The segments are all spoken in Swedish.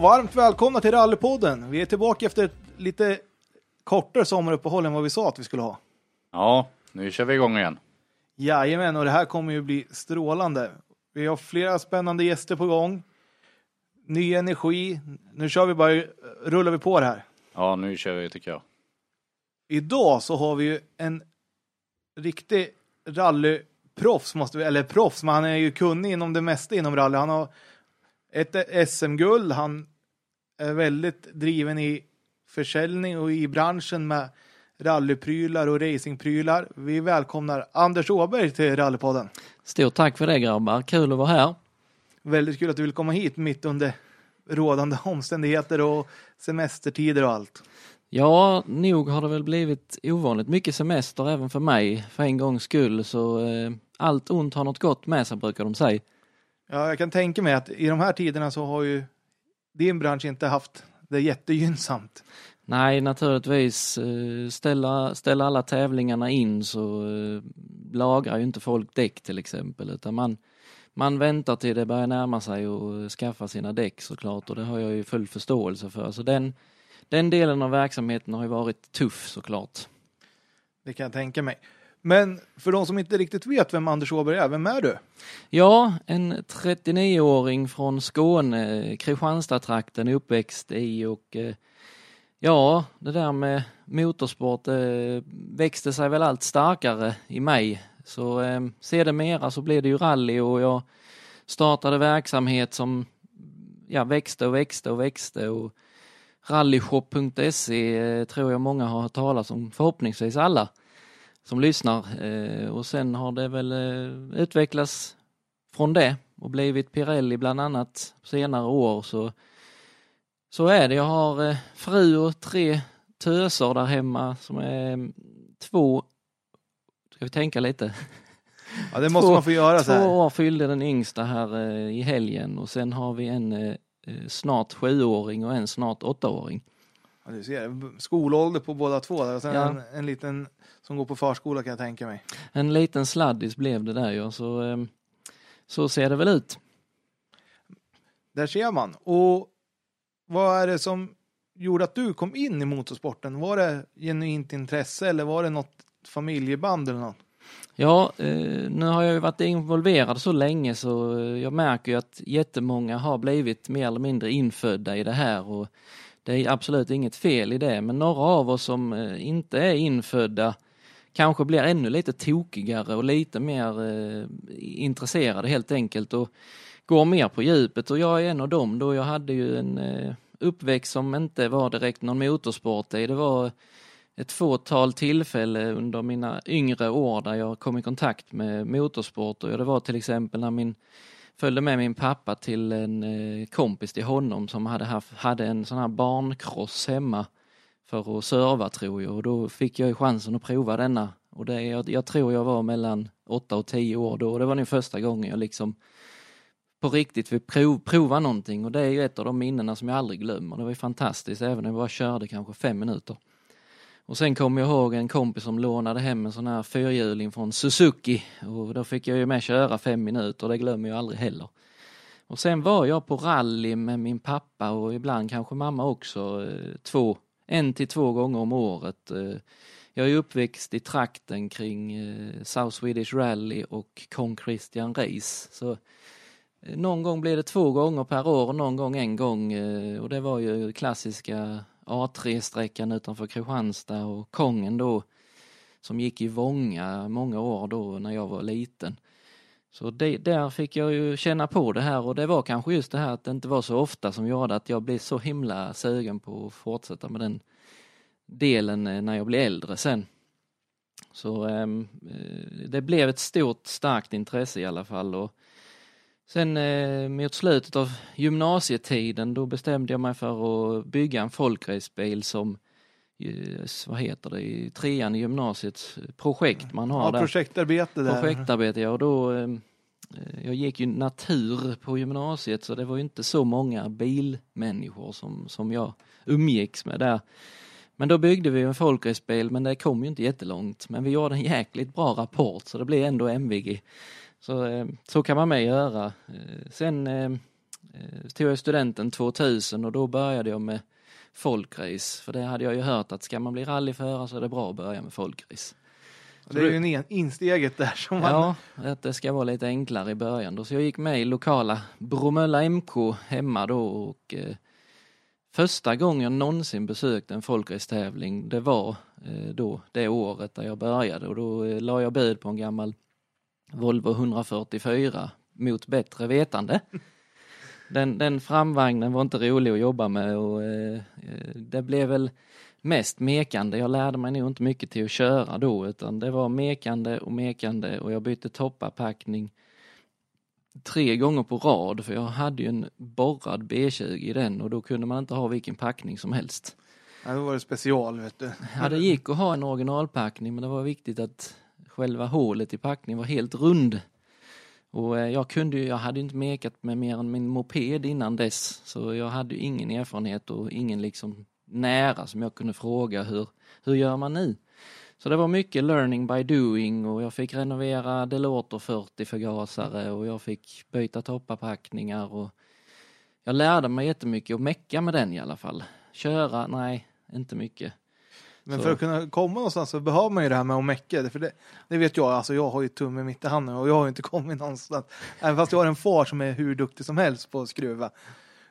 varmt välkomna till Rallypodden. Vi är tillbaka efter ett lite kortare sommaruppehåll än vad vi sa att vi skulle ha. Ja, nu kör vi igång igen. Jajamän, och det här kommer ju bli strålande. Vi har flera spännande gäster på gång. Ny energi. Nu kör vi bara, rullar vi på det här. Ja, nu kör vi tycker jag. Idag så har vi ju en riktig rallyproffs, måste vi, eller proffs, men han är ju kunnig inom det mesta inom rally. Han har ett SM-guld, han är väldigt driven i försäljning och i branschen med rallyprylar och racingprylar. Vi välkomnar Anders Åberg till Rallypodden. Stort tack för det grabbar, kul att vara här. Väldigt kul att du vill komma hit mitt under rådande omständigheter och semestertider och allt. Ja, nog har det väl blivit ovanligt mycket semester även för mig för en gångs skull så eh, allt ont har något gott med sig brukar de säga. Ja, jag kan tänka mig att i de här tiderna så har ju din bransch inte haft det jättegynnsamt. Nej, naturligtvis. eh, Ställa, ställa alla tävlingarna in så eh, lagrar ju inte folk däck till exempel utan man, man väntar till det börjar närma sig och skaffa sina däck såklart och det har jag ju full förståelse för. Så den, den delen av verksamheten har ju varit tuff såklart. Det kan jag tänka mig. Men för de som inte riktigt vet vem Anders Åberg är, vem är du? Ja, en 39-åring från Skåne, Kristianstad-trakten, uppväxt i och eh, ja, det där med motorsport eh, växte sig väl allt starkare i mig. Så eh, sedermera så blev det ju rally och jag startade verksamhet som ja, växte och växte och växte och rallyshop.se eh, tror jag många har hört talas om, förhoppningsvis alla som lyssnar eh, och sen har det väl eh, utvecklats från det och blivit Pirelli bland annat senare år så så är det. Jag har eh, fru och tre töser där hemma som är mm, två, ska vi tänka lite? Ja, det måste Två- man få göra så Två här. år fyllde den yngsta här i helgen och sen har vi en snart sjuåring och en snart åttaåring. Ja, du ser, skolålder på båda två där. och sen Ja. en, en liten som går på förskola kan jag tänka mig. En liten sladdis blev det där ja, så, eh, så ser det väl ut. Där ser man. Och vad är det som gjorde att du kom in i motorsporten? Var det genuint intresse eller var det något familjeband eller något? Ja, eh, nu har jag ju varit involverad så länge så eh, jag märker ju att jättemånga har blivit mer eller mindre infödda i det här och det är absolut inget fel i det men några av oss som eh, inte är infödda kanske blir ännu lite tokigare och lite mer eh, intresserade helt enkelt och går mer på djupet. Och jag är en av dem då. Jag hade ju en eh, uppväxt som inte var direkt någon motorsport i. Det var ett fåtal tillfällen under mina yngre år där jag kom i kontakt med motorsport. Och det var till exempel när min följde med min pappa till en eh, kompis till honom som hade, haft, hade en sån här barnkross hemma för att serva tror jag och då fick jag chansen att prova denna och det, jag, jag tror jag var mellan 8 och 10 år då och det var den första gången jag liksom på riktigt fick prov, prova någonting och det är ju ett av de minnena som jag aldrig glömmer. Det var ju fantastiskt även om jag bara körde kanske fem minuter. Och sen kommer jag ihåg en kompis som lånade hem en sån här fyrhjuling från Suzuki och då fick jag ju med köra fem minuter, det glömmer jag aldrig heller. Och sen var jag på rally med min pappa och ibland kanske mamma också, eh, två, en till två gånger om året. Eh, jag är uppväxt i trakten kring eh, South Swedish Rally och Kong Christian Race. Så eh, någon gång blev det två gånger per år och någon gång en gång och det var ju klassiska A3-sträckan utanför Kristianstad och Kongen då som gick i Vånga många år då när jag var liten. Så det, där fick jag ju känna på det här och det var kanske just det här att det inte var så ofta som gjorde att jag blev så himla sugen på att fortsätta med den delen eh, när jag blev äldre sen. Så ehm, eh, det blev ett stort starkt intresse i alla fall och sen eh, mot slutet av gymnasietiden då bestämde jag mig för att bygga en folkracebil som eh, vad heter det, i trean i gymnasiets projekt man har Ja, där. projektarbete där. Projektarbete, ja och då eh, jag gick ju natur på gymnasiet så det var inte så många bilmänniskor som, som jag umgicks med där. Men då byggde vi en folkracebil men det kom ju inte jättelångt. Men vi gjorde en jäkligt bra rapport så det blev ändå MVG. Så, eh, så kan man med göra. Eh, Sen eh, eh, tog jag studenten 2000 och då började jag med folkrace. För det hade jag ju hört att ska man bli rallyförare så är det bra att börja med folkrace. Det är ju en en- insteget där som man... Ja, att det ska vara lite enklare i början då. Så jag gick med i lokala Bromölla MK hemma då och eh, första gången jag någonsin besökte en folkracetävling det var eh, då det året där jag började och då eh, la jag bud på en gammal Volvo 144 mot bättre vetande. Den, den framvagnen var inte rolig att jobba med och eh, eh, det blev väl mest mekande. Jag lärde mig nog inte mycket till att köra då utan det var mekande och mekande och jag bytte toppapackning tre gånger på rad för jag hade ju en borrad B20 i den och då kunde man inte ha vilken packning som helst. Ja, då var det special, vet du. Ja, det gick att ha en originalpackning men det var viktigt att själva hålet i packningen var helt rund. Och eh, jag kunde ju, jag hade inte mekat med mer än min moped innan dess så jag hade ingen erfarenhet och ingen liksom nära som jag kunde fråga hur, hur gör man nu? Så det var mycket learning by doing och jag fick renovera Delorter 40 förgasare och jag fick byta toppappackningar och jag lärde mig jättemycket och mecka med den i alla fall. Köra, nej, inte mycket. Men Så- för att kunna komma någonstans så behöver man ju det här med att mecka. För det, det vet jag, alltså jag har ju tummen mitt i handen och jag har ju inte kommit någonstans. Även fast jag har en far som är hur duktig som helst på att skruva.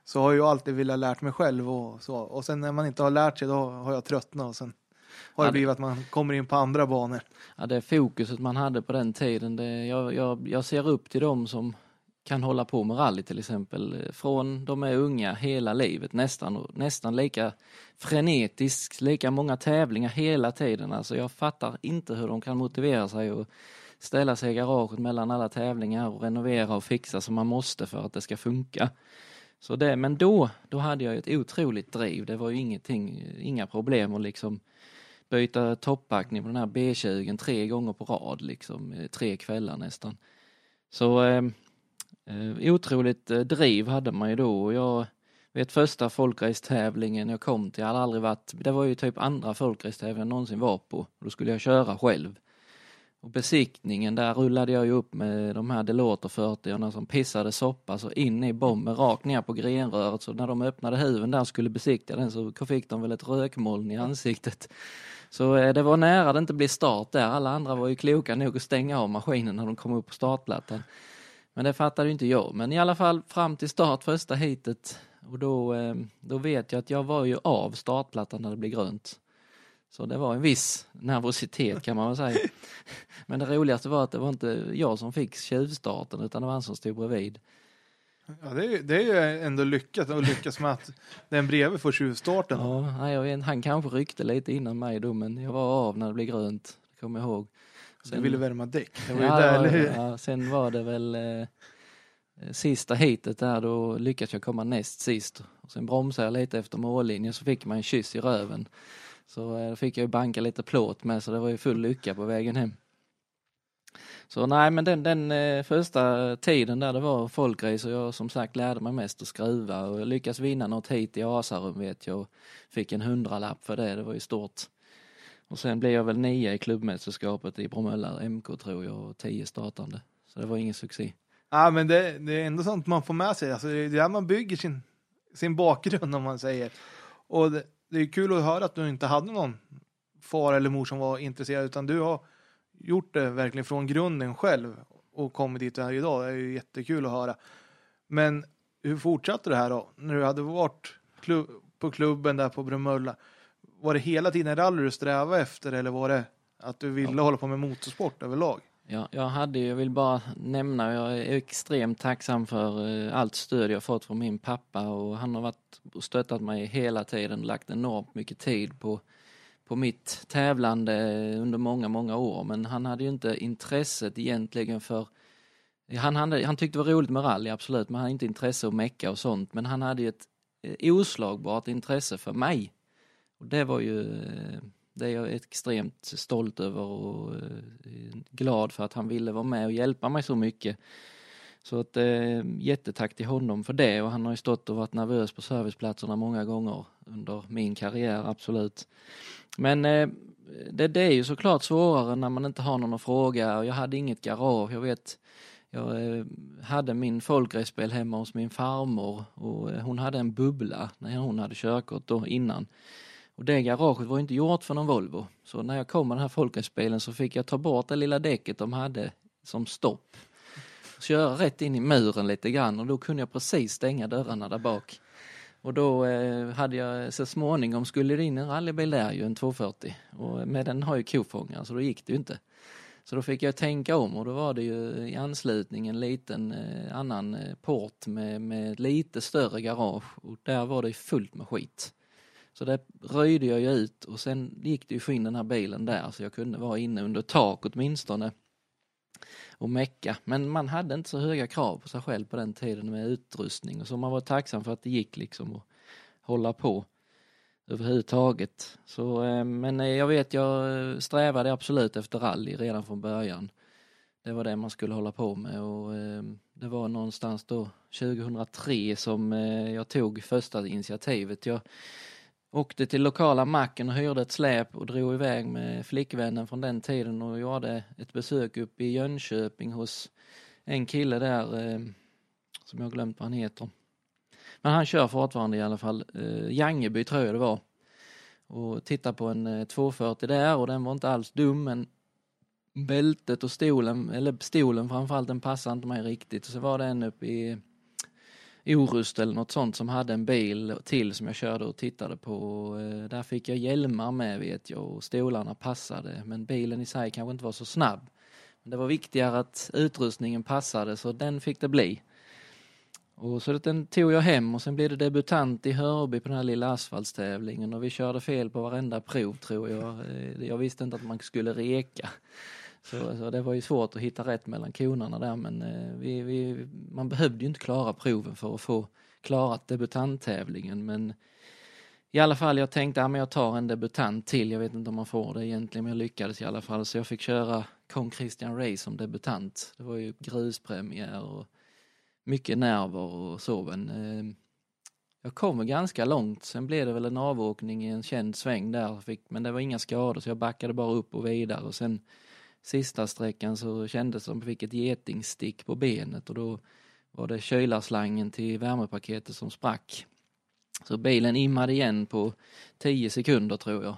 Så har jag alltid velat lärt mig själv och så. Och sen när man inte har lärt sig då har jag tröttnat och sen har det- blivit att man kommer in på andra banor. Ja, det fokuset man hade på den tiden, det, jag, jag, jag ser upp till dem som kan hålla på med rally till exempel. Eh, från de är unga hela livet nästan, nästan lika frenetiskt, lika många tävlingar hela tiden. Alltså jag fattar inte hur de kan motivera sig och ställa sig i garaget mellan alla tävlingar och renovera och fixa som man måste för att det ska funka. Så det, men då, då hade jag ett otroligt driv. Det var ju ingenting, inga problem att liksom byta toppackning på den här B20 tre gånger på rad, liksom eh, tre kvällar nästan. Så eh, eh, otroligt eh, driv hade man ju då och jag vet första folkracetävlingen jag kom till, jag hade aldrig varit, det var ju typ andra folkracetävlingen jag någonsin var på. Då skulle jag köra själv. Och besiktningen, där rullade jag ju upp med de här Delorter 40 som pissade soppa så in i bomben rakt ner på grenröret så när de öppnade huven där och skulle besikta den så fick de väl ett rökmoln i ansiktet. Så eh, det var nära det inte blev start där. Alla andra var ju kloka nog att stänga av maskinen när de kom upp på startplattan. Men det fattade ju inte jag. Men i alla fall fram till start första heatet och då, eh, då vet jag att jag var ju av startplattan när det blev grönt. Så det var en viss nervositet kan man väl säga. Men det roligaste var att det var inte jag som fick tjuvstarten utan det var han som stod bredvid. Ja, det, är, ju- det är ju ändå lyckat att lyckas med att den bredvid får tjuvstarten. Ja, nej, jag vet, han kanske ryckte lite innan mig då men jag var av när det blev grönt. Kommer jag ihåg. Du ville värma däck. Det var ju ja, där, eller hur? ja, sen var det väl eh, sista heatet där då lyckades jag komma näst sist. Och sen bromsade jag lite efter mållinjen så fick man en kyss i röven. Så eh, fick jag ju banka lite plåt med så det var ju full lycka på vägen hem. Så nej men den, den eh, första tiden där det var folkrace och jag som sagt lärde mig mest att skruva och jag lyckades vinna något hit i Asarum vet jag och fick en hundralapp för det, det var ju stort. Och sen blev jag väl nia i klubbmästerskapet i Bromölla MK tror jag och tio startande. Så det var ingen succé. Ja, men det, det är ändå sånt man får med sig. Alltså, det är där man bygger sin, sin bakgrund om man säger. Och det, det är kul att höra att du inte hade någon far eller mor som var intresserad utan du har gjort det verkligen från grunden själv och kommit dit du är idag. Det är ju jättekul att höra. Men hur fortsatte det här då? När du hade varit klubb, på klubben där på Bromölla. Var det hela tiden rally du strävade efter eller var det att du ville hålla på med motorsport överlag? Ja, jag hade jag vill bara nämna, jag är extremt tacksam för eh, allt stöd jag fått från min pappa och han har varit och stöttat mig hela tiden, lagt enormt mycket tid på, på mitt tävlande under många, många år. Men han hade ju inte intresset egentligen för han, hade, han tyckte det var roligt med rally, absolut, men han hade inte intresse att mecka och sånt. Men han hade ju ett eh, oslagbart intresse för mig. Och det var ju, eh, det är jag extremt stolt över och eh, glad för att han ville vara med och hjälpa mig så mycket. Så att eh, jättetack till honom för det och han har ju stått och varit nervös på serviceplatserna många gånger under min karriär, absolut. Men eh, det, det är ju såklart svårare när man inte har någon att fråga och jag hade inget garage. Jag vet jag eh, hade min folkracebil hemma hos min farmor och eh, hon hade en bubbla när hon hade körkort då innan. Och det garaget var inte gjort för någon Volvo. Så när jag kom med den här folkracebilen så fick jag ta bort det lilla däcket de hade som stopp. Köra rätt in i muren lite grann och då kunde jag precis stänga dörrarna där bak. Och då eh, hade jag så småningom skulle det in en rallybil där ju, en 240. Och med den har ju kofångare så då gick det ju inte. Så då fick jag tänka om och då var det ju i anslutning en liten eh, annan eh, port med, med lite större garage och där var det fullt med skit. Så det röjde jag ju ut och sen gick det ju få in den här bilen där så jag kunde vara inne under tak åtminstone och mecka. Men man hade inte så höga krav på sig själv på den tiden med utrustning och så man var tacksam för att det gick liksom att hålla på överhuvudtaget. Så, eh, men eh, jag vet, jag strävade absolut efter rally redan från början. Det var det man skulle hålla på med och eh, det var någonstans då 2003 som jag tog första initiativet. Jag åkte till lokala macken och hyrde ett släp och drog iväg med flickvännen från den tiden och gjorde ett besök uppe i Jönköping hos en kille där eh, som jag glömt vad han heter. Men han kör fortfarande i alla fall. Eh, Jangeby tror jag det var. Och tittade på en eh, 240 där och den var inte alls dum men bältet och stolen, eller stolen framförallt, den passade inte mig riktigt. Och så var det en uppe i Orust eller något sånt som hade en bil till som jag körde och tittade på. Eh, där fick jag hjälmar med vet jag och stolarna passade men bilen i sig kanske inte var så snabb. Men det var viktigare att utrustningen passade så den fick det bli. Och så den tog jag hem och sen blev det debutant i Hörby på den här lilla asfaltstävlingen och vi körde fel på varenda prov tror jag. Eh, jag visste inte att man skulle reka. Så, så det var ju svårt att hitta rätt mellan konerna där men eh, vi, vi, man behövde ju inte klara proven för att få klarat debutanttävlingen men i alla fall jag tänkte att ja, jag tar en debutant till, jag vet inte om man får det egentligen men jag lyckades i alla fall så jag fick köra Kong Christian Ray som debutant. Det var ju gruspremiär och mycket nerver och så. Men, eh, jag kom ganska långt. Sen blev det väl en avåkning i en känd sväng där. Fick, men det var inga skador så jag backade bara upp och vidare. Och sen sista sträckan så kändes det som att jag fick ett getingstick på benet och då var det kylarslangen till värmepaketet som sprack. Så bilen immade igen på 10 sekunder tror jag.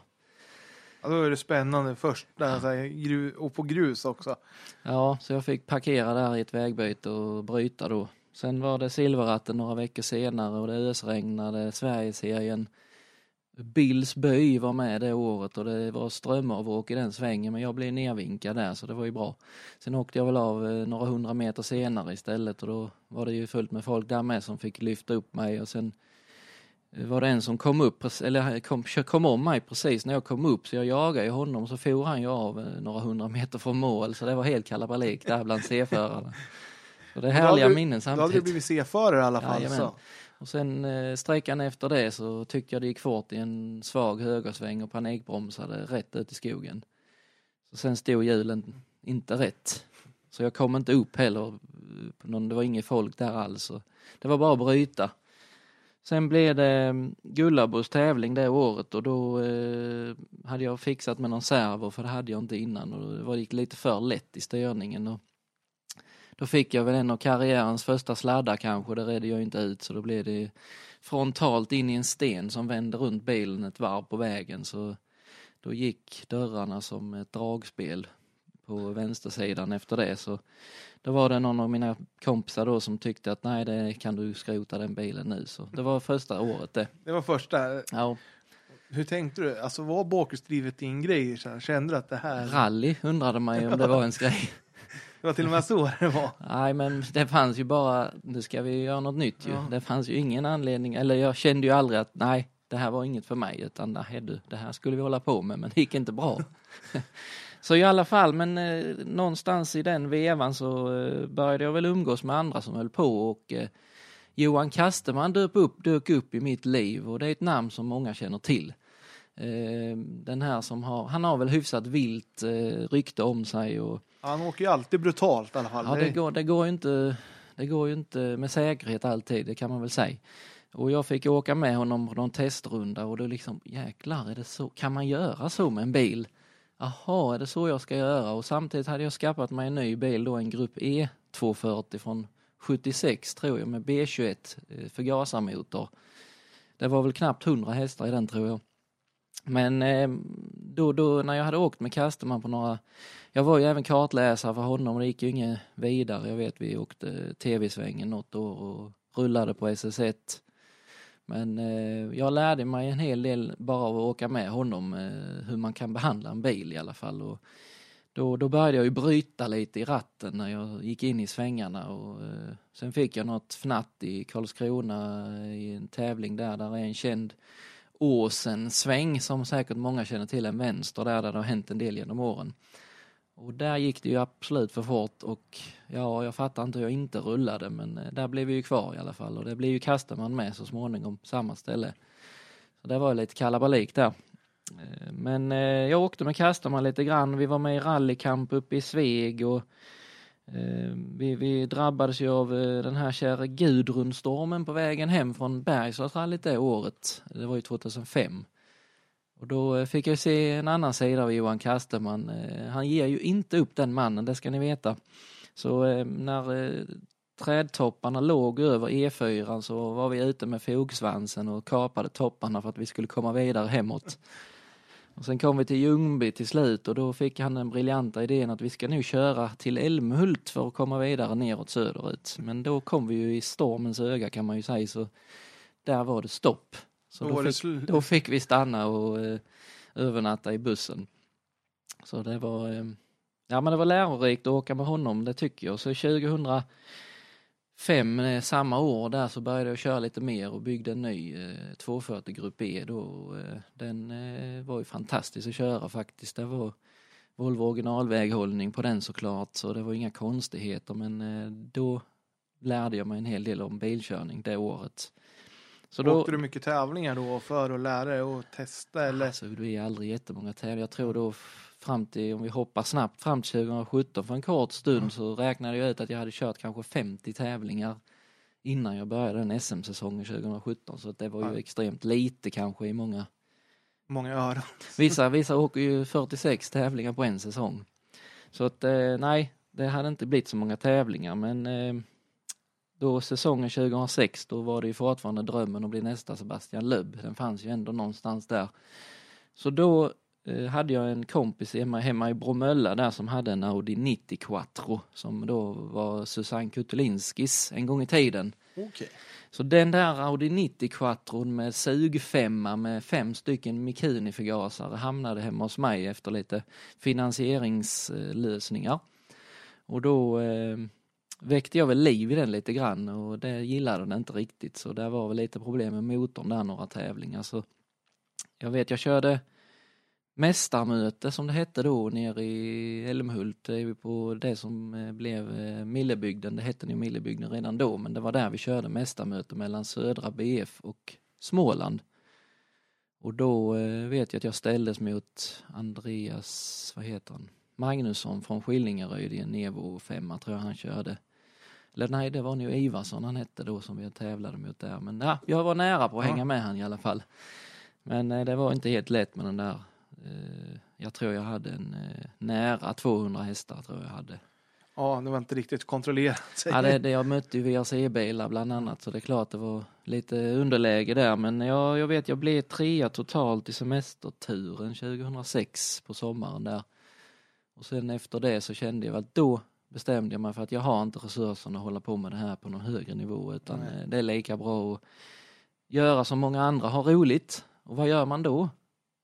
Ja, då är det spännande först, där, och på grus också. Ja, så jag fick parkera där i ett vägbyte och bryta då. Sen var det silverratten några veckor senare och det ösregnade Sverigeserien. Bills Böj var med det året och det var strömavåk i den svängen men jag blev nervinkad där så det var ju bra. Sen åkte jag väl av eh, några hundra meter senare istället och då var det ju fullt med folk där med som fick lyfta upp mig och sen var det en som kom upp, eller kom, kom om mig precis när jag kom upp så jag jagade ju honom så for han ju av eh, några hundra meter från mål så det var helt kalabalik där bland C-förarna. Så det är härliga du, minnen samtidigt. Då hade du blivit C-förare i alla fall. Ja, och sen eh, sträckan efter det så tyckte jag det gick fort i en svag högersväng och panikbromsade rätt ut i skogen. Så sen stod hjulen inte rätt. Så jag kom inte upp heller. Det var inget folk där alls. Det var bara att bryta. Sen blev det mm, Gullabos tävling det året och då eh, hade jag fixat med någon servo för det hade jag inte innan och det var gick lite för lätt i styrningen. Och då fick jag väl en av karriärens första sladdar kanske, det redde jag inte ut så då blev det frontalt in i en sten som vände runt bilen ett varv på vägen så då gick dörrarna som ett dragspel på vänstersidan efter det så då var det någon av mina kompisar då som tyckte att nej, det kan du skrota den bilen nu. Så det var första året det. Det var första? Ja. Hur tänkte du? Alltså var bakhjulsdrivet din grej? Kände du att det här... Rally undrade man ju om det var ens grej. Det var till och med så det var? Nej, men det fanns ju bara, nu ska vi göra något nytt ju. Ja. Det fanns ju ingen anledning, eller jag kände ju aldrig att nej, det här var inget för mig, utan nej, du, det här skulle vi hålla på med, men det gick inte bra. Så i alla fall, men eh, någonstans i den vevan så eh, började jag väl umgås med andra som höll på och eh, Johan Kasteman dök upp, dök upp i mitt liv och det är ett namn som många känner till. Eh, den här som har, han har väl hyfsat vilt eh, rykte om sig och Han åker ju alltid brutalt i alla fall. Ja, det går, det går ju inte, det går ju inte med säkerhet alltid, det kan man väl säga. Och jag fick åka med honom på någon testrunda och då liksom jäklar är det så, kan man göra så med en bil? Jaha, är det så jag ska göra? Och samtidigt hade jag skaffat mig en ny bil då, en Grupp E 240 från 76 tror jag med B21 eh, förgasarmotor. Det var väl knappt 100 hästar i den tror jag. Men eh, då, då när jag hade åkt med Kasterman på några, jag var ju även kartläsare för honom och det gick ju inget vidare. Jag vet vi åkte TV-svängen något år och rullade på SS1. Men eh, jag lärde mig en hel del bara av att åka med honom, eh, hur man kan behandla en bil i alla fall. Och då, då började jag ju bryta lite i ratten när jag gick in i svängarna och eh, sen fick jag något fnatt i Karlskrona i en tävling där, där är en känd Åsen-sväng som säkert många känner till, en vänster där, där det har hänt en del genom åren. Och där gick det ju absolut för fort och ja, jag fattar inte hur jag inte rullade men eh, där blev vi ju kvar i alla fall och det blev ju Kasterman med så småningom, samma ställe. Så det var lite kalabalik där. Eh, men eh, jag åkte med Kasterman lite grann, vi var med i rallycamp uppe i Sveg och Eh, vi, vi drabbades ju av eh, den här kära Gudrunstormen på vägen hem från Bergslagsrallyt det året. Det var ju 2005. Och då eh, fick jag se en annan sida av Johan Kasterman. Han ger ju inte upp den mannen, det ska ni veta. Så när trädtopparna låg över E4 så var vi ute med fogsvansen och kapade topparna för att vi skulle komma vidare hemåt. Och sen kom vi till Ljungby till slut och då fick han den briljanta idén att vi ska nu köra till Älmhult för att komma vidare neråt söderut. Men då kom vi ju i stormens öga kan man ju säga så där var det stopp. Så då, då, fick, då fick, vi stanna och eh, övernatta i bussen. Så det var, eh, ja men det var lärorikt att åka med honom, det tycker jag. Så 2005, eh, samma år där, så började jag köra lite mer och byggde en ny eh, 240 Grupp E då. Eh, den eh, var ju fantastisk att köra faktiskt. Det var Volvo originalväghållning på den såklart, så det var inga konstigheter men eh, då lärde jag mig en hel del om bilkörning det året. Så då, Åkte du mycket tävlingar då för att lära dig och testa eller? Alltså det är aldrig jättemånga tävlingar. Jag tror då fram till, om vi hoppar snabbt fram till 2017 för en kort stund mm. så räknade jag ut att jag hade kört kanske 50 tävlingar innan jag började den SM-säsongen 2017 så det var ju ja. extremt lite kanske i många Många öron. Vissa, vissa åker ju 46 tävlingar på en säsong. Så att eh, nej, det hade inte blivit så många tävlingar men eh, då säsongen 2006 då var det ju fortfarande drömmen att bli nästa Sebastian Löbb. Den fanns ju ändå någonstans där. Så då hade jag en kompis hemma, hemma i Bromölla där som hade en Audi 90 Quattro som då var Susanne Kutulinskis en gång i tiden. Okay. Så den där Audi 90 Quattron med sugfemma med fem stycken Mikuni-förgasare hamnade hemma hos mig efter lite finansieringslösningar. Och då eh, väckte jag väl liv i den lite grann och det gillade den inte riktigt så det var väl lite problem med motorn där några tävlingar så jag vet jag körde mästarmöte som det hette då nere i Älmhult, på det som eh, blev eh, Millebygden, det hette ju Millebygden redan då men det var där vi körde mästarmöte mellan södra BF och Småland. Och då eh, vet jag att jag ställdes mot Andreas, vad heter han, Magnusson från Skillingaryd i en Nevo 5 tror jag han körde. Eller nej, det var nog Ivarsson han hette då som vi tävlade mot där. Men ja, jag var nära på att ja. hänga med han i alla fall. Men det var inte helt lätt med den där. Eh, jag tror jag hade en eh, nära 200 hästar tror jag hade. Ja, det var inte riktigt kontrollerat. Ja, det, det, jag mötte ju VRC-bilar bland annat så det är klart det var lite underläge där. Men jag, jag vet, jag blev trea totalt i semesterturen 2006 på sommaren där. Och sen efter det så kände jag att då bestämde jag mig för att jag har inte resurserna att hålla på med det här på någon högre nivå utan Nej. det är lika bra att göra som många andra, ha roligt. Och vad gör man då?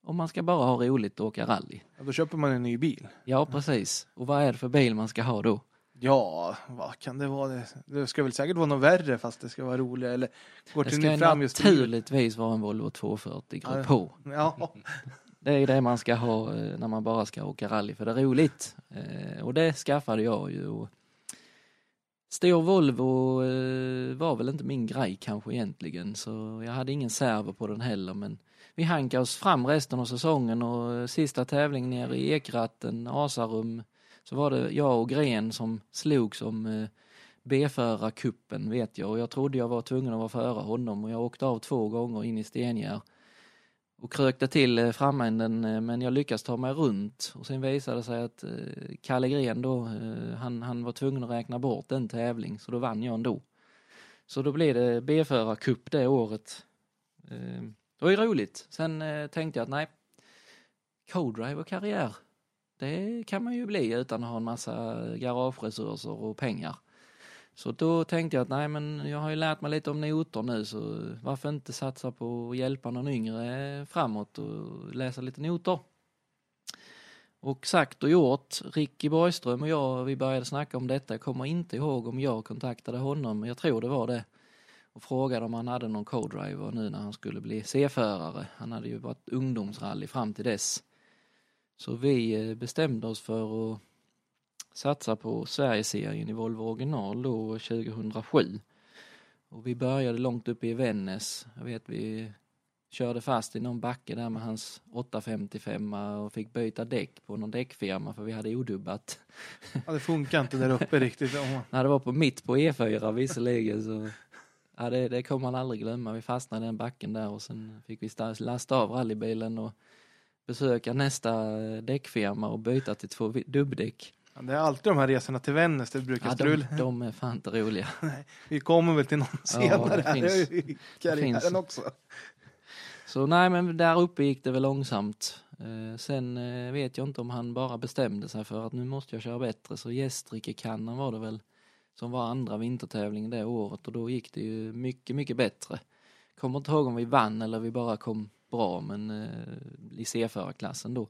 Om man ska bara ha roligt och åka rally. Ja, då köper man en ny bil. Ja, precis. Och vad är det för bil man ska ha då? Ja, vad kan det vara? Det ska väl säkert vara något värre fast det ska vara roligare. Eller går det ska fram just naturligtvis vara en Volvo 240 Grupp H. Ja. Det är det man ska ha eh, när man bara ska åka rally för det är roligt. Eh, och det skaffade jag ju. Stor Volvo eh, var väl inte min grej kanske egentligen så jag hade ingen servo på den heller men vi hankade oss fram resten av säsongen och sista tävlingen nere i Ekratten, Asarum, så var det jag och Gren som slog som eh, B-förarkuppen vet jag och jag trodde jag var tvungen att vara före honom och jag åkte av två gånger in i Stengär och krökte till eh, framänden eh, men jag lyckades ta mig runt och sen visade det sig att Kalle Gren då, han, han var tvungen att räkna bort en tävling så då vann jag ändå. Så då blev det B-förarcup det året. Ehm, det var ju roligt. Sen eh, tänkte jag att nej, co-driver-karriär, det kan man ju bli utan att ha en massa garageresurser och pengar. Så då tänkte jag att nej men jag har ju lärt mig lite om noter nu så varför inte satsa på att hjälpa någon yngre framåt och läsa lite noter. Och sagt och gjort, Ricky Borgström och jag vi började snacka om detta. Jag kommer inte ihåg om jag kontaktade honom, jag tror det var det. Och frågade om han hade någon co-driver nu när han skulle bli C-förare. Han hade ju varit ungdomsrally fram till dess. Så vi eh, bestämde oss för att satsa på Sverigeserien i Volvo original då 2007. Och vi började långt uppe i Vännäs. Jag vet vi körde fast i någon backe där med hans 855 och fick byta däck på någon däckfirma för vi hade odubbat. Ja, det funkar inte där uppe riktigt. Nej, det var på mitt på E4 visserligen så ja, det, det kommer man aldrig glömma. Vi fastnade i den backen där och sen fick vi lasta av rallybilen och besöka nästa däckfirma och byta till två dubbdäck. Ja, det är alltid de här resorna till Vännäs det brukar Ja, strula. de, de är fan inte roliga. Nej, vi kommer väl till någon Ja, senare det här finns- i karriären finns. också. Så nej, men där uppe gick det väl långsamt. Eh, sen eh, vet jag inte om han bara bestämde sig för att nu måste jag köra bättre. Så Gästrikekannan var det väl som var andra vintertävlingen det året och då gick det ju mycket, mycket bättre. Kommer inte ihåg om vi vann eller vi bara kom bra, men eh, i C-förarklassen då.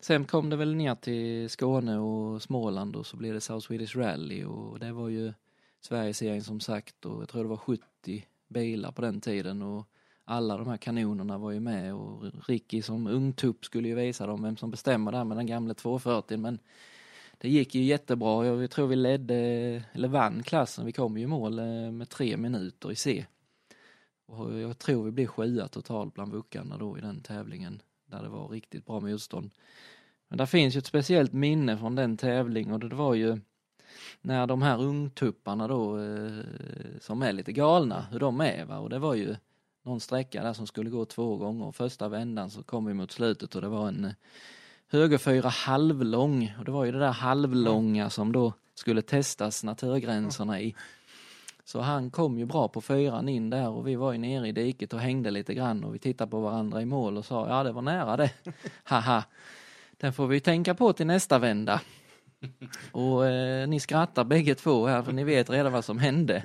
Sen kom det väl ner till Skåne och Småland och så blev det South Swedish Rally och det var ju Sverigeserien som sagt och jag tror det var 70 bilar på den tiden och alla de här kanonerna var ju med och Ricky som ungtupp skulle ju visa dem vem som bestämmer där med den gamla 240 men det gick ju jättebra. Jag tror vi ledde, eller vann klassen. Vi kom ju i mål eh, med tre minuter i C. Och jag tror vi blev sjua totalt bland vuckarna då i den tävlingen där det var riktigt bra motstånd. Men där finns ju ett speciellt minne från den tävlingen och det var ju när de här ungtupparna då eh, som är lite galna, hur de är va och det var ju någon sträcka där som skulle gå två gånger och första vändan så kom vi mot slutet och det var en eh, högerfyra halvlång och det var ju det där halvlånga som då skulle testas naturgränserna i. Så han kom ju bra på fyran in där och vi var ju nere i diket och hängde lite grann och vi tittade på varandra i mål och sa ja det var nära det. Haha. Den får vi tänka på till nästa vända. Och eh, ni skrattar bägge två här för ni vet redan vad som hände.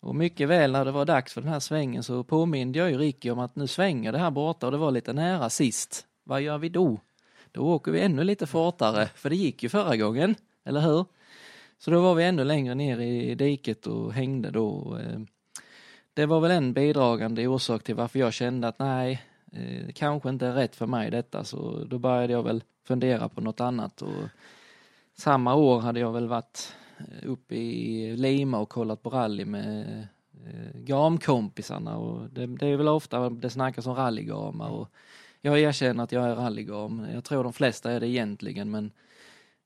Och mycket väl när det var dags för den här svängen så påminde jag ju Ricky om att nu svänger det här borta och det var lite nära sist. Vad gör vi då? Då åker vi ännu lite fortare, för det gick ju förra gången, eller hur? Så då var vi ännu längre ner i diket och hängde då. Eh, det var väl en bidragande orsak till varför jag kände att nej, det kanske inte är rätt för mig detta, så då började jag väl fundera på något annat. Och samma år hade jag väl varit eh, uppe i Lima och kollat på rally med gamkompisarna och det, det är väl ofta det snackas om rallygamar och jag erkänner att jag är rallygam. Jag tror de flesta är det egentligen men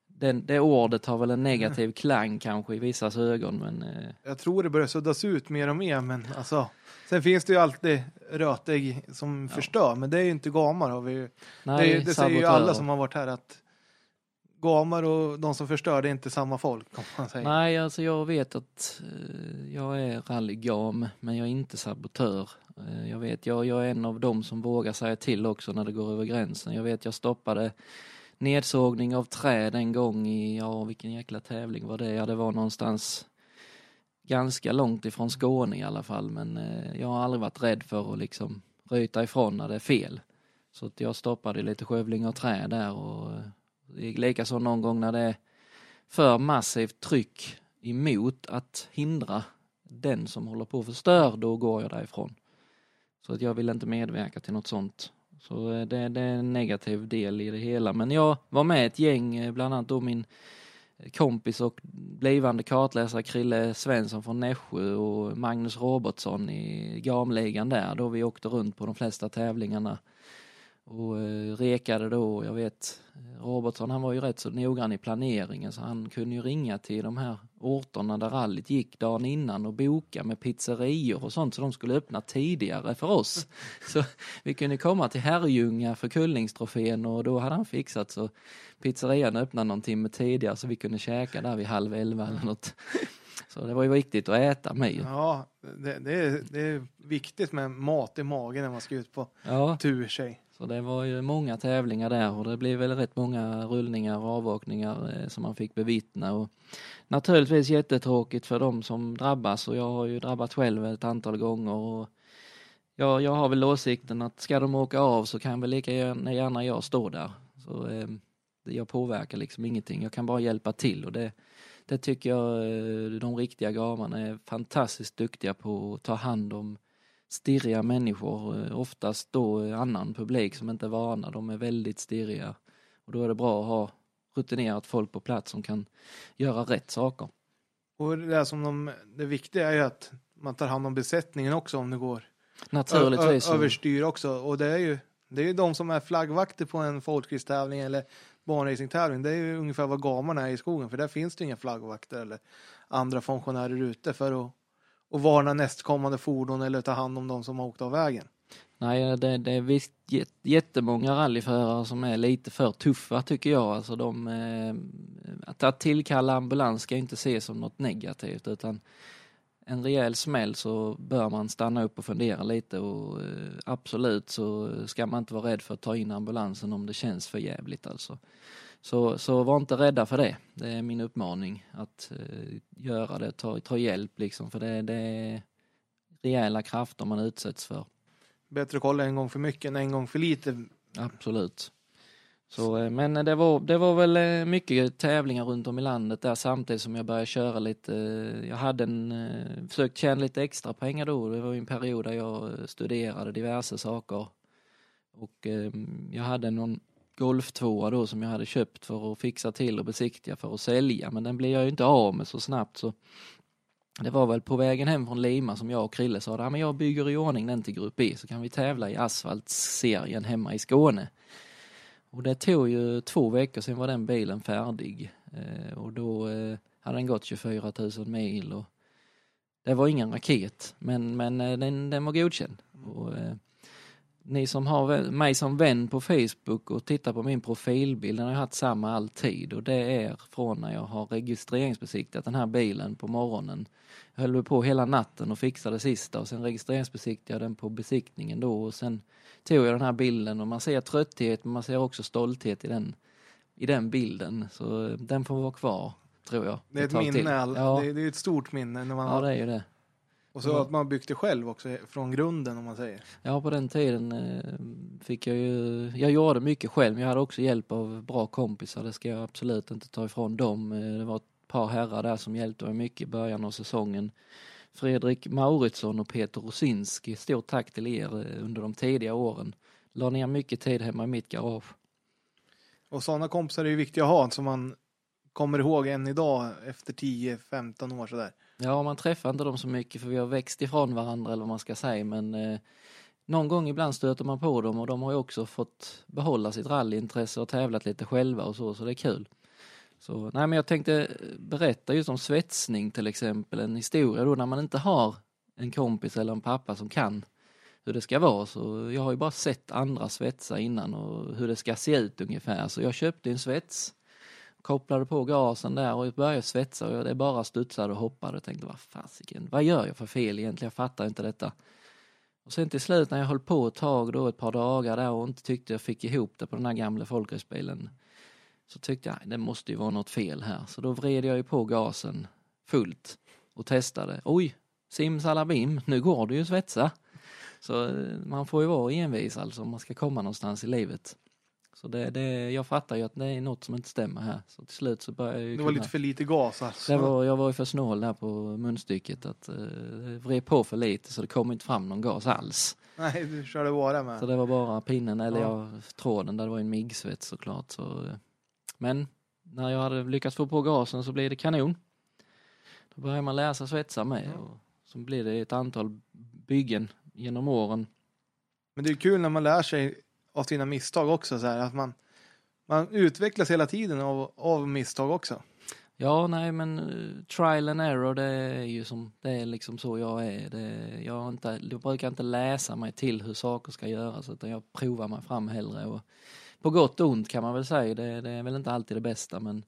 den, det ordet har väl en negativ klang kanske i vissas ögon men eh, Jag tror det börjar suddas ut mer och mer, men alltså. Sen finns det ju alltid rötägg som förstör, men det är ju inte gamar. Har vi ju. nej, det det säger ju alla som har varit här att gamar och de som förstör, det är inte samma folk. Om man säger. Nej, alltså jag vet att eh, jag är rallygam, men jag är inte sabotör. Eh, jag vet, jag, jag är en av dem som vågar säga till också när det går över gränsen. Jag vet, jag stoppade nedsågning av träd en gång i, ja vilken jäkla tävling var det? Ja, det var någonstans ganska långt ifrån Skåne i alla fall, men eh, jag har aldrig varit rädd för att liksom ryta ifrån när det är fel. Så att jag stoppade lite skövling av träd där och eh, likaså någon gång när det är för massivt tryck emot att hindra den som håller på att förstör, då går jag därifrån. Så att jag vill inte medverka till något sånt. Så eh, det, det är en negativ del i det hela. Men jag var med ett gäng, eh, bland annat då min kompis och blivande kartläsare Krille Svensson från Nässjö och Magnus Robertsson i gamligan där, då vi åkte runt på de flesta tävlingarna och eh, rekade då. Jag vet Robertsson han var ju rätt så noggrann i planeringen så han kunde ju ringa till de här orterna där rallyt gick dagen innan och boka med pizzerior och sånt så de skulle öppna tidigare för oss. Så vi kunde komma till Herrljunga för Kullingstrofén och då hade han fixat så pizzerian öppnade någon timme tidigare så vi kunde käka där vid halv elva eller något. Så det var ju viktigt att äta med. Ja, det, det, är, det är viktigt med mat i magen när man ska ut på Ja, tur sig så det var ju många tävlingar där och det blev väl rätt många rullningar och avåkningar eh, som man fick bevittna. Och naturligtvis jättetråkigt för de som drabbas och jag har ju drabbats själv ett antal gånger. Och jag, jag har väl åsikten att ska de åka av så kan väl lika gärna, jag stå där. Så, eh, jag påverkar liksom ingenting, jag kan bara hjälpa till och det, det tycker jag eh, de riktiga gamarna är fantastiskt duktiga på att ta hand om stirriga människor, eh, oftast då eh, annan publik som inte är vana, de är väldigt stirriga. Och då är det bra att ha rutinerat folk på plats som kan göra rätt saker. Och det, som de, det viktiga är ju att man tar hand om besättningen också om det går. Naturligtvis. Ö, ö, överstyr också. Och det är ju det är ju de som är flaggvakter på en folkracetävling eller banracingtävling. Det är ju ungefär vad gamarna är i skogen. För där finns det inga flaggvakter eller andra funktionärer ute för att, och varna nästkommande fordon eller ta hand om de som har åkt av vägen. Nej, det, det är visst jättemånga rallyförare som är lite för tuffa tycker jag. Alltså de, eh, att, att tillkalla ambulans ska inte ses som något negativt utan en rejäl smäll så bör man stanna upp och fundera lite och eh, absolut så ska man inte vara rädd för att ta in ambulansen om det känns för jävligt alltså. Så, så var inte rädda för det. Det är min uppmaning att eh, göra det, ta, ta hjälp liksom för det, det är rejäla krafter man utsätts för. Bättre att kolla en gång för mycket än en gång för lite. Absolut. Så, eh, men det var, det var väl eh, mycket tävlingar runt om i landet där samtidigt som jag började köra lite. eh, Jag hade en, försökt tjäna lite extra pengar då. Det var en period där jag studerade diverse saker. Och jag hade någon golftvåa då som jag hade köpt för att fixa till och besiktiga för att sälja. Men den blev jag ju inte av med så snabbt så det var väl på vägen hem från Lima som jag och Krille sa att men jag bygger i ordning den till Grupp E så kan vi tävla i asfaltserien hemma i Skåne. Och det tog ju två veckor sen var den bilen färdig eh, och då eh, hade den gått 24 000 mil och det var ingen raket men, men eh, den, den var godkänd. Och, eh, ni som har mig som vän på Facebook och tittar på min profilbild, den har jag haft samma alltid och det är från när jag har registreringsbesiktat den här bilen på morgonen. Jag höll på hela natten och fixade det sista och sen registreringsbesiktigade jag den på besiktningen då och sen tog jag den här bilden och man ser trötthet men man ser också stolthet i den, i den bilden. Så eh, den får vara kvar, tror jag. Det är ett minne. Ja, det, är, det är ett stort minne. När man ja, har, det är ju det. Och så att man byggt det själv också från grunden om man säger. Ja, på den tiden eh, fick jag ju, jag gjorde mycket själv, men jag hade också hjälp av bra kompisar, det ska jag absolut inte ta ifrån dem. Eh, Det var ett par herrar där som hjälpte mig mycket i början av säsongen. Fredrik Mauritsson och Peter Rosinski, stort tack till er eh, under de tidiga åren. La ner mycket tid hemma i mitt garage. Och sådana kompisar är ju viktiga att ha som man kommer ihåg än idag efter 10-15 år sådär. Ja, man träffar inte dem så mycket för vi har växt ifrån varandra eller vad man ska säga, men eh, någon gång ibland stöter man på dem och de har ju också fått behålla sitt rallyintresse och tävlat lite själva och så, så det är kul. Så, nej, men jag tänkte berätta just om svetsning till exempel, en historia då när man inte har en kompis eller en pappa som kan hur det ska vara. Så jag har ju bara sett andra svetsa innan och hur det ska se ut ungefär. Så jag köpte en svets, kopplade på gasen där och började svetsa och det bara studsade och hoppade och tänkte vad fasiken, vad gör jag för fel egentligen? Jag fattar inte detta. Och sen till slut när jag höll på ett tag då, ett par dagar där och inte tyckte jag fick ihop det på den här gamla folkracebilen så tyckte jag, det måste ju vara något fel här. Så då vred jag ju på gasen fullt och testade. Oj, simsalabim, nu går det ju att svetsa. Så eh, man får ju vara envis alltså om man ska komma någonstans i livet. Så det, det, jag fattar ju att det är något som inte stämmer här. Så till slut så började jag ju Det var kunna- lite för lite gas alltså. det var, jag var ju för snål där på munstycket att uh, vred på för lite så det kom inte fram någon gas alls. Nej, du körde bara med. Så det var bara pinnen, eller Ja. ja. tråden, där det var en MIG-svets såklart. Så, eh, men när jag hade lyckats få på gasen så blev det kanon. Då började man lära sig svetsa med Ja. och så blev det ett antal byggen genom åren. Men det är kul när man lär sig av sina misstag också. Så här, att man, man utvecklas hela tiden av, av misstag också. Ja, nej men eh, trial and error det är ju som, det är liksom så jag är. Det, jag, har inte, jag brukar inte läsa mig till hur saker ska göras utan jag provar mig fram hellre. Och på gott och ont kan man väl säga, det, det är väl inte alltid det bästa men,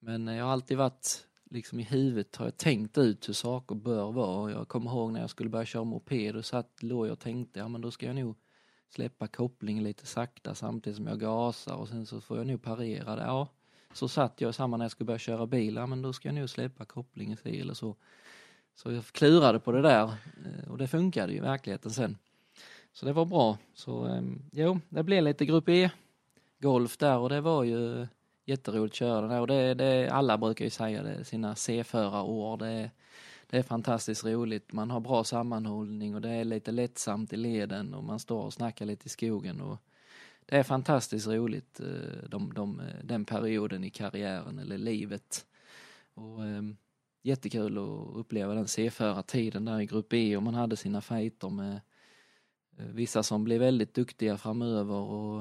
men jag har alltid varit liksom i huvudet har jag tänkt ut hur saker bör vara. Jag kommer ihåg när jag skulle börja köra moped och satt, låg jag och tänkte, ja men då ska jag nog släppa kopplingen lite sakta samtidigt som jag gasar och sen så får jag nog parera det. Ja, så satt jag samma när jag skulle börja köra bil, ja men då ska jag nog släppa kopplingen sig eller så. Så jag klurade på det där eh, och det funkade ju i verkligheten sen. Så det var bra. Så ehm, jo, det blev lite grupp E golf där och det var ju jätteroligt att köra den här och det, det, alla brukar ju säga det, sina C-förarår. Det, det är fantastiskt roligt, man har bra sammanhållning och det är lite lättsamt i leden och man står och snackar lite i skogen. Och det är fantastiskt roligt eh, de, de, eh, den perioden i karriären eller livet. Och, eh, jättekul att uppleva den C-förartiden där i Grupp E och man hade sina fighter med eh, vissa som blev väldigt duktiga framöver och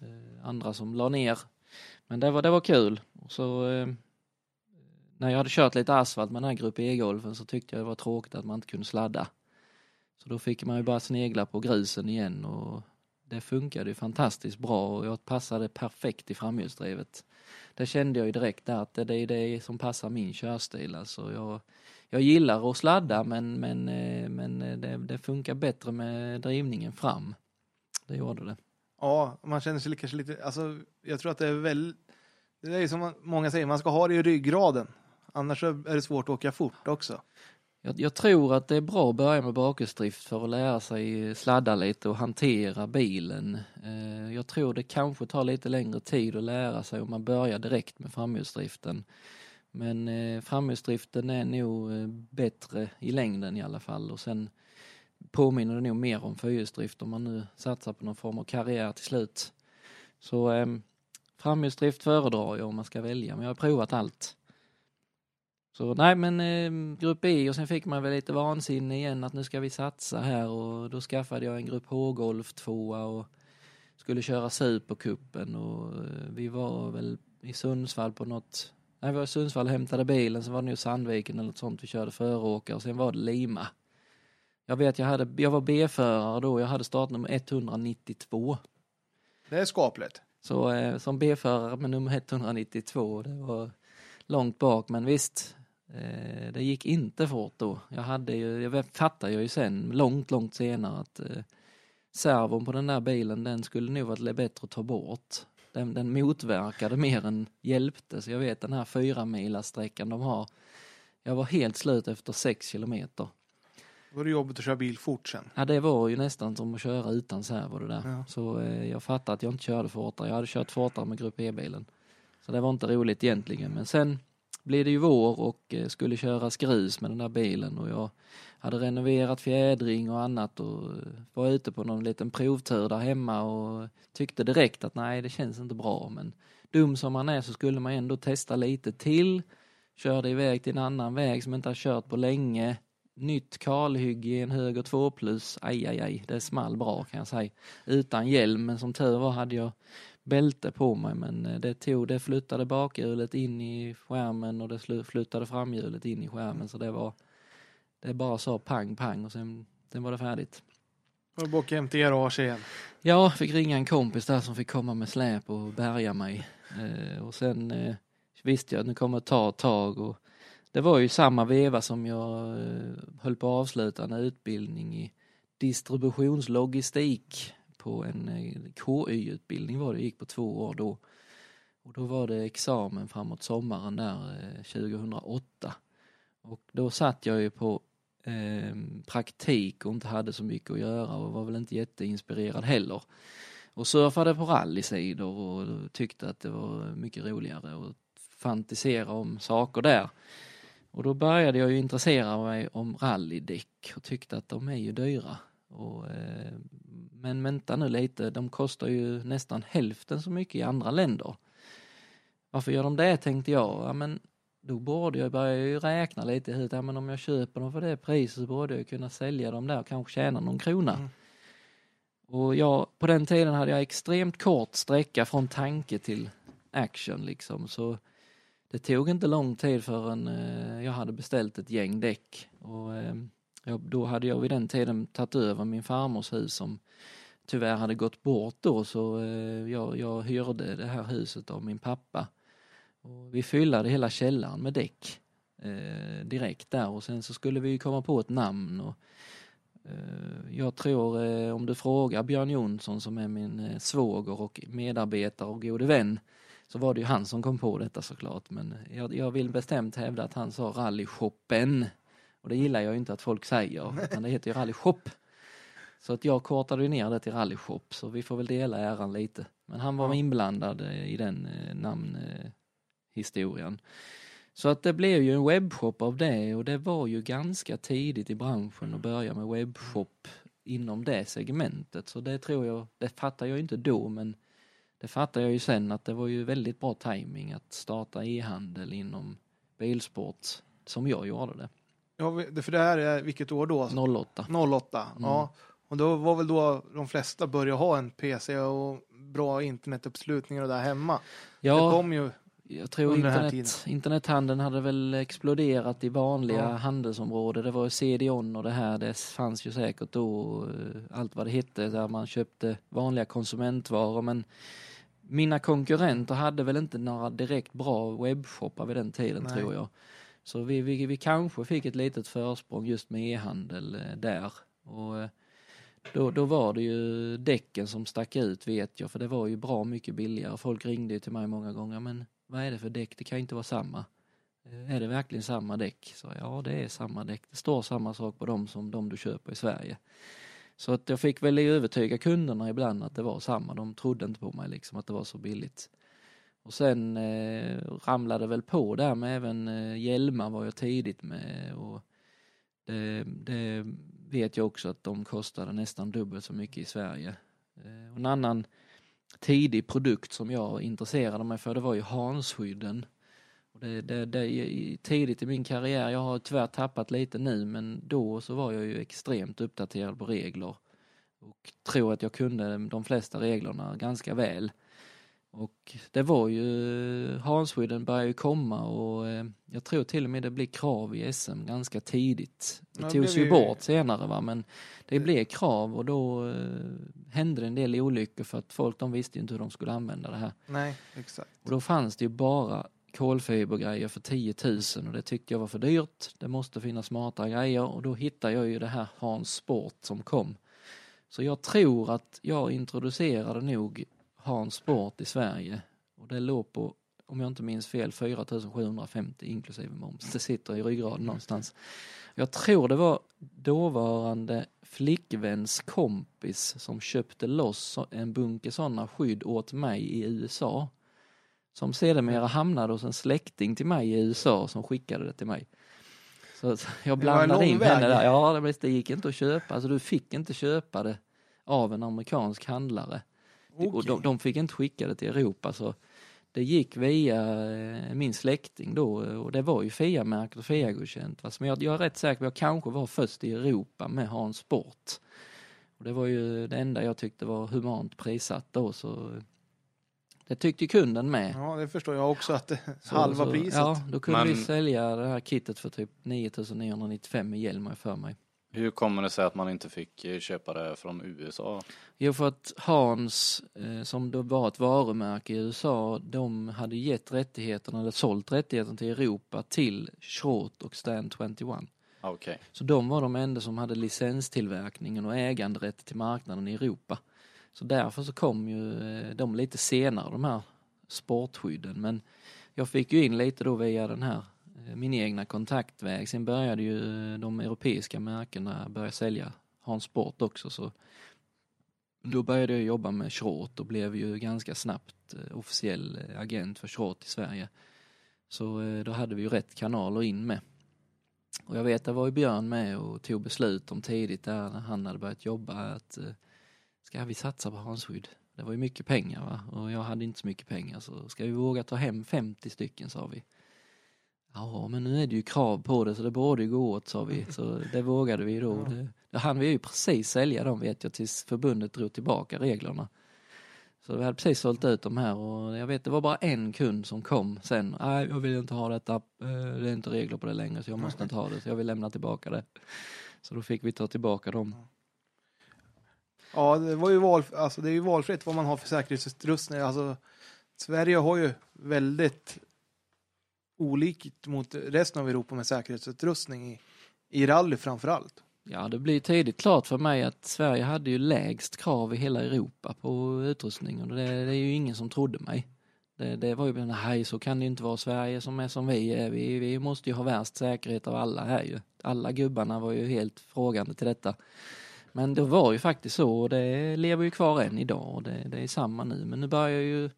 eh, andra som la ner men det var, det var kul. Och så, eh, när jag hade kört lite asfalt med den här Grupp E-golfen så tyckte jag det var tråkigt att man inte kunde sladda. Så då fick man ju bara snegla på grusen igen och det funkade ju fantastiskt bra och jag passade perfekt i framhjulsdrivet. Det kände jag ju direkt där att det är det som passar min körstil. Alltså jag, jag gillar att sladda men, men, eh, men eh, det, det funkar bättre med drivningen fram. Det gjorde det. Ja, man känner sig kanske lite, alltså jag tror att det är väl, det är som många säger, man ska ha det i ryggraden. Annars är det svårt att åka fort också. Jag, jag tror att det är bra att börja med bakhjulsdrift för att lära sig sladda lite och hantera bilen. Eh, jag tror det kanske tar lite längre tid att lära sig om man börjar direkt med framhjulsdriften. Men eh, framhjulsdriften är nog eh, bättre i längden i alla fall och sen påminner det nog mer om fyrhjulsdrift om man nu satsar på någon form av karriär till slut. Så eh, framhjulsdrift föredrar jag om man ska välja, men jag har provat allt. Så nej men eh, grupp E och sen fick man väl lite vansinne igen att nu ska vi satsa här och då skaffade jag en grupp H-golf tvåa och skulle köra Supercupen och eh, vi var väl i Sundsvall på något, nej vi var i Sundsvall och hämtade bilen, så var det nog Sandviken eller något sånt vi körde föråkare och sen var det Lima. Jag vet, jag, hade, jag var B-förare då, jag hade startnummer 192. Det är skapligt. Så eh, som B-förare med nummer 192, det var långt bak, men visst, eh, det gick inte fort då. Jag hade ju, jag fattade ju sen, långt, långt senare att eh, servon på den där bilen, den skulle nog varit bättre att ta bort. Den, den motverkade mer än hjälpte, så jag vet den här fyra sträckan de har. Jag var helt slut efter sex kilometer. Var det jobbigt att köra bil fort sen? Ja, det var ju nästan som att köra utan servo det där. Ja. Så eh, jag fattade att jag inte körde fortare. Jag hade kört fortare med Grupp E-bilen. Så det var inte roligt egentligen. Men sen blev det ju vår och eh, skulle köra grus med den där bilen och jag hade renoverat fjädring och annat och eh, var ute på någon liten provtur där hemma och tyckte direkt att nej, det känns inte bra. Men dum som man är så skulle man ändå testa lite till. Körde iväg till en annan väg som inte har kört på länge nytt kalhygge i en höger 2 plus. Aj, aj, aj, det small bra kan jag säga. Utan hjälm, men som tur var hade jag bälte på mig men eh, det tog, det flyttade bakhjulet in i skärmen och det flyttade framhjulet in i skärmen så det var det bara sa pang pang och sen, sen var det färdigt. Var du åka hem till garage igen? Ja, fick ringa en kompis där som fick komma med släp och bärga mig. Eh, och sen eh, visste jag att det kommer att ta ett tag och det var ju samma veva som jag eh, höll på att avsluta en utbildning i distributionslogistik på en eh, KY-utbildning var det, gick på två år då. Och då var det examen framåt sommaren där eh, 2008. Och då satt jag ju på eh, praktik och inte hade så mycket att göra och var väl inte jätteinspirerad heller. Och surfade på rallysidor och tyckte att det var mycket roligare att fantisera om saker där. Och då började jag ju intressera mig om rallydäck och tyckte att de är ju dyra. Och, eh, men vänta nu lite, de kostar ju nästan hälften så mycket i andra länder. Varför gör de det tänkte jag. Ja, men då borde jag börja räkna lite hit. Ja, men om jag köper dem för det priset så borde jag kunna sälja dem där och kanske tjäna någon krona. Mm. Och jag, på den tiden hade jag extremt kort sträcka från tanke till action liksom. Så det tog inte lång tid förrän eh, jag hade beställt ett gäng däck. Och, eh, jag, då hade jag vid den tiden tagit över min farmors hus som tyvärr hade gått bort då så eh, jag, jag hyrde det här huset av min pappa. Och vi fyllde hela källaren med däck eh, direkt där och sen så skulle vi komma på ett namn. Och, eh, jag tror eh, om du frågar Björn Jonsson som är min eh, svåger och medarbetare och gode vän så var det ju han som kom på detta såklart men jag, jag vill bestämt hävda att han sa rallyshoppen. Och det gillar jag inte att folk säger utan det heter ju rallyshop. Så att jag kortade ner det till rallyshop så vi får väl dela äran lite. Men han var Ja. inblandad eh, i den eh, namnhistorien. Så att det blev ju en webbshop av det och det var ju ganska tidigt i branschen att börja med webbshop inom det segmentet. Så det tror jag, det fattar jag inte då men det fattar jag ju sen att det var ju väldigt bra timing att starta e-handel inom bilsport som jag gjorde det. Ja, det- för det här är vilket år då? 08. 08. Ja. Och då var väl då de flesta började ha en PC och bra internetuppslutningar och där hemma. Det Ja, kom ju, jag tror under den här internet, internethandeln hade väl exploderat i vanliga Ja. handelsområden. Det var ju CD-ON och det här, det fanns ju säkert då eh, allt vad det hette där man köpte vanliga konsumentvaror men mina konkurrenter hade väl inte några direkt bra webbshoppar vid den tiden Nej. tror jag. Så vi, vi, vi kanske fick ett litet försprång just med e-handel eh, där. Och eh, då, då var det ju däcken som stack ut vet jag, för det var ju bra mycket billigare. Folk ringde ju till mig många gånger, men vad är det för däck? Det kan ju inte vara samma. Eh, är det verkligen samma däck? Så ja, det är samma däck. Det står samma sak på dem som de du köper i Sverige. Så att jag fick väl övertyga kunderna ibland att det var samma. De trodde inte på mig liksom att det var så billigt. Och sen eh, ramlade väl på där med även eh, hjälmar var jag tidigt med och det, det vet jag också att de kostade nästan dubbelt så mycket i Sverige. Eh, och en annan tidig produkt som jag intresserade mig för det var ju Hansskydden. Det, det, det, tidigt i min karriär, jag har tyvärr tappat lite nu men då så var jag ju extremt uppdaterad på regler och tror att jag kunde de flesta reglerna ganska väl. Och det var ju, Hansskydden började ju komma och eh, jag tror till och med det blev krav i SM ganska tidigt. Det Ja, togs ju bort senare va men det blev krav och då eh, hände det en del olyckor för att folk de visste ju inte hur de skulle använda det här. nej, exakt. Och då fanns det ju bara kolfibergrejer för 10 000 och det tyckte jag var för dyrt. Det måste finnas smarta grejer och då hittade jag ju det här Hans Sport som kom. Så jag tror att jag introducerade nog Hans Sport i Sverige och det låg på, om jag inte minns fel, 4 750 inklusive moms. Det sitter i ryggraden någonstans. Jag tror det var dåvarande flickväns kompis som köpte loss en bunke sådana skydd åt mig i USA. Som sedermera hamnade hos en släkting till mig i USA som skickade det till mig. Så jag en blandade in henne där. Ja, det gick inte att köpa. Alltså du fick inte köpa det av en amerikansk handlare. Och Okej. de, de fick inte skicka det till Europa så det gick via eh, min släkting då och det var ju FIA-märkt och FIA-godkänt. Men jag, jag är rätt säker på att jag kanske var först i Europa med Hans Sport. Och det var ju det enda jag tyckte var humant prissatt då så det tyckte kunden med. Ja, det förstår jag också att det Så- halva så, priset. Ja, då kunde vi Men- sälja det här kittet för typ 9995 i hjälm har jag för mig. Hur kommer det sig att man inte fick eh, köpa det från USA? Jo, för att Hans, eh, som då var ett varumärke i USA, de hade gett rättigheterna, eller sålt rättigheterna till Europa till Schrott och Stand 21. Ah, Okej. Så de var de enda som hade licenstillverkningen och äganderätt till marknaden i Europa. Så därför så kom ju eh, de lite senare, de här sportskydden. Men jag fick ju in lite då via den här, Eh, min egna kontaktväg. Sen började ju eh, de europeiska märkena börja sälja Hans Sport också. Så då började jag jobba med Schrott och blev ju ganska snabbt eh, officiell agent för Schrott i Sverige. Så då hade vi ju rätt kanaler in med. Och jag vet, det var ju Björn med och tog beslut om tidigt där när han hade börjat jobba att ska vi satsa på Hansskydd? Det var ju mycket pengar va? och jag hade inte så mycket pengar så ska vi våga ta hem 50 stycken sa vi. Ja, men nu är det ju krav på det så det borde gå åt sa vi. Så det vågade vi då. Det, det hann vi ju precis sälja dem vet jag tills förbundet drog tillbaka reglerna. Så vi hade precis sålt ut de här och jag vet det var bara en kund som kom sen. Nej, jag vill inte ha detta. eh, Det är inte regler på det längre så jag måste inte ha det så jag vill lämna tillbaka det. Så då fick vi ta tillbaka dem. Ja, det var ju val, alltså det är ju valfritt vad man har för säkerhetsutrustning. Alltså, Sverige har ju väldigt olikt mot resten av Europa med säkerhetsutrustning i, i rally framför allt. Ja, det blir tidigt klart för mig att Sverige hade ju lägst krav i hela Europa på utrustning och det, det är ju ingen som trodde mig. Det, det var ju bara, nej så kan det ju inte vara Sverige som är som vi är. Vi, vi måste ju ha värst säkerhet av alla här ju. Alla gubbarna var ju helt frågande till detta. Men det var ju faktiskt så och det lever ju kvar än idag och det, det är samma nu. Men nu börjar ju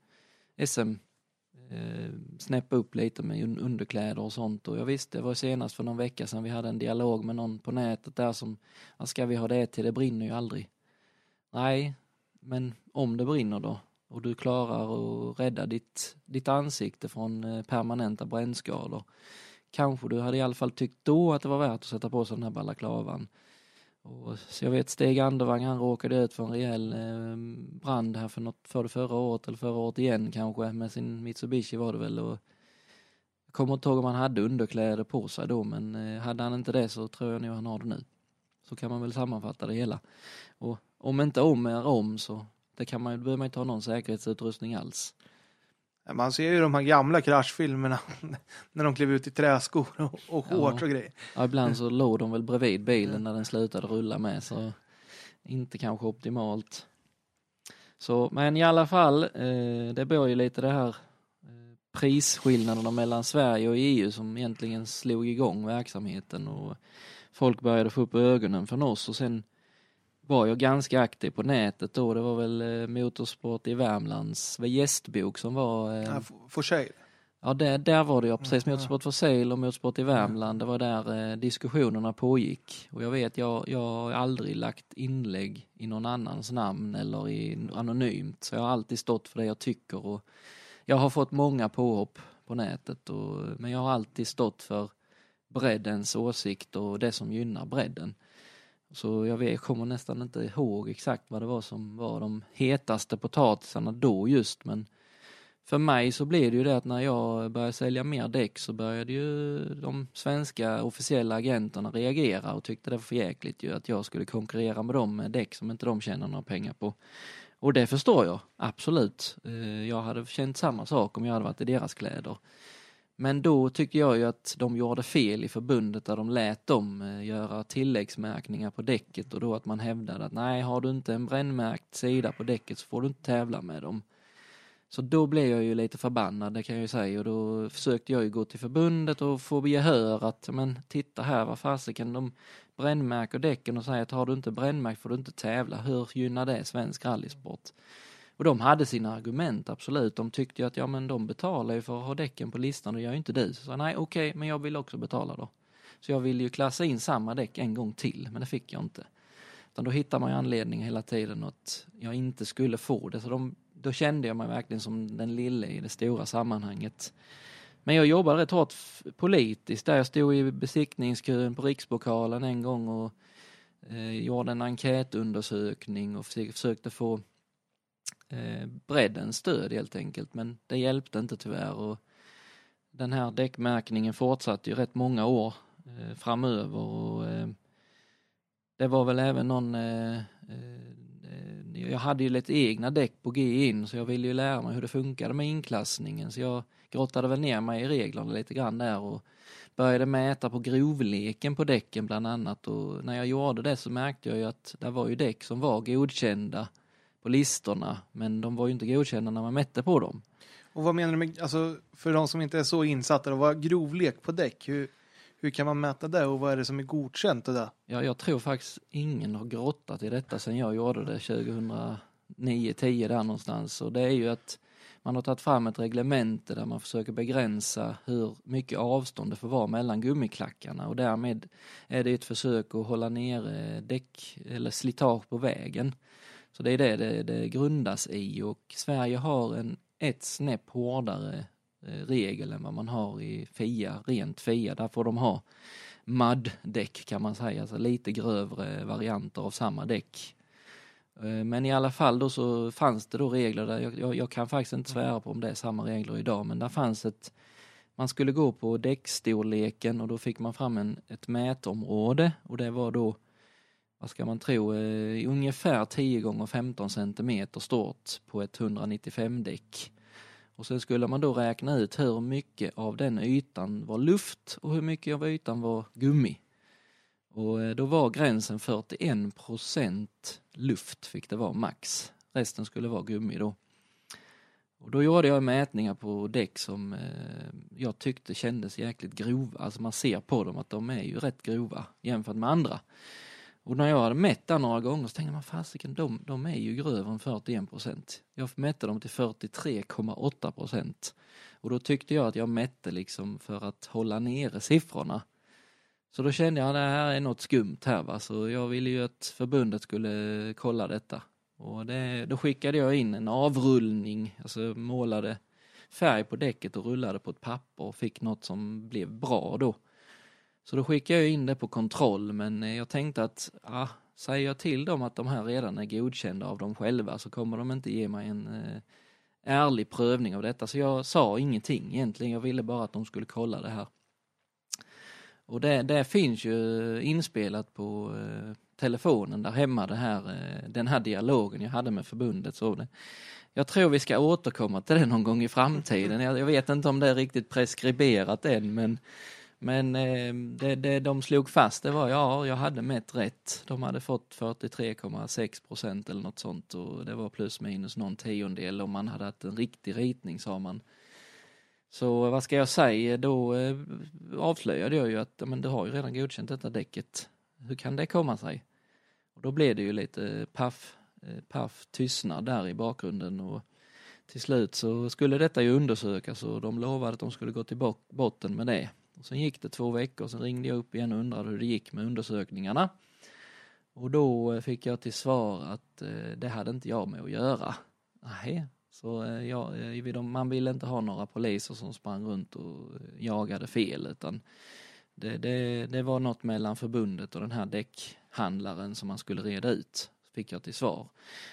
SM eh, snäppa upp lite med underkläder och sånt och jag visste, det var senast för någon vecka sedan vi hade en dialog med någon på nätet där som, vad ska vi ha det till, det brinner ju aldrig. Nej, men om det brinner då och du klarar att rädda ditt, ditt ansikte från eh, permanenta brännskador. Kanske du hade i alla fall tyckt då att det var värt att sätta på sig den här balaklavan. Och, så jag vet Stig Andervang han råkade ut för en rejäl eh, brand här för, något, för det förra året eller förra året igen kanske med sin Mitsubishi var det väl. Och, jag kommer inte ihåg om han hade underkläder på sig då men eh, hade han inte det så tror jag nog han har det nu. Så kan man väl sammanfatta det hela. Och om inte om är om så det kan man, ju- behöver man inte ha någon säkerhetsutrustning alls. Man ser ju de här gamla kraschfilmerna när de klev ut i träskor och, och Ja. shorts och grejer. Ja, ibland så låg de väl bredvid bilen när den slutade rulla med så inte kanske optimalt. Så, men i alla fall, eh, det beror ju lite det här eh, prisskillnaderna mellan Sverige och EU som egentligen slog igång verksamheten och folk började få upp ögonen för oss och sen var jag ganska aktiv på nätet då. Det var väl eh, Motorsport i Värmlands gästbok som var eh, Ja, For sale. Ja, där, där var det ja, precis. Ja. Motorsport för sale och Motorsport i Värmland. Det var där eh, diskussionerna pågick. Och jag vet, jag, jag har aldrig lagt inlägg i någon annans namn eller i anonymt. Så jag har alltid stått för det jag tycker och jag har fått många påhopp på nätet. Och, men jag har alltid stått för breddens åsikt och det som gynnar bredden. Så jag, vet, jag kommer nästan inte ihåg exakt vad det var som var de hetaste potatisarna då just men för mig så blir det ju det att när jag började sälja mer däck så började ju de svenska officiella agenterna reagera och tyckte det var för jäkligt ju att jag skulle konkurrera med dem med däck som inte de tjänar några pengar på. Och det förstår jag, absolut. Eh, jag hade känt samma sak om jag hade varit i deras kläder. Men då tycker jag ju att de gjorde fel i förbundet där de lät dem eh, göra tilläggsmärkningar på däcket och då att man hävdade att nej, har du inte en brännmärkt sida på däcket så får du inte tävla med dem. Så då blev jag ju lite förbannad, det kan jag ju säga, och då försökte jag ju gå till förbundet och få gehör att, men titta här, vad fasiken, de brännmärker däcken och säger att har du inte brännmärkt får du inte tävla, hur gynnar det svensk rallysport? Och de hade sina argument, absolut. De tyckte ju att ja men de betalar ju för att ha däcken på listan och gör ju inte du. Så sa nej okej, men jag vill också betala då. Så jag ville ju klassa in samma däck en gång till, men det fick jag inte. Utan då hittar man ju anledning hela tiden att jag inte skulle få det. Så de, då kände jag mig verkligen som den lille i det stora sammanhanget. Men jag jobbade rätt hårt politiskt där. Jag stod i besiktningskön på Rikspokalen en gång och eh, gjorde en enkätundersökning och försökte få eh, breddens stöd helt enkelt. Men det hjälpte inte tyvärr. Och den här däckmärkningen fortsatte ju rätt många år eh, framöver. Och, eh, det var väl även någon eh, eh, jag hade ju lite egna däck på G in så jag ville ju lära mig hur det funkade med inklassningen så jag grottade väl ner mig i reglerna lite grann där och började mäta på grovleken på däcken bland annat och när jag gjorde det så märkte jag ju att det var ju däck som var godkända på listorna men de var ju inte godkända när man mätte på dem. Och vad menar du med, alltså för de som inte är så insatta, då, vad grovlek på däck? Hur, hur kan man mäta det och vad är det som är godkänt det? Ja, jag tror faktiskt ingen har grottat i detta sedan jag gjorde det 2009-10 där någonstans. Och det är ju att man har tagit fram ett reglemente där man försöker begränsa hur mycket avstånd det får vara mellan gummiklackarna och därmed är det ett försök att hålla nere däck eller slitage på vägen. Så det är det det, det grundas i och Sverige har en ett snäpp hårdare eh, regel än vad man har i FIA, rent FIA. Där får de ha MAD-däck kan man säga, alltså lite grövre varianter av samma däck. Eh, men i alla fall då så fanns det då regler där, jag, jag, jag kan faktiskt inte svära på om det är samma regler idag, men där fanns ett, man skulle gå på däckstorleken och då fick man fram en, ett mätområde och det var då, vad ska man tro, eh, ungefär 10 gånger 15 centimeter stort på ett 195 däck. Och sen skulle man då räkna ut hur mycket av den ytan var luft och hur mycket av ytan var gummi. Och eh, då var gränsen 41 procent luft fick det vara max. Resten skulle vara gummi då. Och då gjorde jag mätningar på däck som eh, jag tyckte kändes jäkligt grova. Alltså man ser på dem att de är ju rätt grova jämfört med andra. Och när jag hade mätt där några gånger så tänkte man fasiken, de, de är ju grövre än 41 procent. Jag mätte dem till 43,8 procent. Och då tyckte jag att jag mätte liksom för att hålla nere siffrorna. Så då kände jag att det här är något skumt här va, så jag ville ju att förbundet skulle kolla detta. Och det, då skickade jag in en avrullning, alltså målade färg på däcket och rullade på ett papper och fick något som blev bra då. Så då skickade jag in det på kontroll men eh, jag tänkte att ah, säger jag till dem att de här redan är godkända av dem själva så kommer de inte ge mig en eh, ärlig prövning av detta. Så jag sa ingenting egentligen, jag ville bara att de skulle kolla det här. Och det, det finns ju inspelat på eh, telefonen där hemma det här, eh, den här dialogen jag hade med förbundet. Så det, jag tror vi ska återkomma till det någon gång i framtiden. Jag, jag vet inte om det är riktigt preskriberat än men, men eh, det, det de slog fast det var ja, jag hade mätt rätt. De hade fått 43,6 procent eller något sånt och det var plus minus någon tiondel om man hade haft en riktig ritning sa man. Så vad ska jag säga, då eh, avslöjade jag ju att men du har ju redan godkänt detta däcket. Hur kan det komma sig? Och då blev det ju lite paff, eh, paff tystnad där i bakgrunden och till slut så skulle detta ju undersökas och de lovade att de skulle gå till botten med det. Och sen gick det två veckor, sen ringde jag upp igen och undrade hur det gick med undersökningarna. Och då eh, fick jag till svar att eh, det hade inte jag med att göra. Nej, så eh, ja, eh, man ville inte ha några poliser som sprang runt och eh, jagade fel utan det, det, det var något mellan förbundet och den här däckhandlaren som man skulle reda ut, fick jag till svar.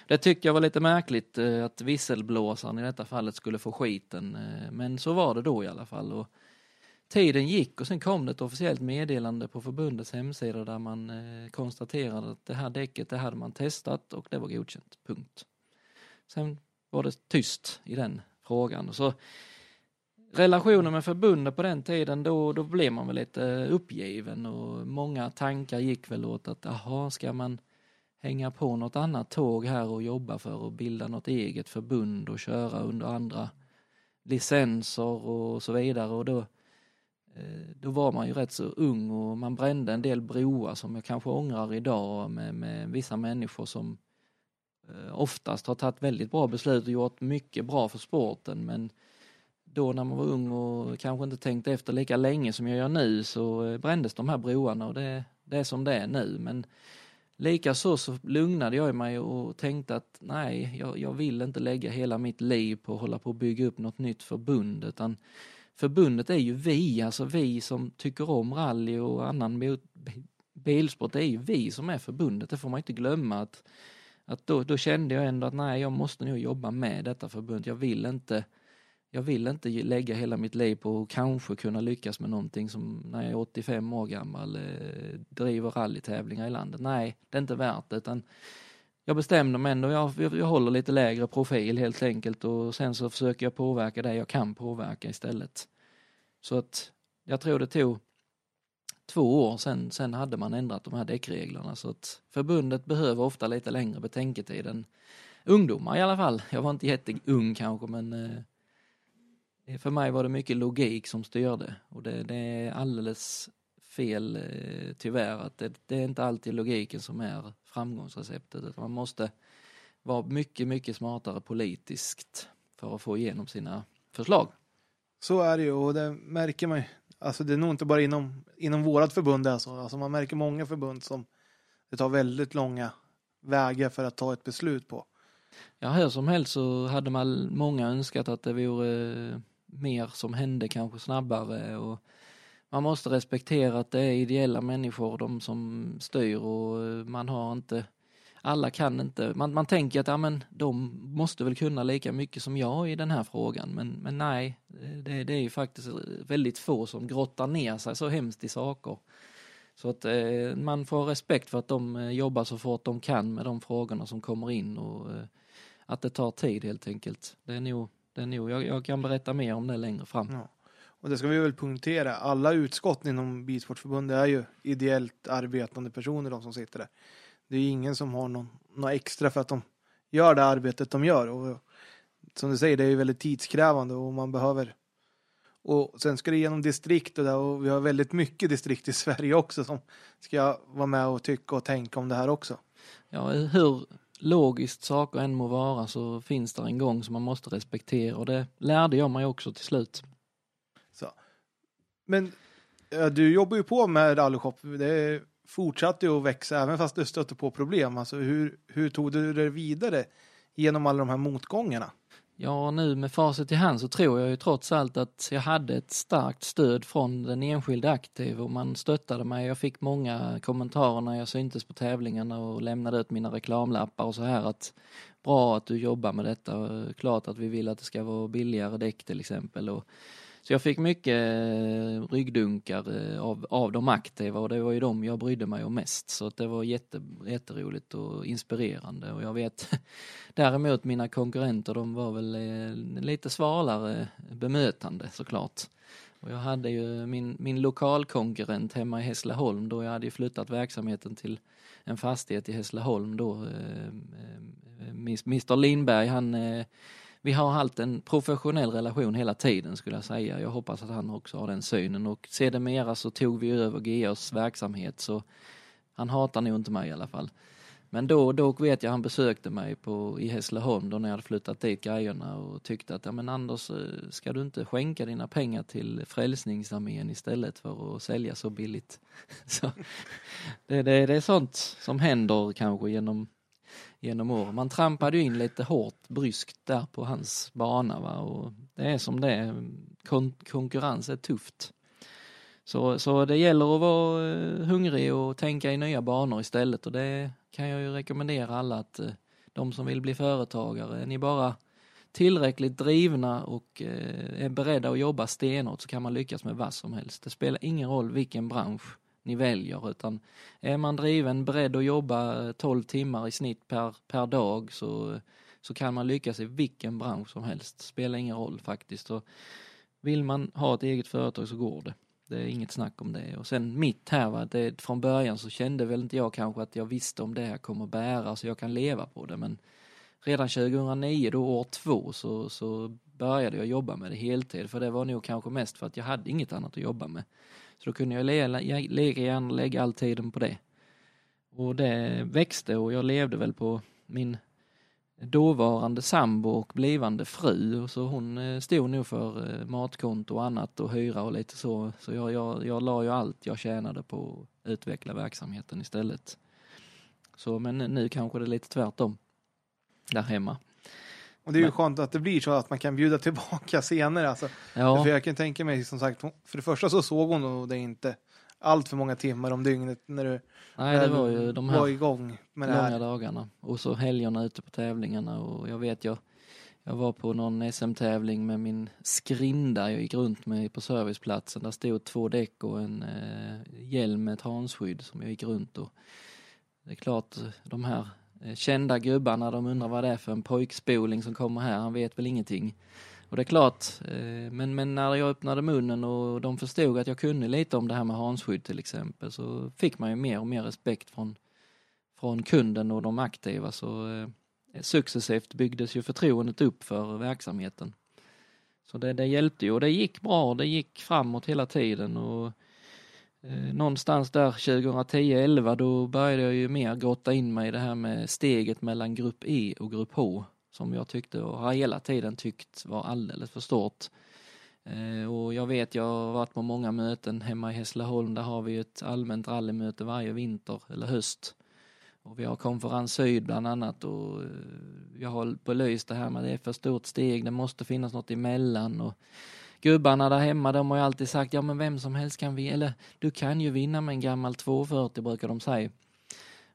Det tyckte jag var lite märkligt eh, att visselblåsaren i detta fallet skulle få skiten, eh, men så var det då i alla fall. Och tiden gick och sen kom det ett officiellt meddelande på förbundets hemsida där man eh, konstaterade att det här däcket, det hade man testat och det var godkänt, punkt. Sen var det tyst i den frågan. Så relationen med förbundet på den tiden, då, då blev man väl lite uppgiven och många tankar gick väl åt att jaha, ska man hänga på något annat tåg här och jobba för att bilda något eget förbund och köra under andra licenser och så vidare och då eh, Eh, då var man ju rätt så ung och man brände en del broar som jag kanske ångrar idag med, med vissa människor som eh, oftast har tagit väldigt bra beslut och gjort mycket bra för sporten. Men då när man var ung och kanske inte tänkte efter lika länge som jag gör nu så eh, brändes de här broarna och det, det är som det är nu. Men Likaså så lugnade jag mig och tänkte att nej, jag, jag vill inte lägga hela mitt liv på att hålla på och bygga upp något nytt förbund utan förbundet är ju vi, alltså vi som tycker om rally och annan bilsport, det är ju vi som är förbundet, det får man inte glömma att, att då, då kände jag ändå att nej, jag måste nog jobba med detta förbund, jag vill inte jag vill inte lägga hela mitt liv på att kanske kunna lyckas med någonting som när jag är 85 år gammal eh, driver rallytävlingar i landet. Nej, det är inte värt det utan jag bestämde mig ändå, jag, jag, jag håller lite lägre profil helt enkelt och sen så försöker jag påverka det jag kan påverka istället. Så att jag tror det tog två år sen, sen hade man ändrat de här däckreglerna så att förbundet behöver ofta lite längre betänketid än ungdomar i alla fall. Jag var inte jätteung kanske men eh, för mig var det mycket logik som styrde och det, det är alldeles fel eh, tyvärr att det, det är inte alltid logiken som är framgångsreceptet utan man måste vara mycket, mycket smartare politiskt för att få igenom sina förslag. Så är det ju och det märker man ju. Alltså det är nog inte bara inom, inom vårat förbund alltså. alltså. Man märker många förbund som det tar väldigt långa vägar för att ta ett beslut på. Ja, hur som helst så hade man många önskat att det vore eh, mer som hände kanske snabbare och man måste respektera att det är ideella människor, de som styr och eh, man har inte alla kan inte, man, man tänker att ja, men, de måste väl kunna lika mycket som jag i den här frågan men, men nej, det, det är ju faktiskt väldigt få som grottar ner sig så hemskt i saker. Så att eh, man får respekt för att de eh, jobbar så fort de kan med de frågorna som kommer in och eh, att det tar tid helt enkelt. Det är nog, det är nog jag, jag kan berätta mer om det längre fram. Ja. Och det ska vi väl punktera. Alla utskott inom Bilsportförbundet är ju ideellt arbetande personer, de som sitter där. Det är ingen som har någon, något extra för att de gör det arbetet de gör. Och som du säger, det är ju väldigt tidskrävande och man behöver och sen ska det genom distrikt och, där, och vi har väldigt mycket distrikt i Sverige också som ska vara med och tycka och tänka om det här också. Ja, hur logiskt saker än må vara så finns det en gång som man måste respektera och det lärde jag mig också till slut. Så. Men du jobbar ju på med rallyshop. Det fortsatte ju att växa även fast du stötte på problem. Alltså hur, hur tog du dig vidare genom alla de här motgångarna? Ja, nu med facit i hand så tror jag ju trots allt att jag hade ett starkt stöd från den enskilde aktiv och man stöttade mig. Jag fick många kommentarer när jag syntes på tävlingarna och lämnade ut mina reklamlappar och så här att bra att du jobbar med detta. Klart att vi vill att det ska vara billigare däck till exempel. Och så jag fick mycket eh, ryggdunkar eh, av, av de aktiva och det var ju de jag brydde mig om mest. Så det var jätte, jätteroligt och inspirerande och jag vet däremot mina konkurrenter de var väl eh, lite svalare bemötande såklart. Och jag hade ju min, min lokalkonkurrent hemma i Hässleholm då jag hade ju flyttat verksamheten till en fastighet i Hässleholm då. Mr Lindberg han vi har haft en professionell relation hela tiden skulle jag säga. Jag hoppas att han också har den synen och sedermera så tog vi över GAs verksamhet så han hatar nog inte mig i alla fall. Men då, då vet jag han besökte mig på, i Hässleholm då när jag hade flyttat dit grejerna och tyckte att ja men Anders eh, ska du inte skänka dina pengar till Frälsningsarmén istället för att sälja så billigt. Så, det, det, det är sånt som händer kanske genom genom åren. Man trampade ju in lite hårt bryskt där på hans bana va? och det är som det är. Kon konkurrens är tufft. Så, så det gäller att vara eh, hungrig och tänka i nya banor istället och det kan jag ju rekommendera alla att eh, de som vill bli företagare, är ni bara tillräckligt drivna och eh, är beredda att jobba stenhårt så kan man lyckas med vad som helst. Det spelar ingen roll vilken bransch ni väljer utan är man driven, beredd att jobba eh, 12 timmar i snitt per, per dag så, eh, så kan man lyckas i vilken bransch som helst. Spelar ingen roll faktiskt. Och vill man ha ett eget företag så går det. Det är inget snack om det. Och sen mitt här, va, det, från början så kände väl inte jag kanske att jag visste om det här kommer bära så jag kan leva på det. Men redan 2009, då år två, så, så började jag jobba med det heltid. För det var nog kanske mest för att jag hade inget annat att jobba med. Så då kunde jag lika gärna lägga all tiden på det. Och det växte och jag levde väl på min dåvarande sambo och blivande fru. Så hon eh, stod nog för eh, matkonto och annat och hyra och lite så. Så jag, jag, jag la ju allt jag tjänade på att utveckla verksamheten istället. Så men nu kanske det är lite tvärtom. Där hemma. Och det är ju skönt att det blir så att man kan bjuda tillbaka senare. Alltså. Ja. För jag kan tänka mig, som sagt, för det första så såg hon det inte allt för många timmar om dygnet när du Nej, det var ju de här var igång med långa det här. dagarna. Och så helgerna ute på tävlingarna och jag vet jag jag var på någon SM-tävling med min skrinda jag gick runt med på serviceplatsen. Där stod två däck och en eh, hjälm med ett hansskydd som jag gick runt och det är klart de här Eh, kända gubbarna, de undrar vad det är för en pojkspoling som kommer här, han vet väl ingenting. Och det är klart, eh, men, men när jag öppnade munnen och de förstod att jag kunde lite om det här med hansskydd till exempel så fick man ju mer och mer respekt från, från kunden och de aktiva så eh, successivt byggdes ju förtroendet upp för verksamheten. Så det, det hjälpte ju och det gick bra, det gick framåt hela tiden och Eh, någonstans där 2010-11 då började jag ju mer grotta in mig i det här med steget mellan grupp E och grupp H som jag tyckte och har hela tiden tyckt var alldeles för stort. Eh, och jag vet, jag har varit på många möten hemma i Hässleholm, där har vi ett allmänt rallymöte varje vinter eller höst. Och vi har konferens syd bland annat och eh, jag har belyst det här med att det är för stort steg, det måste finnas något emellan och gubbarna där hemma, de har ju alltid sagt, ja men vem som helst kan vinna, eller du kan ju vinna med en gammal 240 brukar de säga.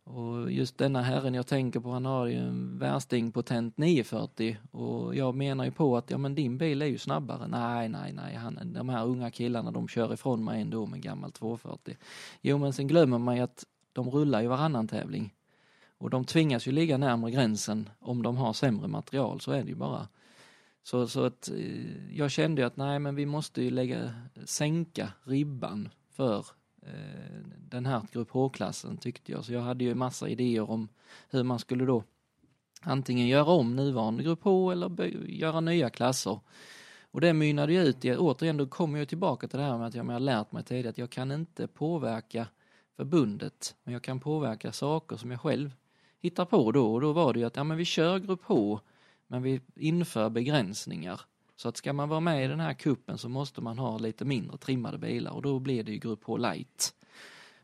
Och just denna herren jag tänker på, han har ju en värstingpotent 940 och jag menar ju på att ja men din bil är ju snabbare. Nej, nej, nej, han, de här unga killarna de kör ifrån mig ändå med gammal 240. Jo men sen glömmer man ju att de rullar ju varannan tävling. Och de tvingas ju ligga närmare gränsen om de har sämre material, så är det ju bara. Så, så att eh, jag kände att nej men vi måste ju lägga, sänka ribban för eh, den här grupp H-klassen tyckte jag. Så jag hade ju massa idéer om hur man skulle då antingen göra om nuvarande grupp H eller göra nya klasser. Och det mynnade ju ut i, återigen då kommer jag tillbaka till det här med att jag har lärt mig tidigare att jag kan inte påverka förbundet, men jag kan påverka saker som jag själv hittar på då. Och då var det ju att ja, men vi kör grupp H, men vi inför begränsningar. Så att ska man vara med i den här kuppen så måste man ha lite mindre trimmade bilar och då blir det ju grupp H light.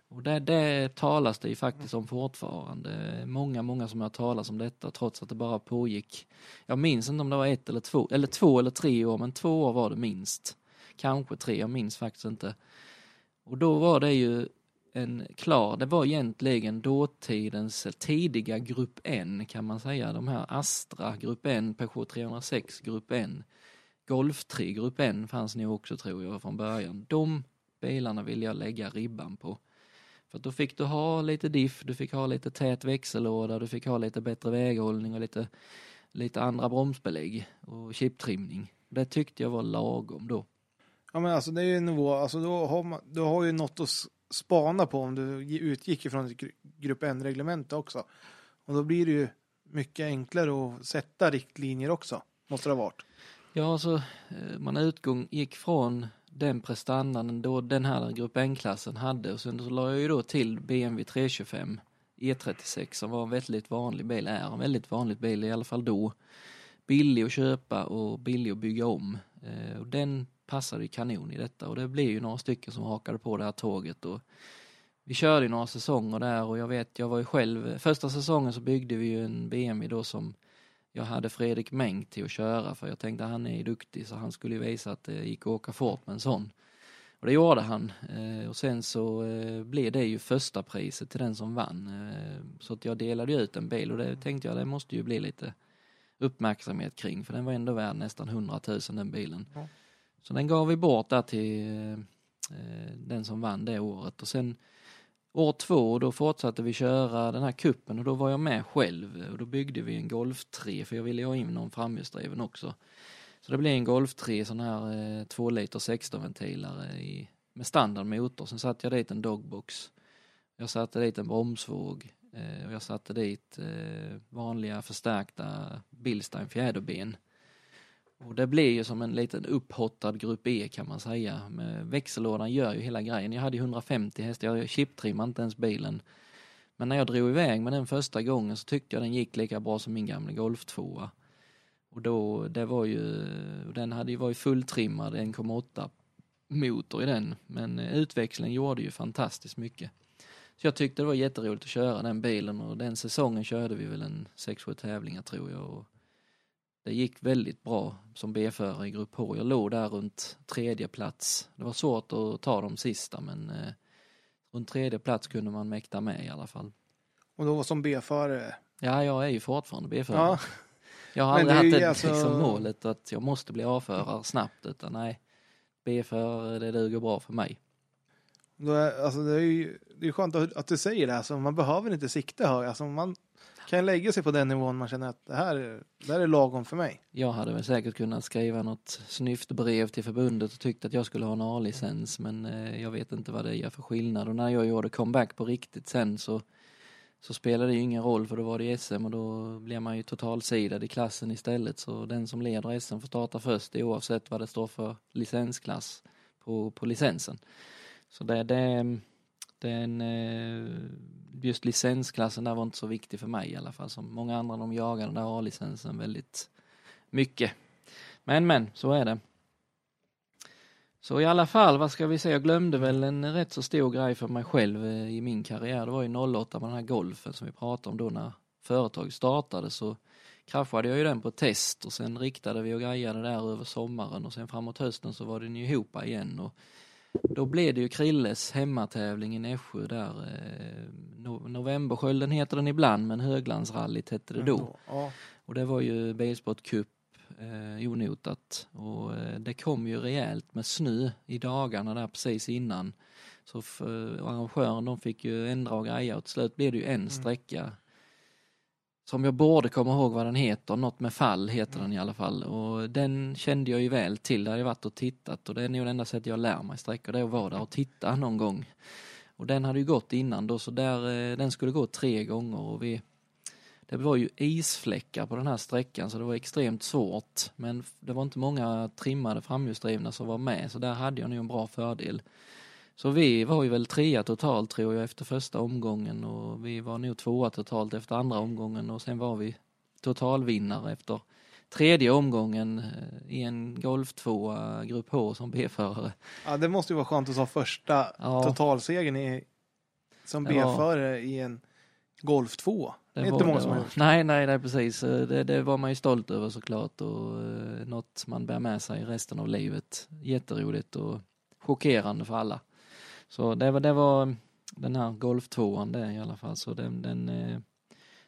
Och det, det talas det ju faktiskt om fortfarande. Många, många som har talat om detta trots att det bara pågick. Jag minns inte om det var ett eller två, eller två eller tre år, men två år var det minst. Kanske tre, jag minns faktiskt inte. Och då var det ju en klar, det var egentligen dåtidens tidiga grupp N kan man säga. De här Astra grupp N, Peugeot 306 grupp N, Golf 3 grupp N fanns nog också tror jag från början. De bilarna vill jag lägga ribban på. För då fick du ha lite diff, du fick ha lite tät växellåda, du fick ha lite bättre väghållning och lite, lite andra bromsbelägg och chiptrimning. Det tyckte jag var lagom då. Ja men alltså det är ju en nivå, alltså då har man, du har ju något att spana på om du utgick ifrån ett grupp N-reglement också. Och då blir det ju mycket enklare att sätta riktlinjer också, måste det ha varit. Ja, alltså eh, man utgick från den prestandan då den här grupp N-klassen hade och sen så la jag ju då till BMW 325 E36 som var en väldigt vanlig bil, är en väldigt vanlig bil i alla fall då. Billig att köpa och billig att bygga om. Eh, och den passade kanon i detta och det blev ju några stycken som hakade på det här tåget och vi körde några säsonger där och jag vet, jag var ju själv, första säsongen så byggde vi ju en BMW då som jag hade Fredrik Mengt till att köra för jag tänkte han är duktig så han skulle visa att det gick att åka fort med en sån. Och det gjorde han eh, och sen så eh, blev det ju första priset till den som vann. Eh, så att jag delade ut en bil och det tänkte jag det måste ju bli lite uppmärksamhet kring för den var ändå värd nästan 100 000 den bilen. Ja. Så den gav vi bort där till eh, eh, den som vann det året och sen År två då fortsatte vi köra den här kuppen och då var jag med själv och då byggde vi en Golf 3 för jag ville ha in någon framhjulsdriven också. Så det blev en Golf 3 sån här eh, 2 liter 16-ventilare i, med standardmotor. Sen satte jag dit en dogbox. Jag satte dit en bromsvåg eh, och jag satte dit eh, vanliga förstärkta Bilstein fjäderben. Och det blir ju som en liten upphottad grupp E kan man säga. Med växellådan gör ju hela grejen. Jag hade ju 150 hästar, jag chiptrimmade inte ens bilen. Men när jag drog iväg med den första gången så tyckte jag den gick lika bra som min gamla Golf 2. Och då, det var ju, den hade ju varit fulltrimmad 1,8 motor i den. Men eh, utväxlingen gjorde ju fantastiskt mycket. Så jag tyckte det var jätteroligt att köra den bilen och den säsongen körde vi väl en 6-7 tävlingar tror jag. Och det gick väldigt bra som B-förare i Grupp H. Jag låg där runt tredje plats. Det var svårt att ta de sista men eh, runt tredje plats kunde man mäkta med i alla fall. Och då som B-förare? Ja, jag är ju fortfarande B-förare. Ja. Jag har aldrig haft det alltså... liksom målet att jag måste bli A-förare snabbt utan nej, B-förare det duger bra för mig. Då är, alltså det är ju det är skönt att, att du säger det, alltså, man behöver inte sikta högt. Alltså, man, kan lägga sig på den nivån man känner att det här, det här är lagom för mig. Jag hade väl säkert kunnat skriva något snyft brev till förbundet och tyckt att jag skulle ha en A-licens men eh, jag vet inte vad det gör för skillnad och när jag gjorde comeback på riktigt sen så så spelade det ju ingen roll för då var det SM och då blir man ju totalsidad i klassen istället så den som leder SM får starta först oavsett vad det står för licensklass på, på licensen. Så det, det, den, eh, just licensklassen där var inte så viktig för mig i alla fall. Som många andra de jagar den där A-licensen väldigt mycket. Men men, så är det. Så i alla fall, vad ska vi säga, jag glömde väl en rätt så stor grej för mig själv eh, i min karriär. Det var ju 08 med den här golfen som vi pratade om då när företaget startade så kraschade jag ju den på test och sen riktade vi och grejade där över sommaren och sen framåt hösten så var den ju ihop igen och då blev det ju Krilles hemmatävling i Nässjö där. Eh, no Novemberskölden heter den ibland men Höglandsrallyt hette det då. Ja. Och det var ju Bilsport Cup eh, onotat och eh, det kom ju rejält med snö i dagarna där precis innan. Så för, arrangören de fick ju ändra och greja och till slut blev det ju en sträcka som jag borde komma ihåg vad den heter, något med fall heter den i alla fall. Och den kände jag ju väl till, där jag varit och tittat. Och det är nog det enda sättet jag lär mig sträckor, det är att vara där och titta någon gång. Och den hade ju gått innan då. Så där, eh, den skulle gå tre gånger. Och vi det var ju isfläckar på den här sträckan. Så det var extremt svårt. Men det var inte många trimmade framhjulsdrivna som var med. Så där hade jag nog en bra fördel. Så vi var ju väl trea totalt tror jag efter första omgången och vi var nog tvåa totalt efter andra omgången och sen var vi totalvinnare efter tredje omgången eh, i en Golf 2 Grupp H som B-förare. ja, det måste ju vara skönt att ta första Ja. totalsegern i, som B-förare i en Golf 2. Det är inte många som har gjort. Nej, nej, nej precis. Det, det var man ju stolt över såklart och eh, något man bär med sig resten av livet. Jätteroligt och chockerande för alla. Så det var, det var den här Golf 2 det i alla fall. Så den, den, eh,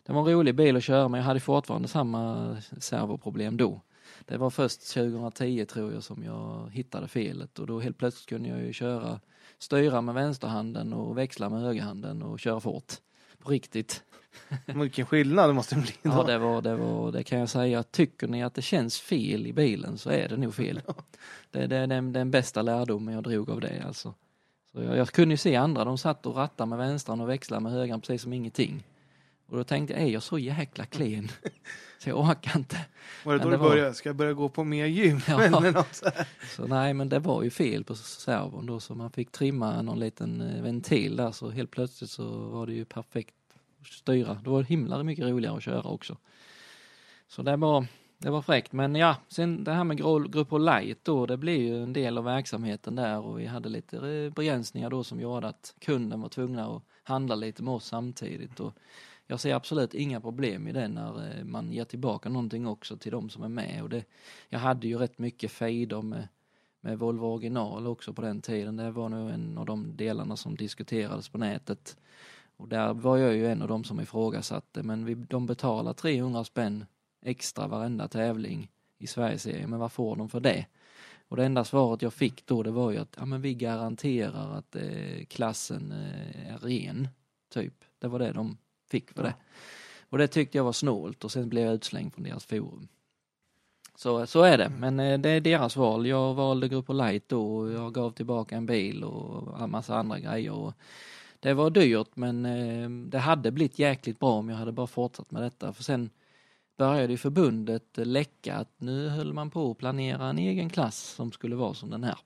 den var en rolig bil att köra men jag hade fortfarande samma servoproblem då. Det var först 2010 tror jag som jag hittade felet och då helt plötsligt kunde jag ju köra, styra med vänsterhanden och växla med högerhanden och köra fort. På riktigt. Vilken skillnad det måste bli. Ja, då. det var, det var, det kan jag säga. Tycker ni att det känns fel i bilen så är det nog fel. Det, det är den, den bästa lärdomen jag drog av det alltså. Så jag, jag kunde ju se andra, de satt och rattade med vänstran och växlade med högern precis som ingenting. Och då tänkte jag, är jag så jäkla klen? Så jag orkar inte. Var det då Men du det var- började? Ska jag börja gå på mer gym? Ja. Så. Så nej, men det var ju fel på servon då så man fick trimma någon liten eh, ventil där så helt plötsligt så var det ju perfekt att styra. Det var himla mycket roligare att köra också. Så det var, det var fräckt. Men ja, sen det här med Gro- Grupp Light då, det blev ju en del av verksamheten där och vi hade lite begränsningar då som gjorde att kunden var tvungna att handla lite med oss samtidigt. Och jag ser absolut inga problem i det när eh, man ger tillbaka någonting också till de som är med. Och det, jag hade ju rätt mycket fejder med, med Volvo original också på den tiden. Det var nog en av de delarna som diskuterades på nätet. Och där var jag ju en av de som ifrågasatte, men vi, de betalade 300 spänn extra varenda tävling i Sverigeserien, men vad får de för det? Och det enda svaret jag fick då det var ju att ja, men vi garanterar att eh, klassen eh, är ren, typ. Det var det de fick för det. Och det tyckte jag var snålt och sen blev jag utslängd från deras forum. Så, så är det, men eh, det är deras val. Jag valde Grupp Light då och jag gav tillbaka en bil och en massa andra grejer. Och det var dyrt men eh, det hade blivit jäkligt bra om jag hade bara fortsatt med detta. För sen började ju förbundet eh, läcka att nu höll man på att planera en egen klass som skulle vara som den här.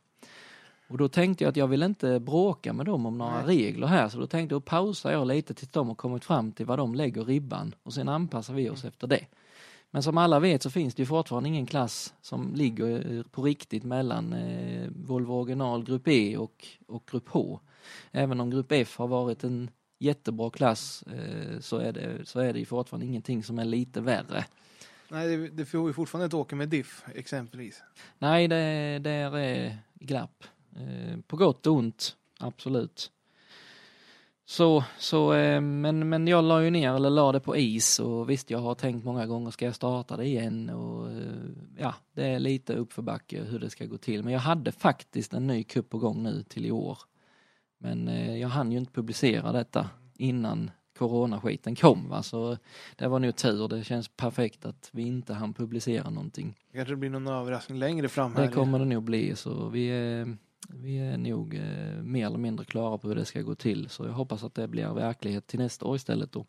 Och då tänkte jag att jag vill inte bråka med dem om några regler här så då tänkte jag pausa jag lite tills de har kommit fram till vad de lägger ribban och sen anpassar vi oss efter det. Men som alla vet så finns det ju fortfarande ingen klass som ligger eh, på riktigt mellan eh, Volvo original Grupp E och, och Grupp H. Även om Grupp F har varit en jättebra klass eh, så, är det, så är det ju fortfarande ingenting som är lite värre. Nej, det, det får ju fortfarande ett åka med diff, exempelvis. Nej, det, det är glapp. Eh, på gott och ont, absolut. Så, så eh, men, men jag la ju ner, eller la det på is och visst jag har tänkt många gånger, ska jag starta det igen? Och ja, det är lite uppförbacke hur det ska gå till. Men jag hade faktiskt en ny kupp på gång nu till i år. Men eh, jag hann ju inte publicera detta innan coronaskiten kom va, så det var nog tur. Det känns perfekt att vi inte hann publicera någonting. Kanske det blir någon överraskning längre fram här. Det kommer det nog bli så vi är, vi är nog eh, mer eller mindre klara på hur det ska gå till så jag hoppas att det blir verklighet till nästa år istället då.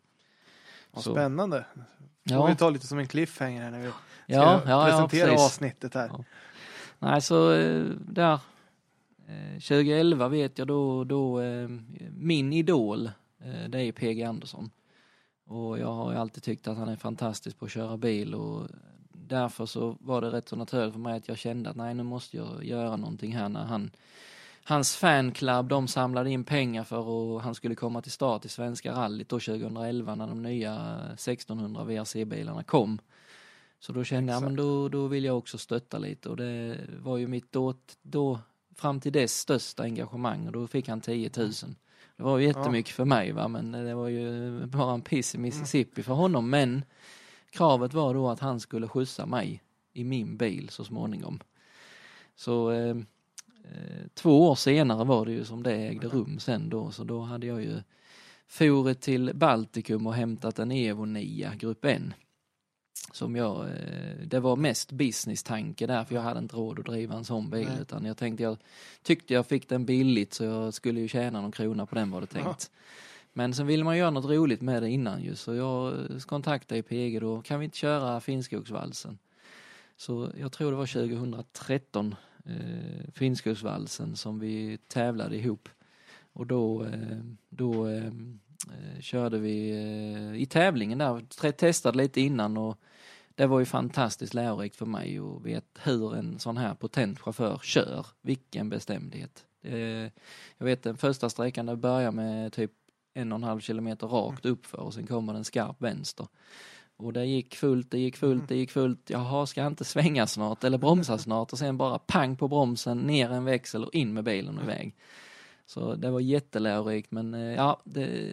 Ja, så- spännande. Får Ja, vi ta lite som en cliffhanger här när vi ska ja, ja, ja presentera avsnittet här. Ja. Nej, så eh, där 2011 vet jag då, då eh, min idol eh, det är PG Andersson. Och jag har ju alltid tyckt att han är fantastisk på att köra bil och därför så var det rätt så naturligt för mig att jag kände att nej nu måste jag göra någonting här när han Hans fanclub, de samlade in pengar för att han skulle komma till start i Svenska rallyt då 2011 när de nya 1600 VRC-bilarna kom. Så då kände jag, men då, då vill jag också stötta lite och det var ju mitt då, då fram till dess största engagemang och då fick han 10 000. Det var ju jättemycket för mig va, men det var ju bara en piss i Mississippi för honom. Men kravet var då att han skulle skjutsa mig i min bil så småningom. Så eh, eh, två år senare var det ju som det ägde rum sen då, så då hade jag ju forit till Baltikum och hämtat en Evo 9 Grupp N. Som jag, eh, det var mest business-tanke där för jag hade inte råd att driva en sån bil Nej. utan jag tänkte jag tyckte jag fick den billigt så jag skulle ju tjäna någon krona på den var det tänkt. Men sen ville man göra något roligt med det innan ju så jag kontaktade PG då, kan vi inte köra Finnskogsvalsen? Så jag tror det var 2013, eh, Finnskogsvalsen som vi tävlade ihop. Och då, eh, då eh, eh, körde vi eh, i tävlingen där, testade lite innan och det var ju fantastiskt lärorikt för mig att veta hur en sån här potent chaufför kör. Vilken bestämdhet. Jag vet den första sträckan där börjar med typ en och en halv kilometer rakt uppför och sen kommer den skarp vänster. Och det gick fullt, det gick fullt, det gick fullt. Jaha, ska jag inte svänga snart eller bromsa snart? Och sen bara pang på bromsen, ner en växel och in med bilen och iväg. Så det var jättelärorikt men eh, ja, det,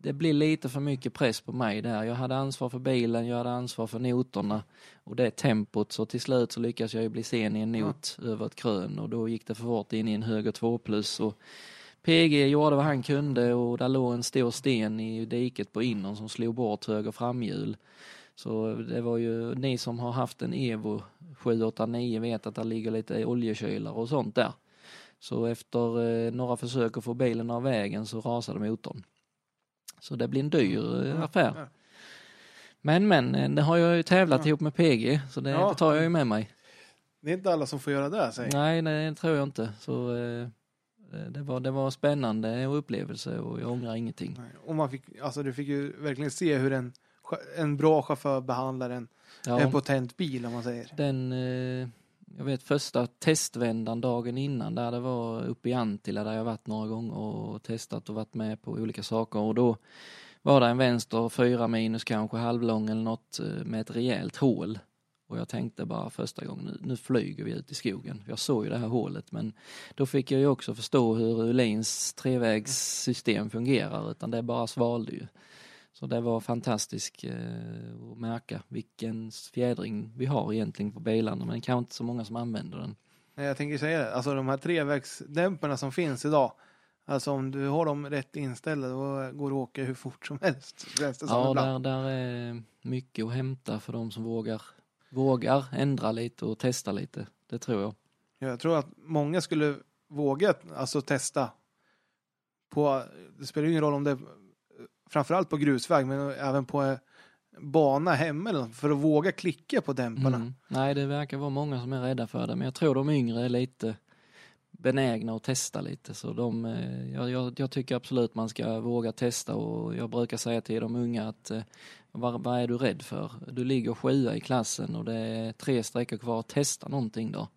det blir lite för mycket press på mig där. Jag hade ansvar för bilen, jag hade ansvar för noterna och det tempot så till slut så lyckades jag ju bli sen i en not över ett krön och då gick det för fort in i en höger 2 plus och PG gjorde vad han kunde och där låg en stor sten i diket på innern som slog bort höger framhjul. Så det var ju, ni som har haft en Evo 789 vet att det ligger lite oljekylare och sånt där. Så efter eh, några försök att få bilen av vägen så rasade motorn. Så det blir en dyr eh, affär. Ja. Men men, eh, det har jag ju tävlat ihop med PG så det, Ja. det tar jag ju med mig. Det är inte alla som får göra det, säger Nej, det tror jag inte. Så eh, det, var, det var spännande upplevelse och jag ångrar ingenting. Nej. Och man fick, alltså du fick ju verkligen se hur en, en bra chaufför behandlar en, Ja. en potent bil, om man säger. Den, eh, jag vet första testvändan dagen innan där det var uppe i Antilla där jag varit några gånger och testat och varit med på olika saker och då var det en vänster fyra minus kanske halvlång eller något eh, med ett rejält hål. Och jag tänkte bara första gången nu, nu flyger vi ut i skogen. Jag såg ju det här hålet men då fick jag ju också förstå hur Ulins trevägssystem fungerar utan det bara svalde ju. Så det var fantastiskt eh, att märka vilken fjädring vi har egentligen på bilarna men kanske inte så många som använder den. Nej, Jag tänker säga det, alltså de här trevägsdämparna som finns idag. Alltså om du har dem rätt inställda då går det att åka hur fort som helst. Ja, där, där är mycket att hämta för de som vågar, vågar ändra lite och testa lite. Det tror jag. Jag tror att många skulle våga alltså testa på, det spelar ju ingen roll om det är framförallt på grusväg men även på bana hemma eller för att våga klicka på dämparna. Mm. Nej, det verkar vara många som är rädda för det, men jag tror de yngre är lite benägna att testa lite. Så de, eh, jag, jag, jag tycker absolut man ska våga testa och jag brukar säga till de unga att eh, vad, vad är du rädd för? Du ligger sjua i klassen och det är tre sträckor kvar, testa någonting då.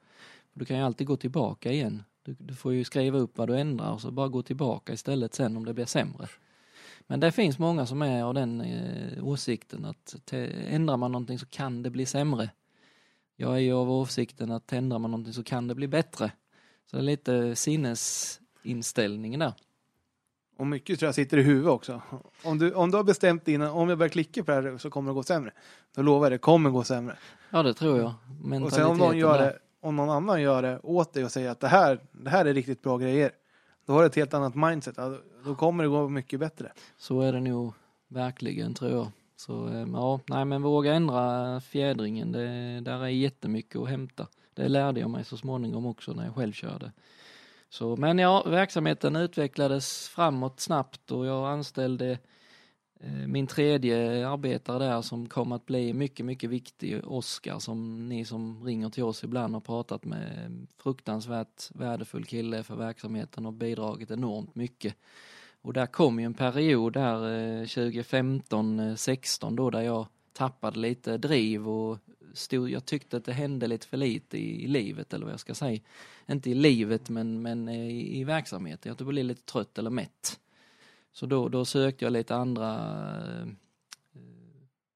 Du kan ju alltid gå tillbaka igen. Du, du får ju skriva upp vad du ändrar och så bara gå tillbaka istället sen om det blir sämre. Men det finns många som är av den eh, åsikten att ändrar man någonting så kan det bli sämre. Jag är ju av åsikten att ändrar man någonting så kan det bli bättre. Så det är lite sinnesinställningen där. Och mycket tror jag sitter i huvudet också. Om du, om du har bestämt innan, om jag börjar klicka på det här så kommer det gå sämre. Då lovar jag det, kommer gå sämre. Ja, det tror jag. Och sen om någon, gör det, om någon annan gör det åt dig och säger att det här, det här är riktigt bra grejer. Då har du ett helt annat mindset. Då, kommer det gå mycket bättre. Så är det nog verkligen tror jag. Så eh, ja, nej men våga ändra fjädringen. Det, där är jättemycket att hämta. Det lärde jag mig så småningom också när jag själv körde. Så, men ja, verksamheten utvecklades framåt snabbt och jag anställde Eh, min tredje arbetare där som kom att bli mycket, mycket viktig, Oskar, som ni som ringer till oss ibland har pratat med. Fruktansvärt värdefull kille för verksamheten och bidragit enormt mycket. Och där kom ju en period där 2015-16 eh, eh, då där jag tappade lite driv och stod, jag tyckte att det hände lite för lite i, i livet eller vad jag ska säga. Inte i livet men, men i, i verksamheten, att jag blev lite trött eller mätt. Så då, då sökte jag lite andra eh,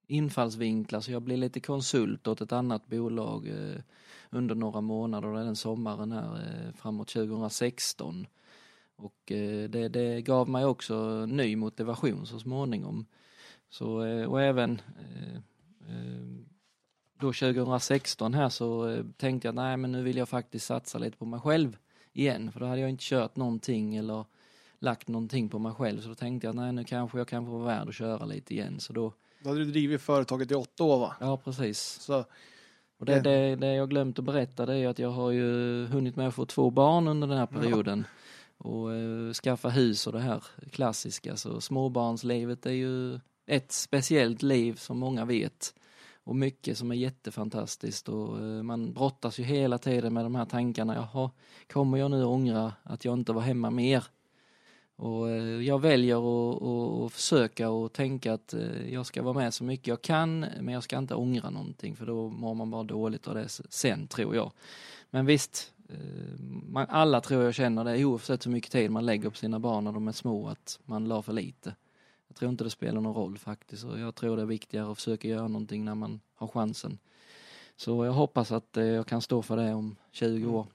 infallsvinklar så jag blev lite konsult åt ett annat bolag eh, under några månader, den sommaren här eh, framåt 2016. Och det, det gav mig också ny motivation så småningom. Så, och även då 2016 här så tänkte jag nej men nu vill jag faktiskt satsa lite på mig själv igen för då hade jag inte kört någonting eller lagt någonting på mig själv så då tänkte jag nej nu kanske jag kan få vara värd att köra lite igen så då Då hade du drivit företaget i åtta år va? Ja precis. Så, Och det, det, det jag glömt att berätta det är att jag har ju hunnit med att få två barn under den här perioden. Och eh, skaffa hus och det här klassiska. Så småbarnslivet är ju ett speciellt liv som många vet. Och mycket som är jättefantastiskt och eh, man brottas ju hela tiden med de här tankarna. Jaha, kommer jag nu ångra att jag inte var hemma mer? Och eh, jag väljer att, försöka och tänka att eh, jag ska vara med så mycket jag kan men jag ska inte ångra någonting för då mår man bara dåligt av det sen tror jag. Men visst, eh, man, alla tror jag känner det oavsett hur mycket tid man lägger på sina barn när de är små att man la för lite. Jag tror inte det spelar någon roll faktiskt och jag tror det är viktigare att försöka göra någonting när man har chansen. Så jag hoppas att jag kan stå för det om 20 år.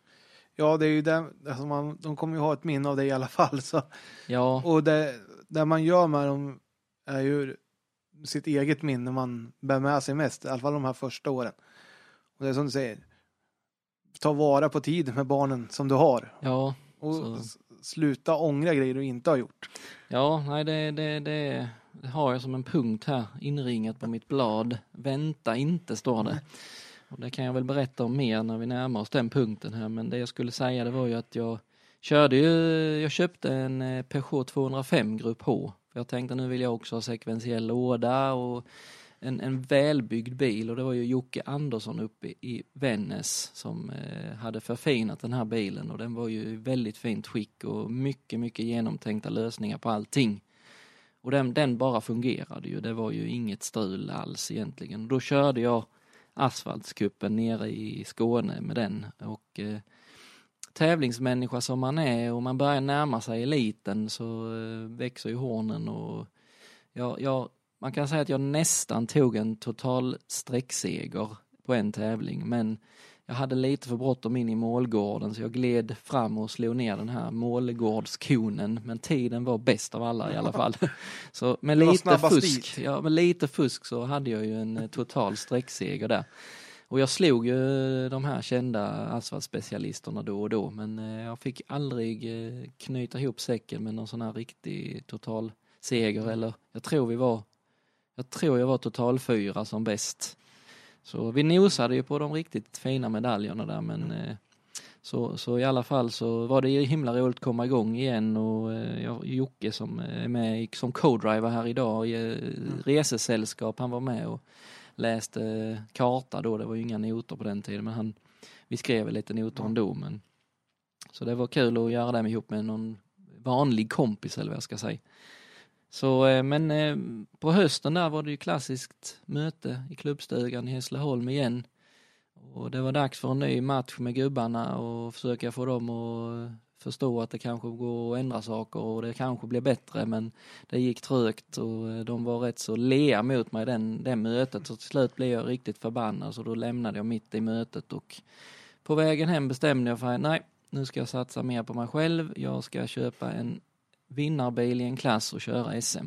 Ja, det är ju det, alltså man, de kommer ju ha ett minne av det i alla fall. Så. Ja, Och det, det man gör med dem är ju sitt eget minne man bär med sig mest, i alla fall de här första åren. Och det är som du säger, ta vara på tiden med barnen som du har. ja, Och Så. sluta ångra grejer du inte har gjort. Ja, nej det, det, det, det har jag som en punkt här inringat på mitt blad. Vänta inte står det. Och det kan jag väl berätta om mer när vi närmar oss den punkten här men det jag skulle säga det var ju att jag körde ju, jag köpte en eh, Peugeot 205 Grupp H. Jag tänkte nu vill jag också ha sekventiell låda och en, en välbyggd bil och det var ju Jocke Andersson uppe i Vännäs som eh, hade förfinat den här bilen och den var ju i väldigt fint skick och mycket, mycket genomtänkta lösningar på allting. Och den, den bara fungerade ju, det var ju inget strul alls egentligen. Då körde jag asfaltskuppen nere i Skåne med den. Och eh, tävlingsmänniska som man är och man börjar närma sig eliten så eh, växer ju hornen och jag, jag, man kan säga att jag nästan tog en total sträckseger på en tävling. Men jag hade lite för bråttom in i målgården så jag gled fram och slog ner den här målgårdskonen men tiden var bäst av alla i alla fall. Så med lite fusk, dit. ja, med lite fusk så hade jag ju en eh, total sträckseger där. Och jag slog ju de här kända asfaltspecialisterna då och då men eh, jag fick aldrig eh, knyta ihop säcken med någon sån här riktig total seger eller jag tror vi var jag tror jag var total fyra som bäst. Så vi nosade ju på de riktigt fina medaljerna där men eh, så, så i alla fall så var det himla roligt att komma igång igen och eh, jag, Jocke som är med som co-driver här idag i eh, resesällskap, han var med och läste karta då, det var ju inga noter på den tiden men han, vi skrev lite noter ändå men så det var kul att göra det ihop med någon vanlig kompis eller vad jag ska säga. Så, eh, men eh, på hösten där var det ju klassiskt möte i klubbstugan i Hässleholm igen. Och det var dags för en ny match med gubbarna och försöka få dem att förstå att det kanske går att ändra saker och det kanske blir bättre men det gick trögt och eh, de var rätt så lea mot mig den, den mötet så till slut blev jag riktigt förbannad så då lämnade jag mitt i mötet och på vägen hem bestämde jag för att nej, nu ska jag satsa mer på mig själv. Jag ska köpa en vinnarbil i en klass och köra SM.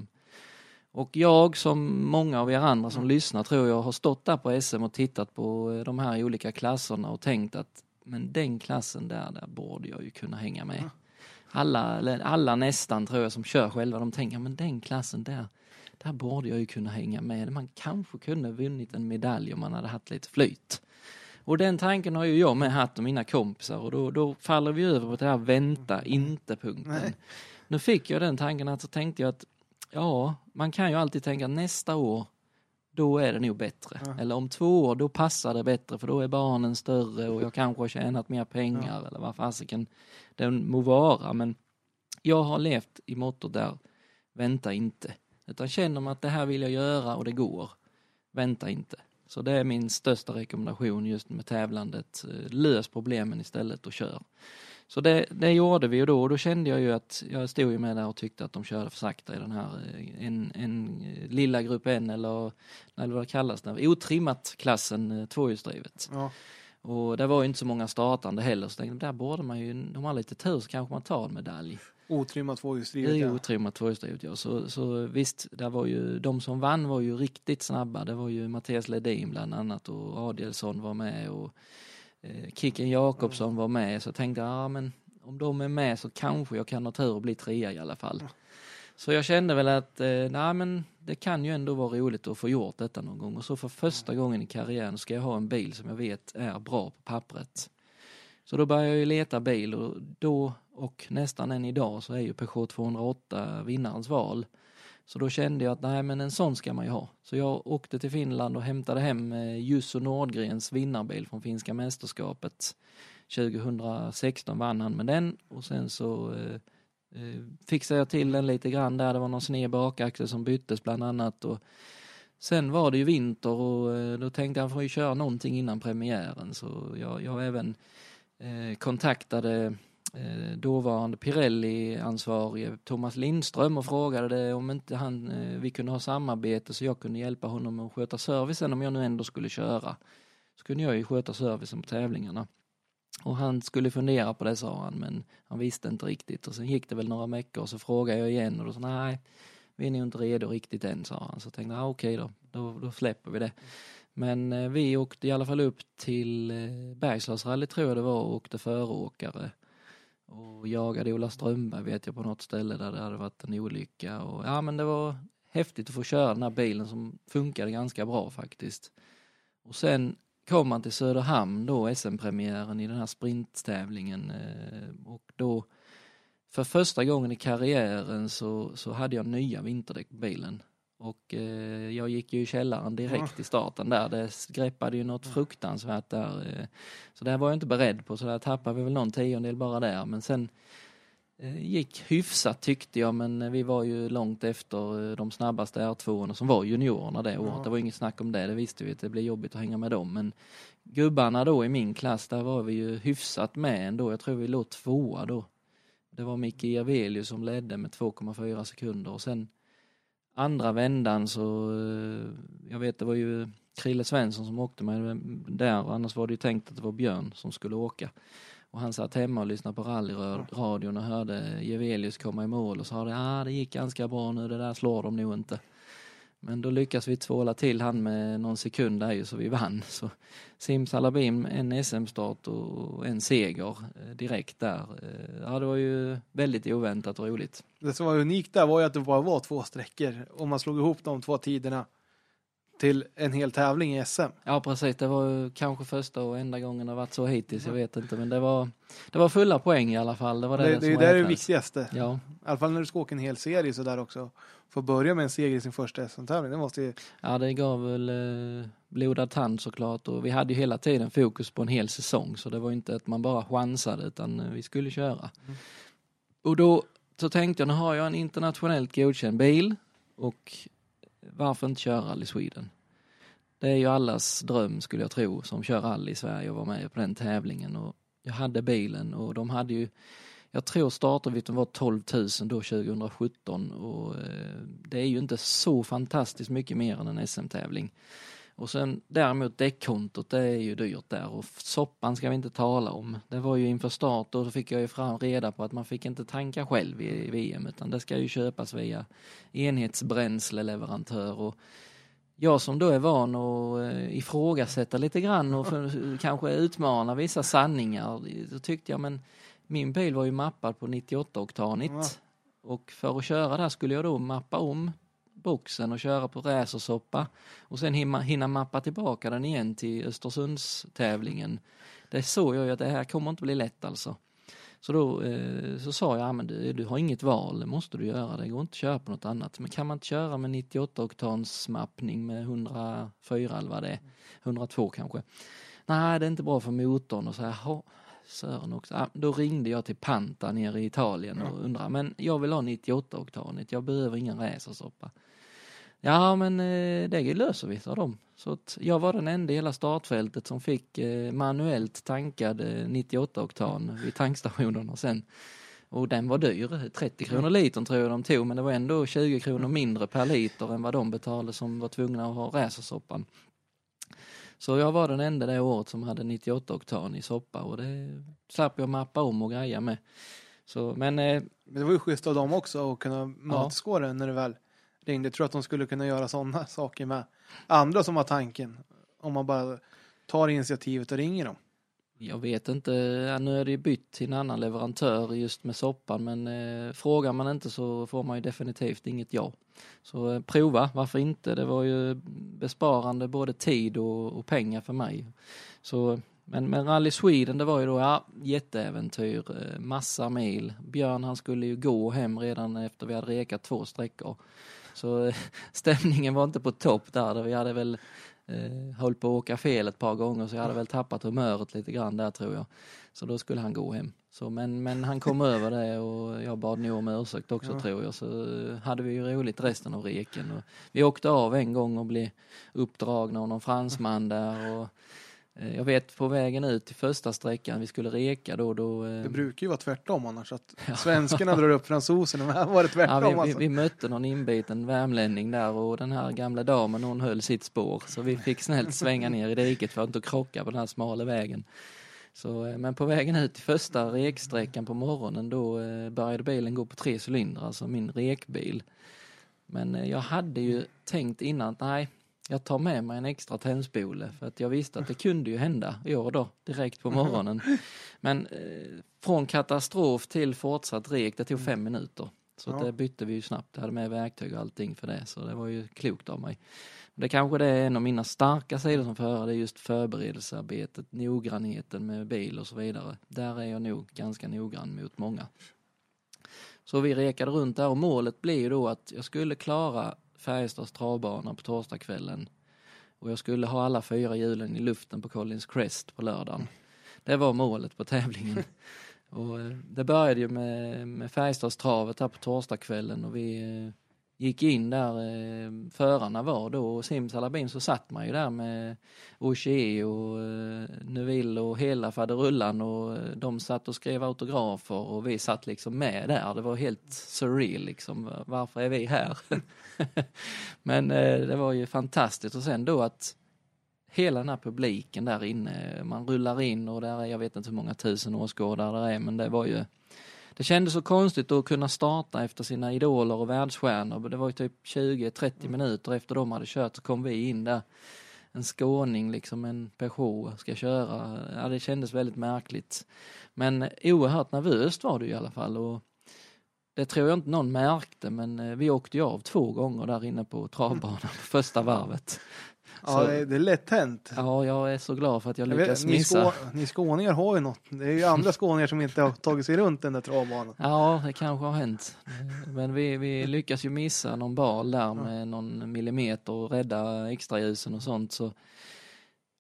Och jag som många av er andra som lyssnar tror jag har stått där på SM och tittat på eh, de här olika klasserna och tänkt att men den klassen där, där borde jag ju kunna hänga med. Alla, eller alla nästan tror jag som kör själva, de tänker men den klassen där, där borde jag ju kunna hänga med. Man kanske kunde vunnit en medalj om man hade haft lite flyt. Och den tanken har ju jag med haft och mina kompisar och då, då faller vi över på det här vänta inte-punkten. Nu fick jag den tanken att så tänkte jag att ja, man kan ju alltid tänka nästa år då är det nog bättre. Ja. Eller om två år, då passar det bättre för då är barnen större och jag kanske har tjänat mer pengar eller vad fasiken den må vara. Men jag har levt i mottot där, vänta inte. Utan känner man att det här vill jag göra och det går, vänta inte. Så det är min största rekommendation just med tävlandet. Eh, Lös problemen istället och kör. Så det, det gjorde vi ju då och då kände jag ju att jag stod ju med där och tyckte att de körde för sakta i den här eh, en, en eh, lilla grupp N eller, eller vad det kallas, där, otrimmat klassen eh, tvåhjulsdrivet. Ja. Och det var ju inte så många startande heller så tänkte där borde man ju, de har lite tur så kanske man tar en medalj. Otrimmat Det tvåhjulsdrivet. Ja. otrimmat tvåhjulsdrivet ja. Så, så visst, där var ju, de som vann var ju riktigt snabba. Det var ju Mattias Ledin bland annat och Adielsson var med och Kicken Jakobsson var med. Så jag tänkte, ja men om de är med så kanske jag kan ha tur och bli trea i alla fall. Så jag kände väl att, eh, nej men det kan ju ändå vara roligt att få gjort detta någon gång. Och så för första gången i karriären ska jag ha en bil som jag vet är bra på pappret. Så då började jag ju leta bil och då och nästan än idag så är ju Peugeot 208 vinnarens val. Så då kände jag att nej men en sån ska man ju ha. Så jag åkte till Finland och hämtade hem eh, Jusso Nordgrens vinnarbil från finska mästerskapet. 2016 vann han med den och sen så eh, eh, fixade jag till den lite grann där. Det var någon sned bakaxel som byttes bland annat. Och sen var det ju vinter och eh, då tänkte jag, jag får ju köra någonting innan premiären. Så jag, jag även eh, kontaktade Eh, dåvarande Pirelli-ansvarige Thomas Lindström och frågade det om inte han, eh, vi kunde ha samarbete så jag kunde hjälpa honom att sköta servicen om jag nu ändå skulle köra. Så kunde jag ju sköta servicen på tävlingarna. Och han skulle fundera på det sa han men han visste inte riktigt och sen gick det väl några veckor och så frågade jag igen och då sa nej vi är nog inte redo riktigt än sa han så jag tänkte ah, okej då, då, då släpper vi det. Men eh, vi åkte i alla fall upp till Bergslagsrally tror jag det var och åkte föråkare och jagade Ola Strömberg vet jag på något ställe där det hade varit en olycka och ja men det var häftigt att få köra den här bilen som funkade ganska bra faktiskt. Och sen kom man till Söderhamn då, SM-premiären i den här sprinttävlingen eh, och då för första gången i karriären så, så hade jag nya vinterdäck på bilen. Och eh, jag gick ju i källaren direkt i starten där. Det greppade ju något fruktansvärt där. Eh, så det var jag inte beredd på så där tappade vi väl någon tiondel bara där. Men sen eh, gick hyfsat tyckte jag men eh, vi var ju långt efter eh, de snabbaste R2 som var juniorerna det året. Ja. Det var inget snack om det, det visste vi att det blev jobbigt att hänga med dem. Men gubbarna då i min klass, där var vi ju hyfsat med ändå. Jag tror vi låg tvåa då. Det var Micke Jervelius som ledde med 2,4 sekunder och sen andra vändan så, eh, jag vet det var ju Krille Svensson som åkte med där, annars var det ju tänkt att det var Björn som skulle åka. Och han satt hemma och lyssnade på rallyradion och hörde Jevelius komma i mål och sa att ah, det gick ganska bra nu, det där slår de nog inte. Men då lyckas vi tvåla till han med någon sekund där ju så vi vann. Så simsalabim, en SM-start och en seger eh, direkt där. Eh, Ja, det var ju väldigt oväntat och roligt. Det som var unikt där var ju att det bara var två sträckor. Om man slog ihop de två tiderna till en hel tävling i SM. Ja precis, det var kanske första och enda gången det har varit så hittills, jag vet inte. Men det var, det var fulla poäng i alla fall. Det var det, Det, det, som är det viktigaste. Ja, I alla fall när du ska åka en hel serie så där också. Få börja med en seger i sin första SM-tävling. Det måste ju... ja, det gav väl eh, blodad tand såklart och vi hade ju hela tiden fokus på en hel säsong så det var inte att man bara chansade utan eh, vi skulle köra. Mm. Och då så tänkte jag, nu har jag en internationellt godkänd bil och varför inte köra Rally Sweden? Det är ju allas dröm skulle jag tro som kör rally i Sverige och var med på den tävlingen och jag hade bilen och de hade ju jag tror startavgiften var 12 000 då 2017 och eh, det är ju inte så fantastiskt mycket mer än en SM-tävling. Och sen däremot däckkontot det är ju dyrt där och soppan ska vi inte tala om. Det var ju inför start och då fick jag ju fram reda på att man fick inte tanka själv i VM utan det ska ju köpas via enhetsbränsleleverantör och jag som då är van att eh, ifrågasätta lite grann och för, kanske utmana vissa sanningar, då tyckte jag men min bil var ju mappad på 98-oktanigt Ja. och för att köra där skulle jag då mappa om boxen och köra på racersoppa och sen hinna, hinna mappa tillbaka den igen till Östersundstävlingen. Det såg jag ju att det här kommer inte bli lätt alltså. Så då eh, så sa jag, ja, men du, du har inget val, det måste du göra, det går inte att köra på något annat. Men kan man inte köra med 98-oktans mappning med 104 eller vad det är, 102 kanske. Nej, det är inte bra för motorn och så här, "Ha, Sören också. Ja, då ringde jag till Panta nere i Italien och undrade, men jag vill ha 98-oktanet, jag behöver ingen racersoppa. Ja, men eh, det löser vi, sa de. Så jag var den enda i hela startfältet som fick eh, manuellt tankad eh, 98-oktan vid tankstationerna sen. Och den var dyr, 30 kronor litern tror jag de tog, men det var ändå 20 kronor mindre per liter än vad de betalade som var tvungna att ha racersoppan. Så jag var den enda det året som hade 98 oktan i soppa och det slapp jag mappa om och greja med. Så, men eh, Men det var ju schysst av dem också att kunna mötesgå det när det väl ringde. Jag tror att de skulle kunna göra sådana saker med andra som har tanken. Om man bara tar initiativet och ringer dem. Jag vet inte, ja, nu är det ju bytt till en annan leverantör just med soppan men eh, frågar man inte så får man ju definitivt inget ja. Så eh, prova, varför inte? Det var ju besparande både tid och, och pengar för mig. Så, men, men Rally Sweden det var ju då ja, jätteäventyr, eh, massa mil. Björn han skulle ju gå hem redan efter vi hade rekat två sträckor. Så eh, stämningen var inte på topp där, vi hade väl eh, höll på att åka fel ett par gånger så jag hade väl tappat humöret lite grann där tror jag. Så då skulle han gå hem. Så, men, men han kom över det och jag bad nog om ursäkt också Ja. tror jag. Så eh, hade vi ju roligt resten av reken. Och vi åkte av en gång och blev uppdragna av någon fransman där. Och, jag vet på vägen ut till första sträckan vi skulle reka då. då eh, Det brukar ju vara tvärtom annars. Att svenskarna drar upp fransoserna. Men här var det tvärtom Ja, vi, vi, alltså. vi mötte någon inbiten värmlänning där och den här gamla damen hon höll sitt spår så vi fick snällt svänga ner i diket för att inte krocka på den här smala vägen. Så, eh, men på vägen ut till första reksträckan på morgonen då eh, började bilen gå på tre cylindrar, alltså min rekbil. Men eh, jag hade ju tänkt innan att nej, jag tar med mig en extra tändspole för att jag visste att det kunde ju hända i år då, direkt på morgonen. Men eh, från katastrof till fortsatt rek, det tog fem minuter. Så Ja. det bytte vi ju snabbt. Jag hade med verktyg och allting för det, så det var ju klokt av mig. Det kanske det är en av mina starka sidor som förare, det är just förberedelsearbetet, noggrannheten med bil och så vidare. Där är jag nog ganska noggrann mot många. Så vi rekade runt där och målet blev ju då att jag skulle klara Färjestads travbana på torsdagskvällen och jag skulle ha alla fyra hjulen i luften på Collins Crest på lördagen. Det var målet på tävlingen. Och eh, det började ju med, med Färjestadstravet här på torsdagskvällen och vi eh, gick in där eh, förarna var då och simsalabim så satt man ju där med Oshie och eh, Neville och hela faderullan och eh, de satt och skrev autografer och vi satt liksom med där. Det var helt surreal liksom. Varför är vi här? Men eh, det var ju fantastiskt och sen då att hela den här publiken där inne, man rullar in och där är, jag vet inte hur många tusen åskådare det är, men det var ju det kändes så konstigt att kunna starta efter sina idoler och världsstjärnor. Det var ju typ 20-30 minuter efter de hade kört så kom vi in där. En skåning, liksom en Peugeot ska köra. Ja, det kändes väldigt märkligt. Men oerhört nervöst var det i alla fall. Och det tror jag inte någon märkte, men eh, vi åkte ju av två gånger där inne på travbanan på första varvet. Ja, det är, det är lätt hänt. Ja, jag är så glad för att jag Jag lyckas vet, ni, missa. skå, ni skåningar har ju något. Det är ju andra skåningar som inte har tagit sig runt den där travbanan. Ja, det kanske har hänt. Men vi, vi lyckas ju missa någon bal där med någon millimeter och rädda extraljusen och sånt. Så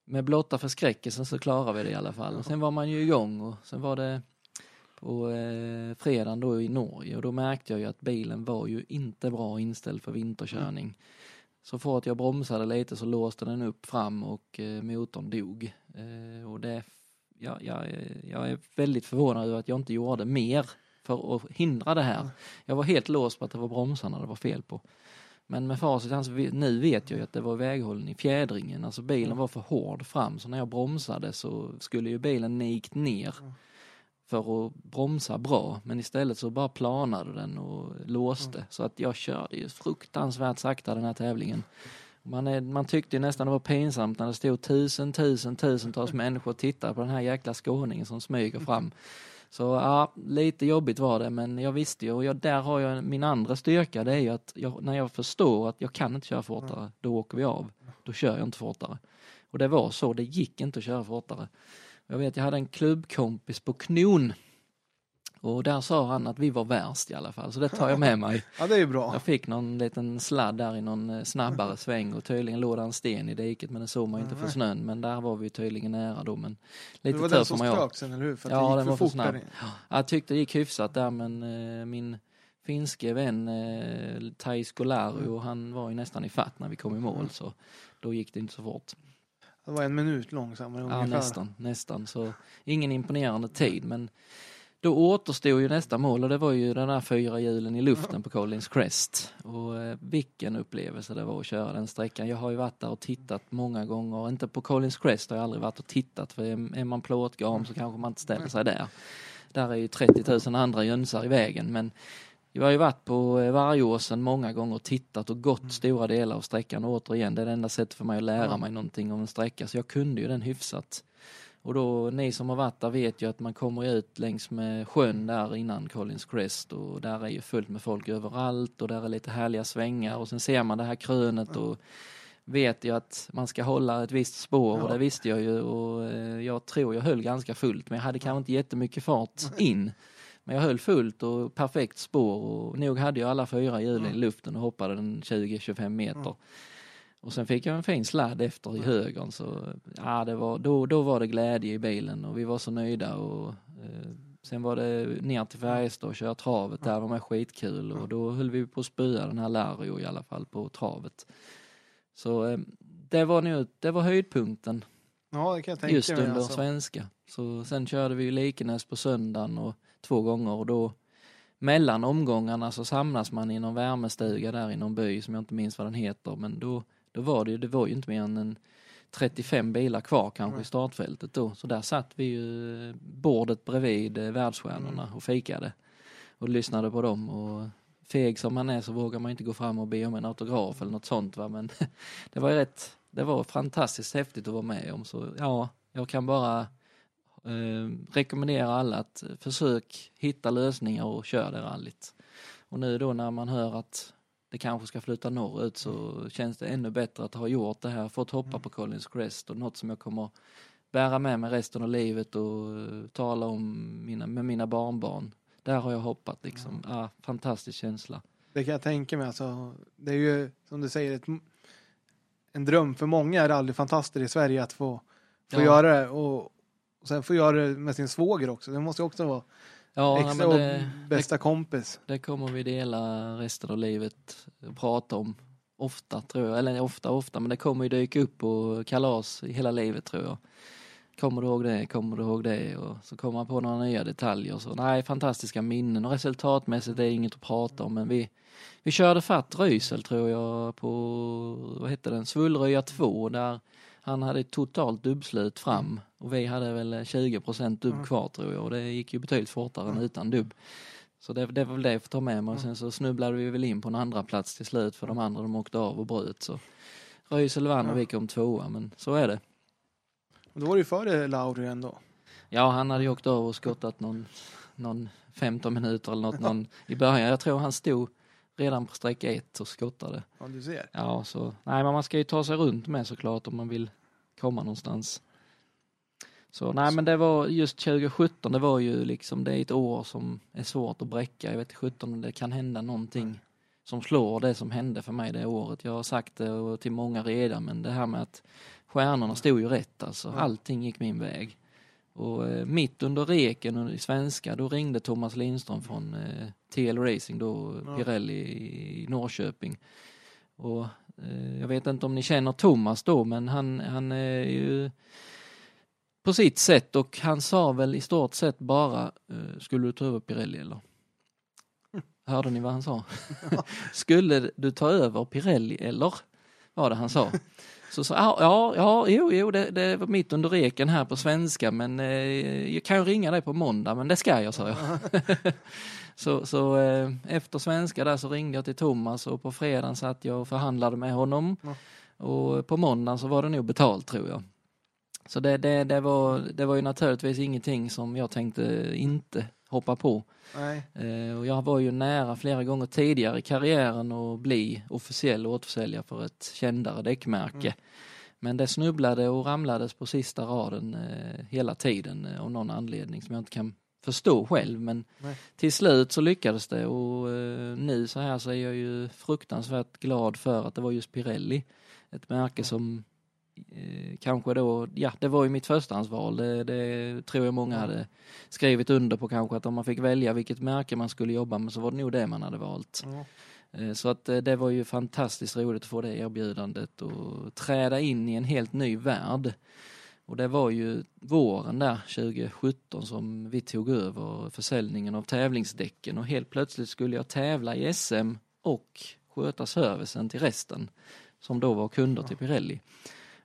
med blotta förskräckelsen så klarar vi det i alla fall. Och sen var man ju igång och sen var det på eh, fredagen då i Norge och då märkte jag ju att bilen var ju inte bra inställd för vinterkörning. Så fort jag bromsade lite så låste den upp fram och eh, motorn dog. Eh, och det, ja, jag, jag är väldigt förvånad över att jag inte gjorde mer för att hindra det här. Jag var helt låst på att det var bromsarna det var fel på. Men med facit i hand nu vet jag ju att det var väghållning i fjädringen. Alltså bilen var för hård fram så när jag bromsade så skulle ju bilen nikt ner mm för att bromsa bra. Men istället så bara planade den och låste. Så att jag körde ju fruktansvärt sakta den här tävlingen. Man, är, man tyckte nästan det var pinsamt när det stod tusen, tusen, tusentals människor och tittade på den här jäkla skåningen som smyger fram. Så ja, lite jobbigt var det men jag visste ju och jag, där har jag min andra styrka det är ju att jag, när jag förstår att jag kan inte köra fortare, då åker vi av. Då kör jag inte fortare. Och det var så, det gick inte att köra fortare. Jag vet, jag hade en klubbkompis på Knon. Och där sa han att vi var värst i alla fall, så det tar jag med mig. Ja, det är bra. Jag fick någon liten sladd där i någon eh, snabbare sväng och tydligen låg där en sten i diket men det såg man inte för snön. Men där var vi tydligen nära då. Men Det lite var tur den får som man ju ha. strök sen, eller hur? För att Ja, det den gick var för för fort där snabb. inne. Jag tyckte det gick hyfsat där men eh, min finske vän eh, Thais Golario, han var ju nästan i fatt när vi kom i mål så då gick det inte så fort. Det var en minut långsammare Ja, ungefär. nästan, nästan. Så ingen imponerande tid, men då återstod ju nästa mål och det var ju den där fyra hjulen i luften på Collins Crest. Och eh, vilken upplevelse det var att köra den sträckan. Jag har ju varit där och tittat många gånger, inte på Collins Crest har jag aldrig varit och tittat för är man plåtgam så kanske man inte ställer sig där. Där är ju 30 000 andra jönsar i vägen men jag har ju varit på eh, Vargåsen många gånger och tittat och gått stora delar av sträckan och återigen. Det är det enda sättet för mig att lära Ja. mig någonting om en sträcka. Så jag kunde ju den hyfsat. Och då, ni som har varit där vet ju att man kommer ut längs med sjön där innan Collins Crest och där är ju fullt med folk överallt och där är lite härliga svängar och sen ser man det här krönet och vet ju att man ska hålla ett visst spår och det visste jag ju och eh, jag tror jag höll ganska fullt men jag hade kanske inte jättemycket fart in. Men jag höll fullt och perfekt spår och nog hade jag alla fyra hjulen i luften och hoppade den 20-25 meter. Och sen fick jag en fin sladd efter i högern så ja, det var, då, då var det glädje i bilen och vi var så nöjda och eh, sen var det ner till Färjestad och köra travet där var med skitkul och då höll vi på att spöa den här Lario i alla fall på travet. Så eh, det var nog, det var höjdpunkten Ja, det kan jag tänka just under Alltså. svenska. Så sen körde vi Likenäs på söndagen och två gånger och då mellan omgångarna så samlas man i någon värmestuga där i någon by som jag inte minns vad den heter men då, då var det ju, det var ju inte mer än en 35 bilar kvar kanske i startfältet då. Så där satt vi ju bordet bredvid eh, världsstjärnorna och fikade och lyssnade på dem. Och feg som man är så vågar man inte gå fram och be om en autograf eller något sånt va? Men det var ju rätt det var fantastiskt häftigt att vara med om. Så ja jag kan bara eh, rekommendera alla att eh, försök hitta lösningar och kör det rallyt. Och nu då när man hör att det kanske ska flytta norrut så känns det ännu bättre att ha gjort det här, fått hoppa på Collins Crest och något som jag kommer bära med mig resten av livet och eh, tala om mina, med mina barnbarn. Där har jag hoppat liksom. Ja, fantastisk känsla. Det kan jag tänka mig. Alltså, det är ju som du säger ett, en dröm för många rallyfantaster i Sverige att få, få Ja. göra det. Och, och sen få göra det med sin svåger också. Det måste ju också vara Ja, nej, extra och det, bästa kompis. Det kommer vi dela resten av livet och prata om ofta tror jag, eller ofta ofta men det kommer ju dyka upp på kalas i hela livet tror jag. Kommer du ihåg det, kommer du ihåg det och så kommer man på några nya detaljer så nej fantastiska minnen och resultatmässigt är inget att prata om men vi vi körde fatt Rysel tror jag på, vad hette den, Svullröja 2 där han hade totalt dubbslut fram och vi hade väl 20% dubb kvar tror jag. Och det gick ju betydligt fortare än utan dubb. Så det, det var väl det jag får ta med mig. Och sen så snubblade vi väl in på en andra plats till slut för de andra de åkte av och bröt. Så Rysel vann och vi kom tvåa men så är det. Då var det ju före Lauri ändå. Ja han hade ju åkt av och skottat någon, någon 15 minuter eller något någon, i början. Jag tror han stod redan på sträcka ett och skottade. Ja, du ser. Ja, så nej, men man ska ju ta sig runt med såklart om man vill komma någonstans. Så nej, men det var just 2017, det var ju liksom, det är ett år som är svårt att bräcka. Jag vet inte 17 om det kan hända någonting som slår det som hände för mig det året. Jag har sagt det till många redan, men det här med att stjärnorna stod ju rätt alltså. Ja. Allting gick min väg. Och eh, mitt under reken i svenska, då ringde Thomas Lindström från eh, TL Racing, då Ja. Pirelli i Norrköping. Och eh, jag vet inte om ni känner Thomas då, men han, han är ju på sitt sätt och han sa väl i stort sett bara, skulle du ta över Pirelli eller? Hörde ni vad han sa? skulle du ta över Pirelli eller? Var det han sa. Så sa ja, ja, ja, jo, jo, det, det var mitt under reken här på svenska, men eh, jag kan ju ringa dig på måndag, men det ska jag, sa jag. så så eh, efter svenska där så ringde jag till Thomas och på fredagen satt jag och förhandlade med honom. Ja. Och på måndagen så var det nog betalt, tror jag. Så det, det, det, var, det var ju naturligtvis ingenting som jag tänkte inte hoppa på. Eh, och jag var ju nära flera gånger tidigare i karriären att bli officiell återförsäljare för ett kändare däckmärke. Mm. Men det snubblade och ramlades på sista raden eh, hela tiden eh, av någon anledning som jag inte kan förstå själv. Men Nej. till slut så lyckades det och eh, nu så här så är jag ju fruktansvärt glad för att det var just Pirelli. Ett märke som eh, kanske då, ja det var ju mitt förstahandsval. Det, det tror jag många hade skrivit under på kanske att om man fick välja vilket märke man skulle jobba med så var det nog det man hade valt. Eh, Så att eh, det var ju fantastiskt roligt att få det erbjudandet och träda in i en helt ny värld. Och det var ju våren där 2017 som vi tog över försäljningen av tävlingsdäcken och helt plötsligt skulle jag tävla i SM och sköta servicen till resten som då var kunder till Pirelli.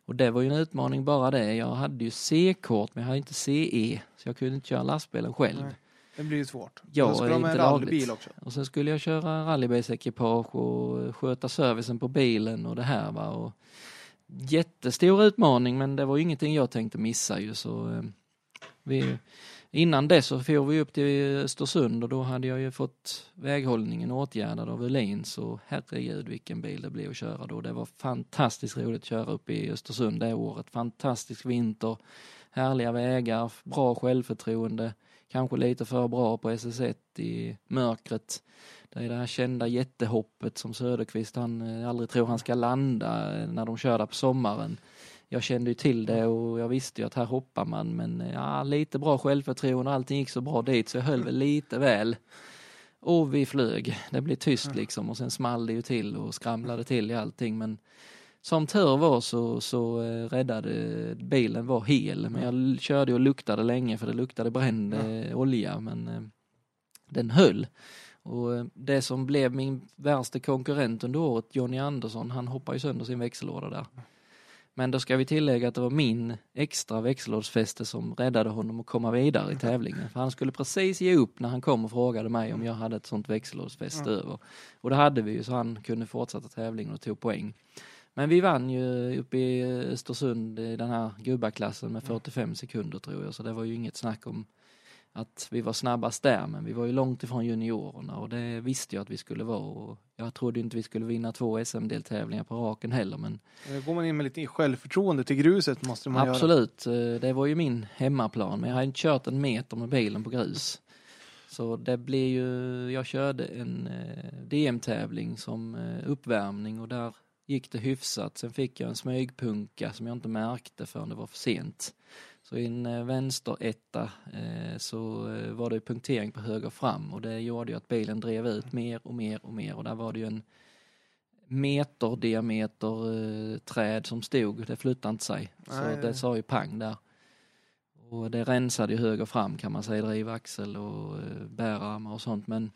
Och det var ju en utmaning bara det. Jag hade ju C-kort men jag hade inte CE så jag kunde inte köra lastbilen själv. Nej. Det blir ju svårt. Ja, ha en inte rallybil lagligt. också. Och sen skulle jag köra rallybilsekipage och sköta servicen på bilen och det här va. Och jättestor utmaning men det var ju ingenting jag tänkte missa ju så eh, vi, Innan dess så for vi upp till Östersund och då hade jag ju fått väghållningen åtgärdad av Ulin så herregud vilken bil det blev att köra då. Det var fantastiskt roligt att köra upp i Östersund det året. Fantastisk vinter, härliga vägar, bra självförtroende, kanske lite för bra på SS1 i mörkret. Det är det här kända jättehoppet som Söderqvist han eh, aldrig tror han ska landa eh, när de kör där på sommaren. Jag kände ju till det och jag visste ju att här hoppar man men ja, lite bra självförtroende och allting gick så bra dit så jag höll väl lite väl. Och vi flög. Det blev tyst liksom och sen small det ju till och skramlade till i allting men som tur var så, så eh, räddade bilen var hel men jag körde och luktade länge för det luktade bränd eh, olja men eh, den höll. Och det som blev min värsta konkurrent under året, Johnny Andersson, han hoppade ju sönder sin växellåda där. Men då ska vi tillägga att det var min extra växellådsfäste som räddade honom att komma vidare i tävlingen. För han skulle precis ge upp när han kom och frågade mig om jag hade ett sånt växellådsfäste över. Och det hade vi ju så han kunde fortsätta tävlingen och tog poäng. Men vi vann ju uppe i Östersund i den här gubbaklassen med 45 sekunder tror jag. Så det var ju inget snack om att vi var snabbast där men vi var ju långt ifrån juniorerna och det visste jag att vi skulle vara och jag trodde inte vi skulle vinna två SM-deltävlingar på raken heller men Då går man in med lite självförtroende till gruset måste man göra. absolut, eh, det var ju min hemmaplan men jag hade inte kört en meter med bilen på grus. Så det blev ju, jag körde en eh, DM-tävling som eh, uppvärmning och där gick det hyfsat. Sen fick jag en smygpunka som jag inte märkte förrän det var för sent. Så i en eh, vänsteretta eh, så eh, var det punktering på höger fram. Och det gjorde ju att bilen drev ut mer och mer och mer. Och där var det ju en meter diameter träd som stod, det flyttade inte sig. Så Nej, det sa ju pang där. Och det rensade ju höger fram kan man säga, drivaxel och bärarmar och sånt. Men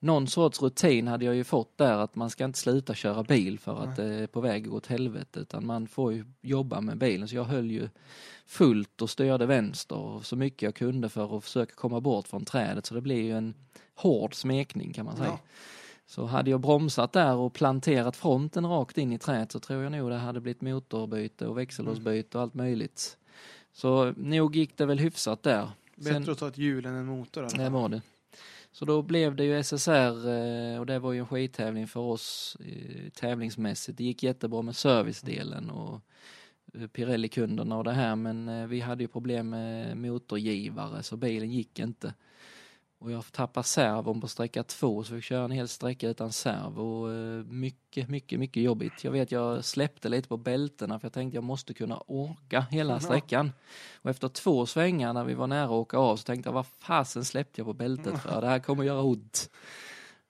någon sorts rutin hade jag ju fått där att man ska inte sluta köra bil för att det är på väg att gå åt helvete utan man får ju jobba med bilen så jag höll ju fullt och styrde vänster och så mycket jag kunde för att försöka komma bort från trädet så det blev ju en hård smekning kan man säga. Ja. Så hade jag bromsat där och planterat fronten rakt in i trädet så tror jag nog det hade blivit motorbyte och växellåsbyte och allt möjligt. Så nog gick det väl hyfsat där. Bättre att ta ett hjul än en motor. Det var det. Så då blev det ju SSR eh, och det var ju en skittävling för oss eh, tävlingsmässigt. Det gick jättebra med servicedelen och eh, Pirelli-kunderna och det här men vi hade ju problem med motorgivare så bilen gick inte. Och jag tappade servon på sträcka två så vi fick köra en hel sträcka utan servo. Eh, mycket, mycket, mycket jobbigt. Jag vet jag släppte lite på bältena för jag tänkte jag måste kunna orka hela sträckan. Och efter två svängar när vi var nära att åka av så tänkte jag vad fasen släppte jag på bältet för? Det här kommer göra ont.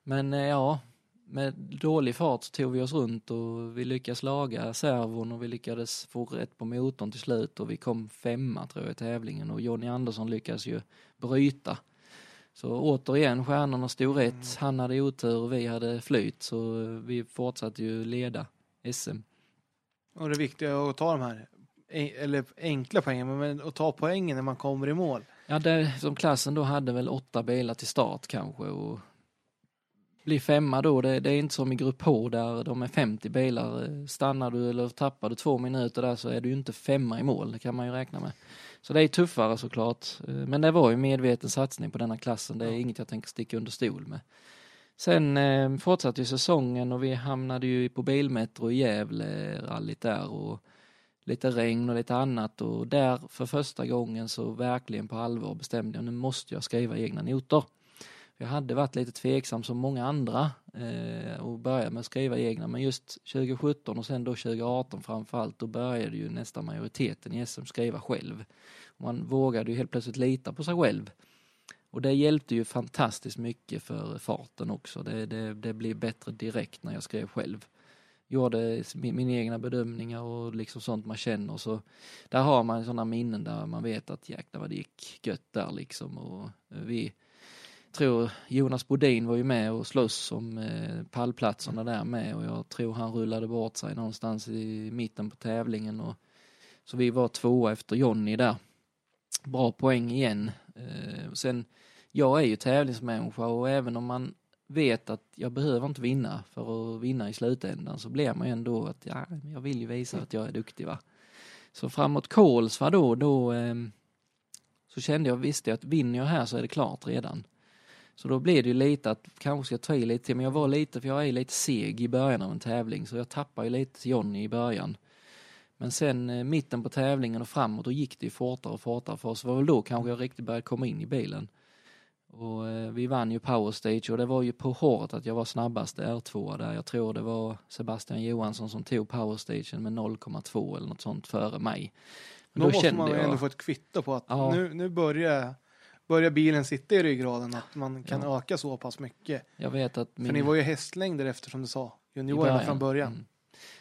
Men eh, ja, med dålig fart så tog vi oss runt och vi lyckades laga servon och vi lyckades få rätt på motorn till slut och vi kom femma tror jag i tävlingen och Jonny Andersson lyckades ju bryta. Så återigen, stjärnorna stod rätt. Han hade otur och vi hade flyt så vi fortsatte ju leda SM. Och det viktiga är att ta de här, eller enkla poängen, men att ta poängen när man kommer i mål. Ja, det, som klassen då hade väl åtta bilar till start kanske och bli femma då, det, det är inte som i grupp H där de är 50 bilar. Stannar du eller tappar du två minuter där så är du ju inte femma i mål, det kan man ju räkna med. Så det är tuffare såklart. Eh, Men det var ju medveten satsning på denna klassen, det är inget jag tänker sticka under stol med. Sen eh, fortsatte ju säsongen och vi hamnade ju på Bilmetro i Gävle, rallyt där och lite regn och lite annat och där för första gången så verkligen på allvar bestämde jag nu måste jag skriva egna noter. Jag hade varit lite tveksam som många andra eh, och började med att skriva egna men just 2017 och sen då 2018 framförallt då började ju nästan majoriteten i SM skriva själv. Man vågade ju helt plötsligt lita på sig själv. Och det hjälpte ju fantastiskt mycket för farten också. Det, det, det blev bättre direkt när jag skrev själv. Gjorde min, mina egna bedömningar och liksom sånt man känner. Så där har man sådana minnen där man vet att jäklar vad det gick gött där liksom. Och eh, vi tror Jonas Bodin var ju med och slåss om eh, pallplatserna där med och jag tror han rullade bort sig någonstans i mitten på tävlingen. Och, så vi var tvåa efter Jonny där. Bra poäng igen. Eh, sen, jag är ju tävlingsmänniska och även om man vet att jag behöver inte vinna för att vinna i slutändan så blir man ju ändå att ja, jag vill ju visa att jag är duktig va. Så framåt Kolsva då, då eh, så kände jag, visste jag att vinner jag här så är det klart redan. Så då blev det ju lite att kanske ska ta i lite till, men jag var lite, för jag är lite seg i början av en tävling så jag tappade ju lite Jonny i början. Men sen eh, mitten på tävlingen och framåt då gick det ju fortare och fortare för oss. Det var väl då kanske jag riktigt började komma in i bilen. Och eh, vi vann ju Power Stage och det var ju på håret att jag var snabbast R2 där. Jag tror det var Sebastian Johansson som tog Power Stagen med 0,2 eller något sånt före mig. Men då, då måste man jag... ändå få ett kvitto på att Ja. nu, nu börjar, börjar bilen sitta i ryggraden, att man kan Ja. öka så pass mycket. Jag vet att min... För ni var ju hästlängder efter som du sa, juniorerna från början. Mm.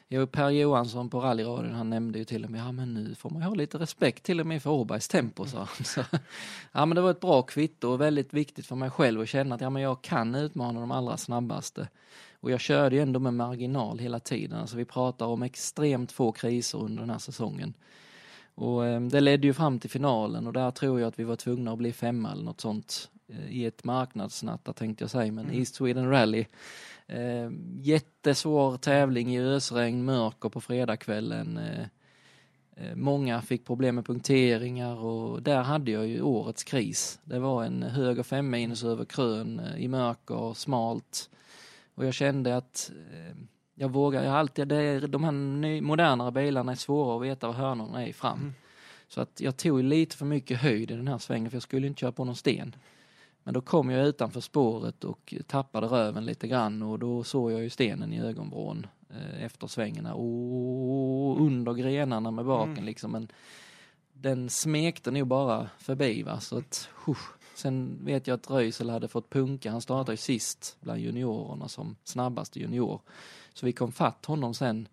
Jo, Per Johansson på rallyradion, han nämnde ju till och med, ja men nu får man ju ha lite respekt till och med för Åbergs tempo, sa han. Så, ja men det var ett bra kvitto och väldigt viktigt för mig själv att känna att ja men jag kan utmana de allra snabbaste. Och jag körde ju ändå med marginal hela tiden, alltså vi pratar om extremt få kriser under den här säsongen. Och eh, det ledde ju fram till finalen och där tror jag att vi var tvungna att bli femma eller något sånt eh, i ett marknadsnatta tänkte jag säga, men Mm. East Sweden Rally Eh, jättesvår tävling i ösregn, mörker på fredagskvällen. Eh, eh, många fick problem med punkteringar och där hade jag ju årets kris. Det var en höger fem minus över krön eh, i mörker, smalt. Och jag kände att eh, jag vågar, jag alltid, det är, de här ny, modernare bilarna är svåra att veta var hörnorna är fram. Mm. Så att jag tog lite för mycket höjd i den här svängen för jag skulle inte köra på någon sten. Men då kom jag utanför spåret och tappade röven lite grann och då såg jag ju stenen i ögonvrån eh, efter svängarna och under grenarna med baken Mm. liksom. Men den smekte nog bara förbi va, så att husch. Sen vet jag att Röisel hade fått punka, han startade ju sist bland juniorerna som snabbaste junior. Så vi kom fatt honom sen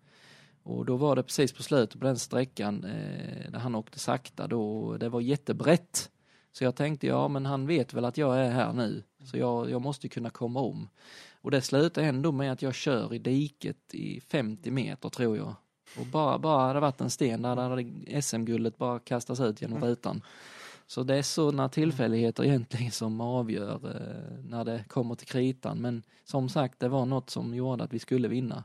och då var det precis på slutet på den sträckan eh, där han åkte sakta då, det var jättebrett. Så jag tänkte, ja men han vet väl att jag är här nu, så jag, jag måste kunna komma om. Och det slutar ändå med att jag kör i diket i 50 meter tror jag. Och bara, bara hade det varit en sten där hade SM-guldet bara kastats ut genom rutan. Så det är sådana tillfälligheter egentligen som avgör eh, när det kommer till kritan. Men som sagt, det var något som gjorde att vi skulle vinna.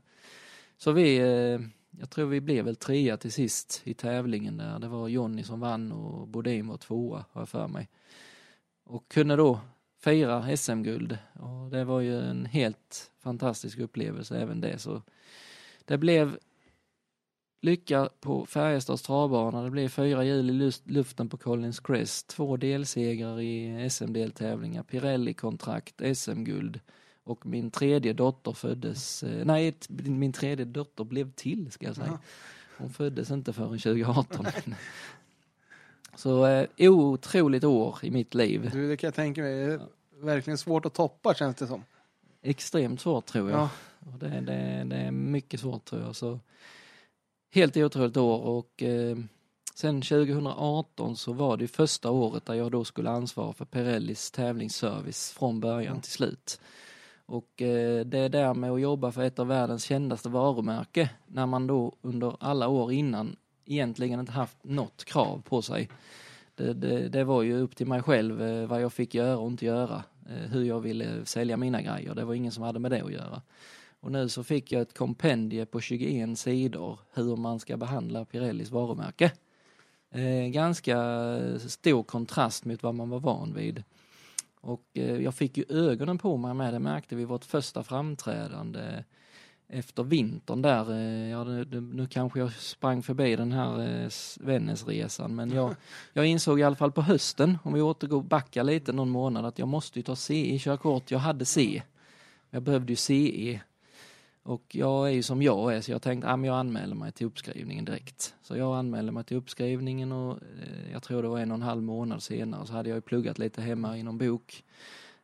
Så vi, eh, jag tror vi blev väl trea till sist i tävlingen där. Det var Jonny som vann och Bodin var tvåa, har jag för mig. Och kunde då fira SM-guld. Och det var ju en helt fantastisk upplevelse även det. Så det blev lycka på Färjestads travbana. Det blev fyra hjul i luften på Collins Crest. Två delsegrar i SM-deltävlingar. Pirelli-kontrakt, SM-guld. Och min tredje dotter föddes, eh, nej min tredje dotter blev till ska jag säga. Hon föddes inte förrän 2018. Så eh, otroligt år i mitt liv. Du, det kan jag tänka mig. Det är verkligen svårt att toppa känns det som. Extremt svårt tror jag. Ja. Och det, det, det är mycket svårt tror jag. Så helt otroligt år och eh, sen 2018 så var det första året där jag då skulle ansvara för Pirellis tävlingsservice från början till slut. Och eh, det där med att jobba för ett av världens kändaste varumärke när man då under alla år innan egentligen inte haft något krav på sig. Det, det, det var ju upp till mig själv eh, vad jag fick göra och inte göra. Eh, hur jag ville sälja mina grejer. Det var ingen som hade med det att göra. Och nu så fick jag ett kompendie på 21 sidor hur man ska behandla Pirellis varumärke. Eh, ganska stor kontrast mot vad man var van vid. Och eh, jag fick ju ögonen på mig med det märkte vi vårt första framträdande efter vintern där, eh, ja, nu, nu- kanske jag sprang förbi den här eh, Vännäsresan, men jag, jag insåg i alla fall på hösten, om vi återgår backa lite någon månad, att jag måste ju ta CE-körkort. Jag hade C. Jag behövde ju CE. Och jag är ju som jag är, så jag tänkte att jag anmäler mig till uppskrivningen direkt. Så jag anmälde mig till uppskrivningen och eh, jag tror det var en och en halv månad senare så hade jag ju pluggat lite hemma i någon bok.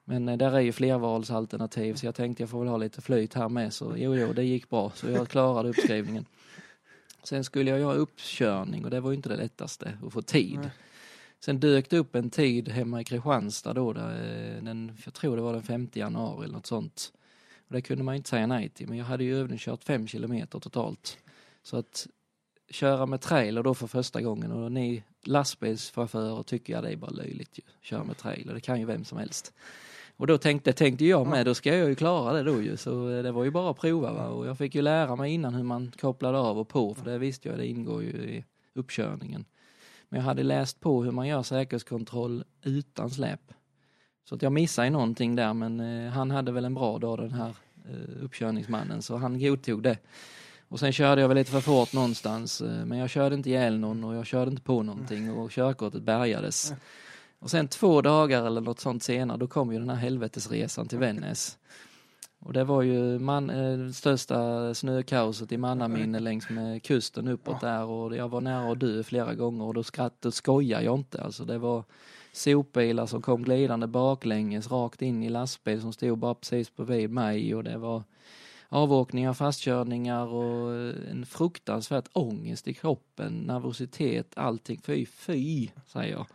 Men eh, där är ju flervalsalternativ så jag tänkte jag får väl ha lite flyt här med så jo, jo, det gick bra så jag klarade uppskrivningen. Sen skulle jag göra uppkörning och det var ju inte det lättaste att få tid. Nej. Sen dök det upp en tid hemma i Kristianstad då, där, eh, den, jag tror det var den 5 januari eller något sånt. Och det kunde man inte säga nej till, men jag hade ju övningskört fem kilometer totalt. Så att köra med trailer då för första gången och ni lastbilschaufförer tycker jag det är bara löjligt ju. Köra med trailer, det kan ju vem som helst. Och då tänkte, tänkte jag med, då ska jag ju klara det då ju. Så eh, det var ju bara att prova va. Och jag fick ju lära mig innan hur man kopplade av och på, för det visste jag, det ingår ju i uppkörningen. Men jag hade läst på hur man gör säkerhetskontroll utan släp. Så att jag missade ju någonting där men eh, han hade väl en bra dag den här eh, uppkörningsmannen så han godtog det. Och sen körde jag väl lite för fort någonstans eh, men jag körde inte ihjäl någon och jag körde inte på någonting och körkortet bärgades. Och sen två dagar eller något sånt senare då kom ju den här helvetesresan till Vännäs. Och det var ju man, eh, största snökaoset i mannaminne längs med kusten uppåt där och jag var nära att dö flera gånger och då skrattade skojar jag inte. Alltså det var sopbilar som kom glidande baklänges rakt in i lastbil som stod bara precis bredvid mig och det var avåkningar, fastkörningar och en fruktansvärt ångest i kroppen, nervositet, allting. Fy, fy, säger jag.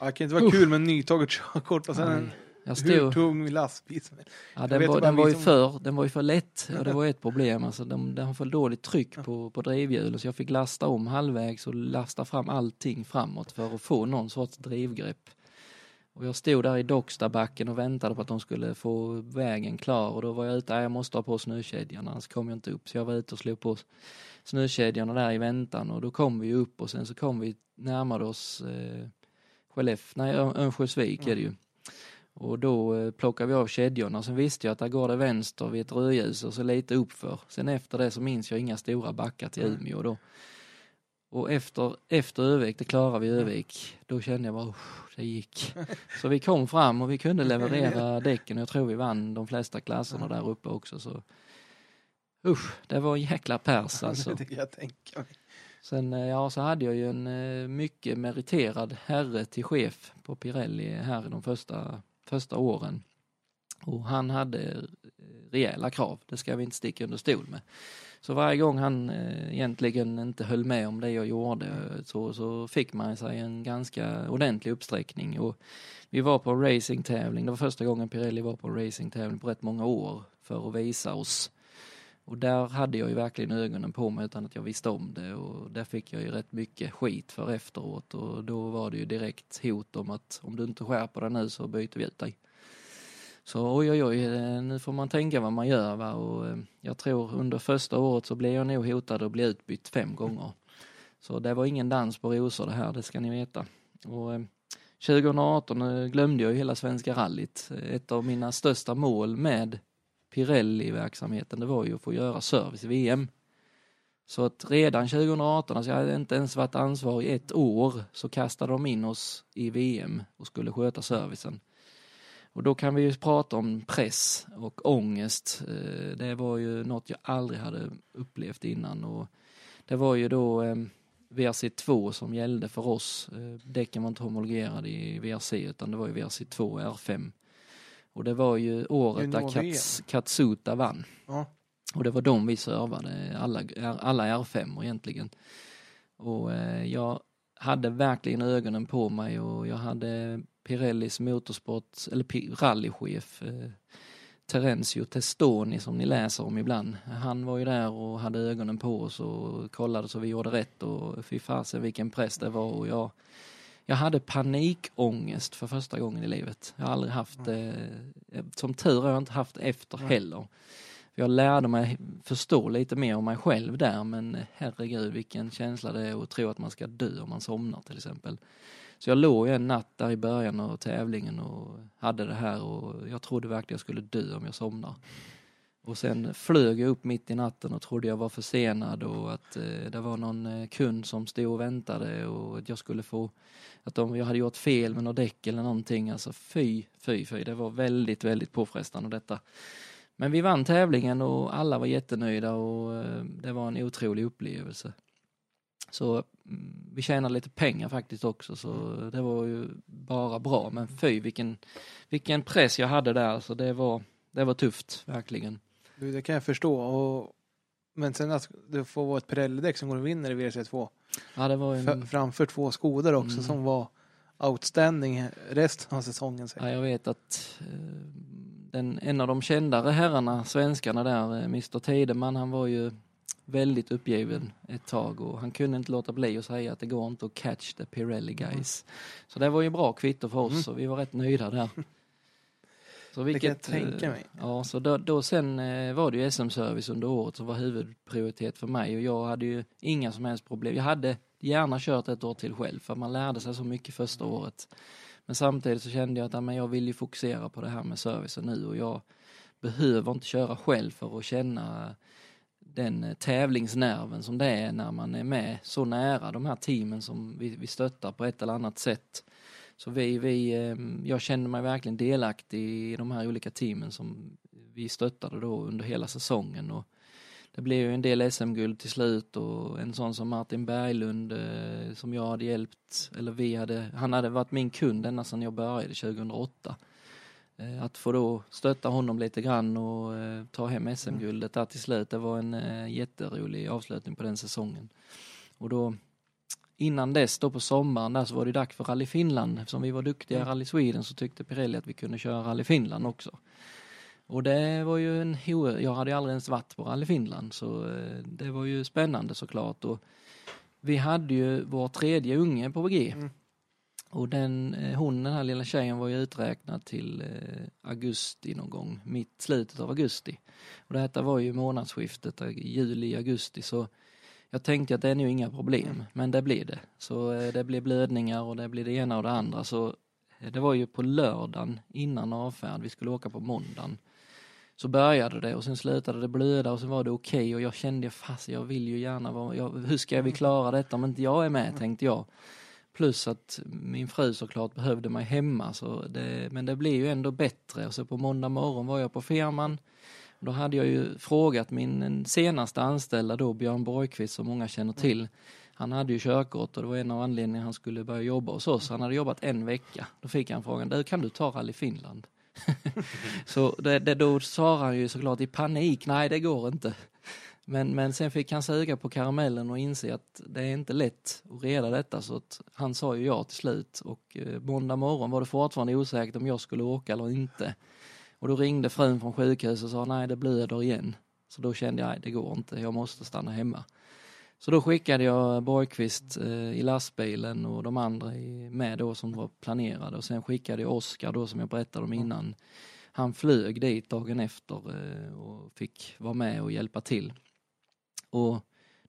Ja, Det kan inte vara kul med nytaget körkort och sen en Jag hur stod, tung lastbil som helst. ja, den, var, den, var ju som- för, den var ju för lätt och det var ett problem. Alltså, de, den har för dåligt tryck på, på drivhjulen så jag fick lasta om halvvägs och lasta fram allting framåt för att få någon sorts drivgrepp. Och jag stod där i Dockstabacken och väntade på att de skulle få vägen klar och då var jag ute, "Nej, jag måste ha på snökedjan annars kom jag inte upp. Så jag var ute och slog på snökedjorna där i väntan och då kom vi upp och sen så kom vi närmade oss eh, Skellefteå, nej Ör- Örnsköldsvik är det ju. Och då eh, plockade vi av kedjorna sen visste jag att där går det vänster vid ett rödljus och så lite uppför. Sen efter det så minns jag inga stora backar till Mm. Umeå då. Och efter, efter Övik, det klarade vi Övik, då kände jag bara "Usch, det gick. Så vi kom fram och vi kunde leverera däcken. Jag tror vi vann de flesta klasserna där uppe också. Så. Usch, det var en jäkla pers alltså. Jag tänka mig. Sen eh, ja, så hade jag ju en eh, mycket meriterad herre till chef på Pirelli här i de första, första åren. Och han hade eh, rejäla krav, det ska vi inte sticka under stol med. Så varje gång han eh, egentligen inte höll med om det jag gjorde eh, så, så fick man sig en ganska ordentlig uppsträckning. Och vi var på en racingtävling, det var första gången Pirelli var på en racingtävling på rätt många år för att visa oss och där hade jag ju verkligen ögonen på mig utan att jag visste om det och där fick jag ju rätt mycket skit för efteråt och då var det ju direkt hot om att om du inte skärper dig nu så byter vi ut dig. Så oj oj oj, eh, nu får man tänka vad man gör va och eh, jag tror under första året så blev jag nog hotad att bli utbytt fem gånger. Så det var ingen dans på rosor det här, det ska ni veta. Och eh, 2018 glömde jag ju hela Svenska rallyt. Ett av mina största mål med Pirelli-verksamheten, det var ju att få göra service i VM. Så att redan 2018, alltså jag hade inte ens varit ansvarig ett år, så kastade de in oss i VM och skulle sköta servicen. Och då kan vi ju prata om press och ångest. Eh, det var ju något jag aldrig hade upplevt innan och det var ju då eh, VRC2 som gällde för oss. Eh, däcken var inte homologerade i VRC utan det var ju VRC2 R5. Och det var ju året där. Kats, Katsuta vann. Ja. Och det var de vi servade, alla, alla R5 egentligen. Och eh, jag hade verkligen ögonen på mig och jag hade Pirellis motorsport, eller rallychef eh, Terenzio Testoni som ni läser om ibland. Han var ju där och hade ögonen på oss och kollade så vi gjorde rätt och fy fasen vilken press det var och jag jag hade panikångest för första gången i livet. Jag har aldrig haft det, som tur har jag inte haft efter heller. Jag lärde mig förstå lite mer om mig själv där men herregud vilken känsla det är att tro att man ska dö om man somnar till exempel. Så jag låg en natt där i början av tävlingen och hade det här och jag trodde verkligen jag skulle dö om jag somnar. Och sen flög jag upp mitt i natten och trodde jag var försenad och att eh, det var någon eh, kund som stod och väntade och att jag skulle få, att de, jag hade gjort fel med något däck eller någonting. Alltså fy, fy, fy. Det var väldigt, väldigt påfrestande detta. Men vi vann tävlingen och alla var jättenöjda och eh, det var en otrolig upplevelse. Så mm, vi tjänade lite pengar faktiskt också så det var ju bara bra. Men fy vilken, vilken press jag hade där. Så det var, det var tufft, verkligen. Du, det kan jag förstå. Och, men sen att det får vara ett Pirelli-däck som går och vinner i WRC2. Ja, det var en, F- framför två Skoder också Mm. som var outstanding resten av säsongen. ja, jag vet att eh, den, en av de kändare herrarna, svenskarna där, eh, Mr Tideman, han var ju väldigt uppgiven ett tag och han kunde inte låta bli att säga att det går inte att catch the Pirelli guys. Så det var ju bra kvitto för oss Mm. och vi var rätt nöjda där. Så Det kan jag vilket, tänka eh, mig. Ja, så då, då sen eh, var det ju SM-service under året som var huvudprioritet för mig och jag hade ju inga som helst problem. Jag hade gärna kört ett år till själv för man lärde sig så mycket första året. Men samtidigt så kände jag att men jag vill ju fokusera på det här med servicen nu och jag behöver inte köra själv för att känna den eh, tävlingsnerven som det är när man är med så nära de här teamen som vi, vi stöttar på ett eller annat sätt. Så vi, vi, eh, jag kände mig verkligen delaktig i de här olika teamen som vi stöttade då under hela säsongen. Och det blev ju en del SM-guld till slut och en sån som Martin Berglund eh, som jag hade hjälpt, eller vi hade, han hade varit min kund ända sedan jag började 2008. Eh, att få då stötta honom lite grann och ta hem SM-guldet där till slut, det var en jätterolig avslutning på den säsongen. Och då innan dess då på sommaren där så var det dags för Rally Finland. Eftersom vi var duktiga i Mm. Rally Sweden så tyckte Pirelli att vi kunde köra Rally Finland också. Och det var ju en jag hade aldrig ens varit på Rally Finland så eh, det var ju spännande såklart. Och vi hade ju vår tredje unge på G. Mm. Och den, eh, hon, den här lilla tjejen var ju uträknad till eh, augusti någon gång, mitt slutet av augusti. Och detta var ju månadsskiftet, juli, augusti, så jag tänkte att det är nog inga problem, men det blir det. Så eh, det blir blödningar och det blir det ena och det andra. Så eh, det var ju på lördagen innan avfärd, vi skulle åka på måndagen. Så började det och sen slutade det blöda och sen var det okej och jag kände fast jag vill ju gärna vara, jag, hur ska vi klara detta om inte jag är med tänkte jag. Plus att min fru såklart behövde mig hemma så det, men det blev ju ändå bättre och så på måndag morgon var jag på firman då hade jag ju frågat min senaste anställda då, Björn Borgqvist som många känner till. Han hade ju körkort och det var en av anledningarna han skulle börja jobba hos oss. Han hade jobbat en vecka. Då fick han frågan, du kan du ta Rally Finland? så det, det, då svarade han ju såklart i panik, nej det går inte. Men, men sen fick han suga på karamellen och inse att det är inte lätt att reda detta så att han sa ju ja till slut och eh, måndag morgon var det fortfarande osäkert om jag skulle åka eller inte. Och då ringde frun från sjukhuset och sa nej det blöder igen. Så då kände jag nej det går inte, jag måste stanna hemma. Så då skickade jag Borgqvist eh, i lastbilen och de andra med då som var planerade och sen skickade jag Oskar då som jag berättade om innan. Han flög dit dagen efter eh, och fick vara med och hjälpa till. Och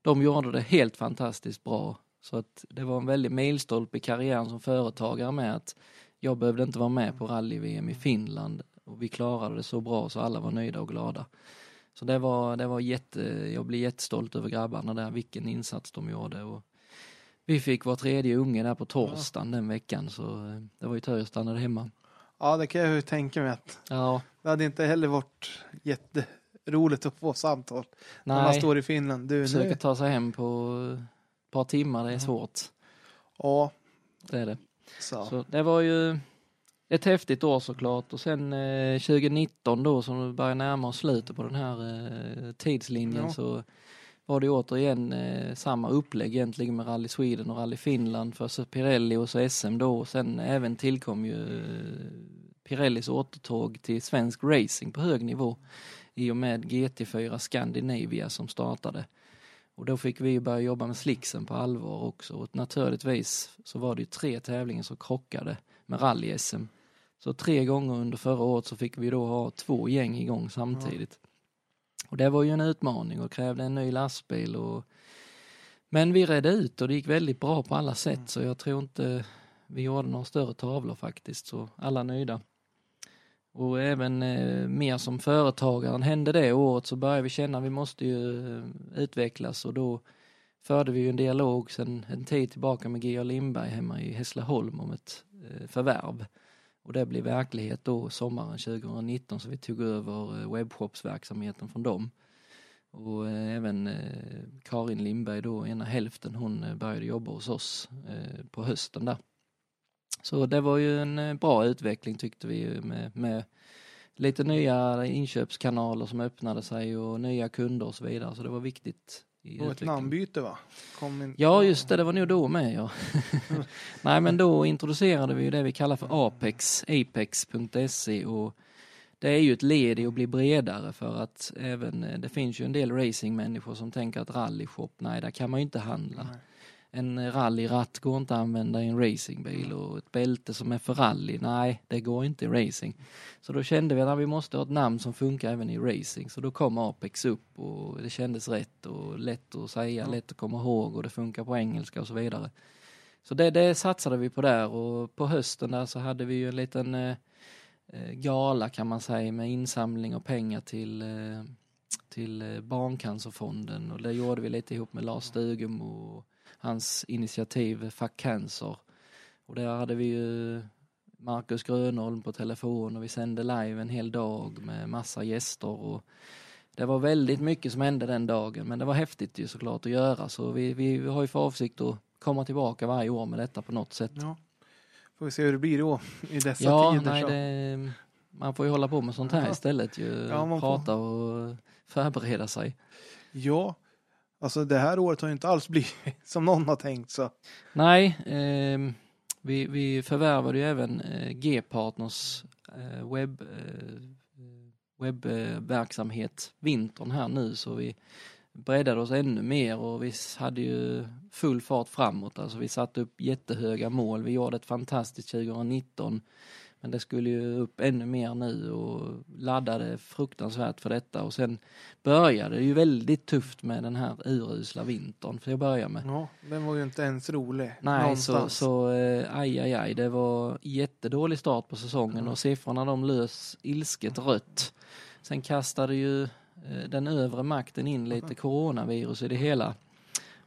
de gjorde det helt fantastiskt bra. Så att det var en väldig milstolpe i karriären som företagare med att jag behövde inte vara med på rally-VM i Finland och vi klarade det så bra så alla var nöjda och glada. Så det var, det var jätte, jag blir jättestolt över grabbarna där, vilken insats de gjorde. Och vi fick vår tredje unge där på torsdagen den veckan så eh, det var ju tur jag stannade hemma. Ja, det kan jag ju tänka mig att Ja, det hade inte heller varit jätteroligt att få samtal när man nej, står i Finland. Du, försöka nu, ta sig hem på ett par timmar, det är Ja. svårt. ja, Det är det. så. Så det var ju ett häftigt år såklart och sen eh, 2019 då som vi börjar närma oss slutet på den här eh, tidslinjen Ja. så var det återigen eh, samma upplägg egentligen med Rally Sweden och Rally Finland för så Pirelli och så SM då och sen även tillkom ju eh, Pirellis återtåg till svensk racing på hög nivå i och med GT4 Scandinavia som startade. Och då fick vi ju börja jobba med slicksen på allvar också och naturligtvis så var det ju tre tävlingar som krockade med rally-SM. Så tre gånger under förra året så fick vi då ha två gäng igång samtidigt. Och det var ju en utmaning och krävde en ny lastbil och men vi redde ut och det gick väldigt bra på alla sätt Mm. så jag tror inte vi gjorde några större tavlor faktiskt så alla nöjda. Och även eh, mer som företagaren hände det året så började vi känna att vi måste ju eh, utvecklas och då förde vi ju en dialog sen en tid tillbaka med Georg Lindberg hemma i Hässleholm om ett eh, förvärv. Och det blev verklighet då sommaren 2019 så vi tog över eh, webbshopsverksamheten från dem. Och eh, även Karin Lindberg då, ena hälften, hon började jobba hos oss på hösten där. Så det var ju en bra utveckling tyckte vi med, med lite nya inköpskanaler som öppnade sig och nya kunder och så vidare. Så det var viktigt. I Och ett namnbyte va? In... Ja, just det, det var nog då med ja. Nej, men då introducerade vi ju det vi kallar för Apex, apex.se och det är ju ett led i att bli bredare för att även, eh, det finns ju en del racingmänniskor som tänker att rallyshop, nej där kan man ju inte handla. Nej. En rallyratt går inte att använda i en racingbil och ett bälte som är för rally, nej det går inte i racing. Så då kände vi att vi måste ha ett namn som funkar även i racing. Så då kom Apex upp och det kändes rätt och lätt att säga, Ja. lätt att komma ihåg och det funkar på engelska och så vidare. Så det, det satsade vi på där och på hösten där så hade vi ju en liten eh, eh, gala kan man säga med insamling och pengar till, eh, till eh, Barncancerfonden och det gjorde vi lite ihop med Lars Stugum och hans initiativ Fuck Cancer. Och där hade vi ju Marcus Grönholm på telefon och vi sände live en hel dag med massa gäster och det var väldigt mycket som hände den dagen men det var häftigt ju såklart att göra så vi, vi har ju för avsikt att komma tillbaka varje år med detta på något sätt. Ja. Får vi se hur det blir då i dessa Ja, tider. nej, det, man får ju hålla på med sånt här Ja. istället ju. Ja. Prata och förbereda sig. Ja, alltså det här året har ju inte alls blivit som någon har tänkt så. Nej, eh, vi, vi förvärvade ju även eh, G-partners eh, webb, eh, webbverksamhet vintern här nu så vi breddade oss ännu mer och vi hade ju full fart framåt. Alltså vi satte upp jättehöga mål. Vi gjorde ett fantastiskt 2019 men det skulle ju upp ännu mer nu och laddade fruktansvärt för detta och sen började det ju väldigt tufft med den här urusla vintern för att börja med. Ja, den var ju inte ens rolig. Nej, så, någonstans. så eh, aj, aj, aj, det var jättedålig start på säsongen och siffrorna de lös ilsket rött. Sen kastade ju eh, den övre makten in lite coronavirus i det hela.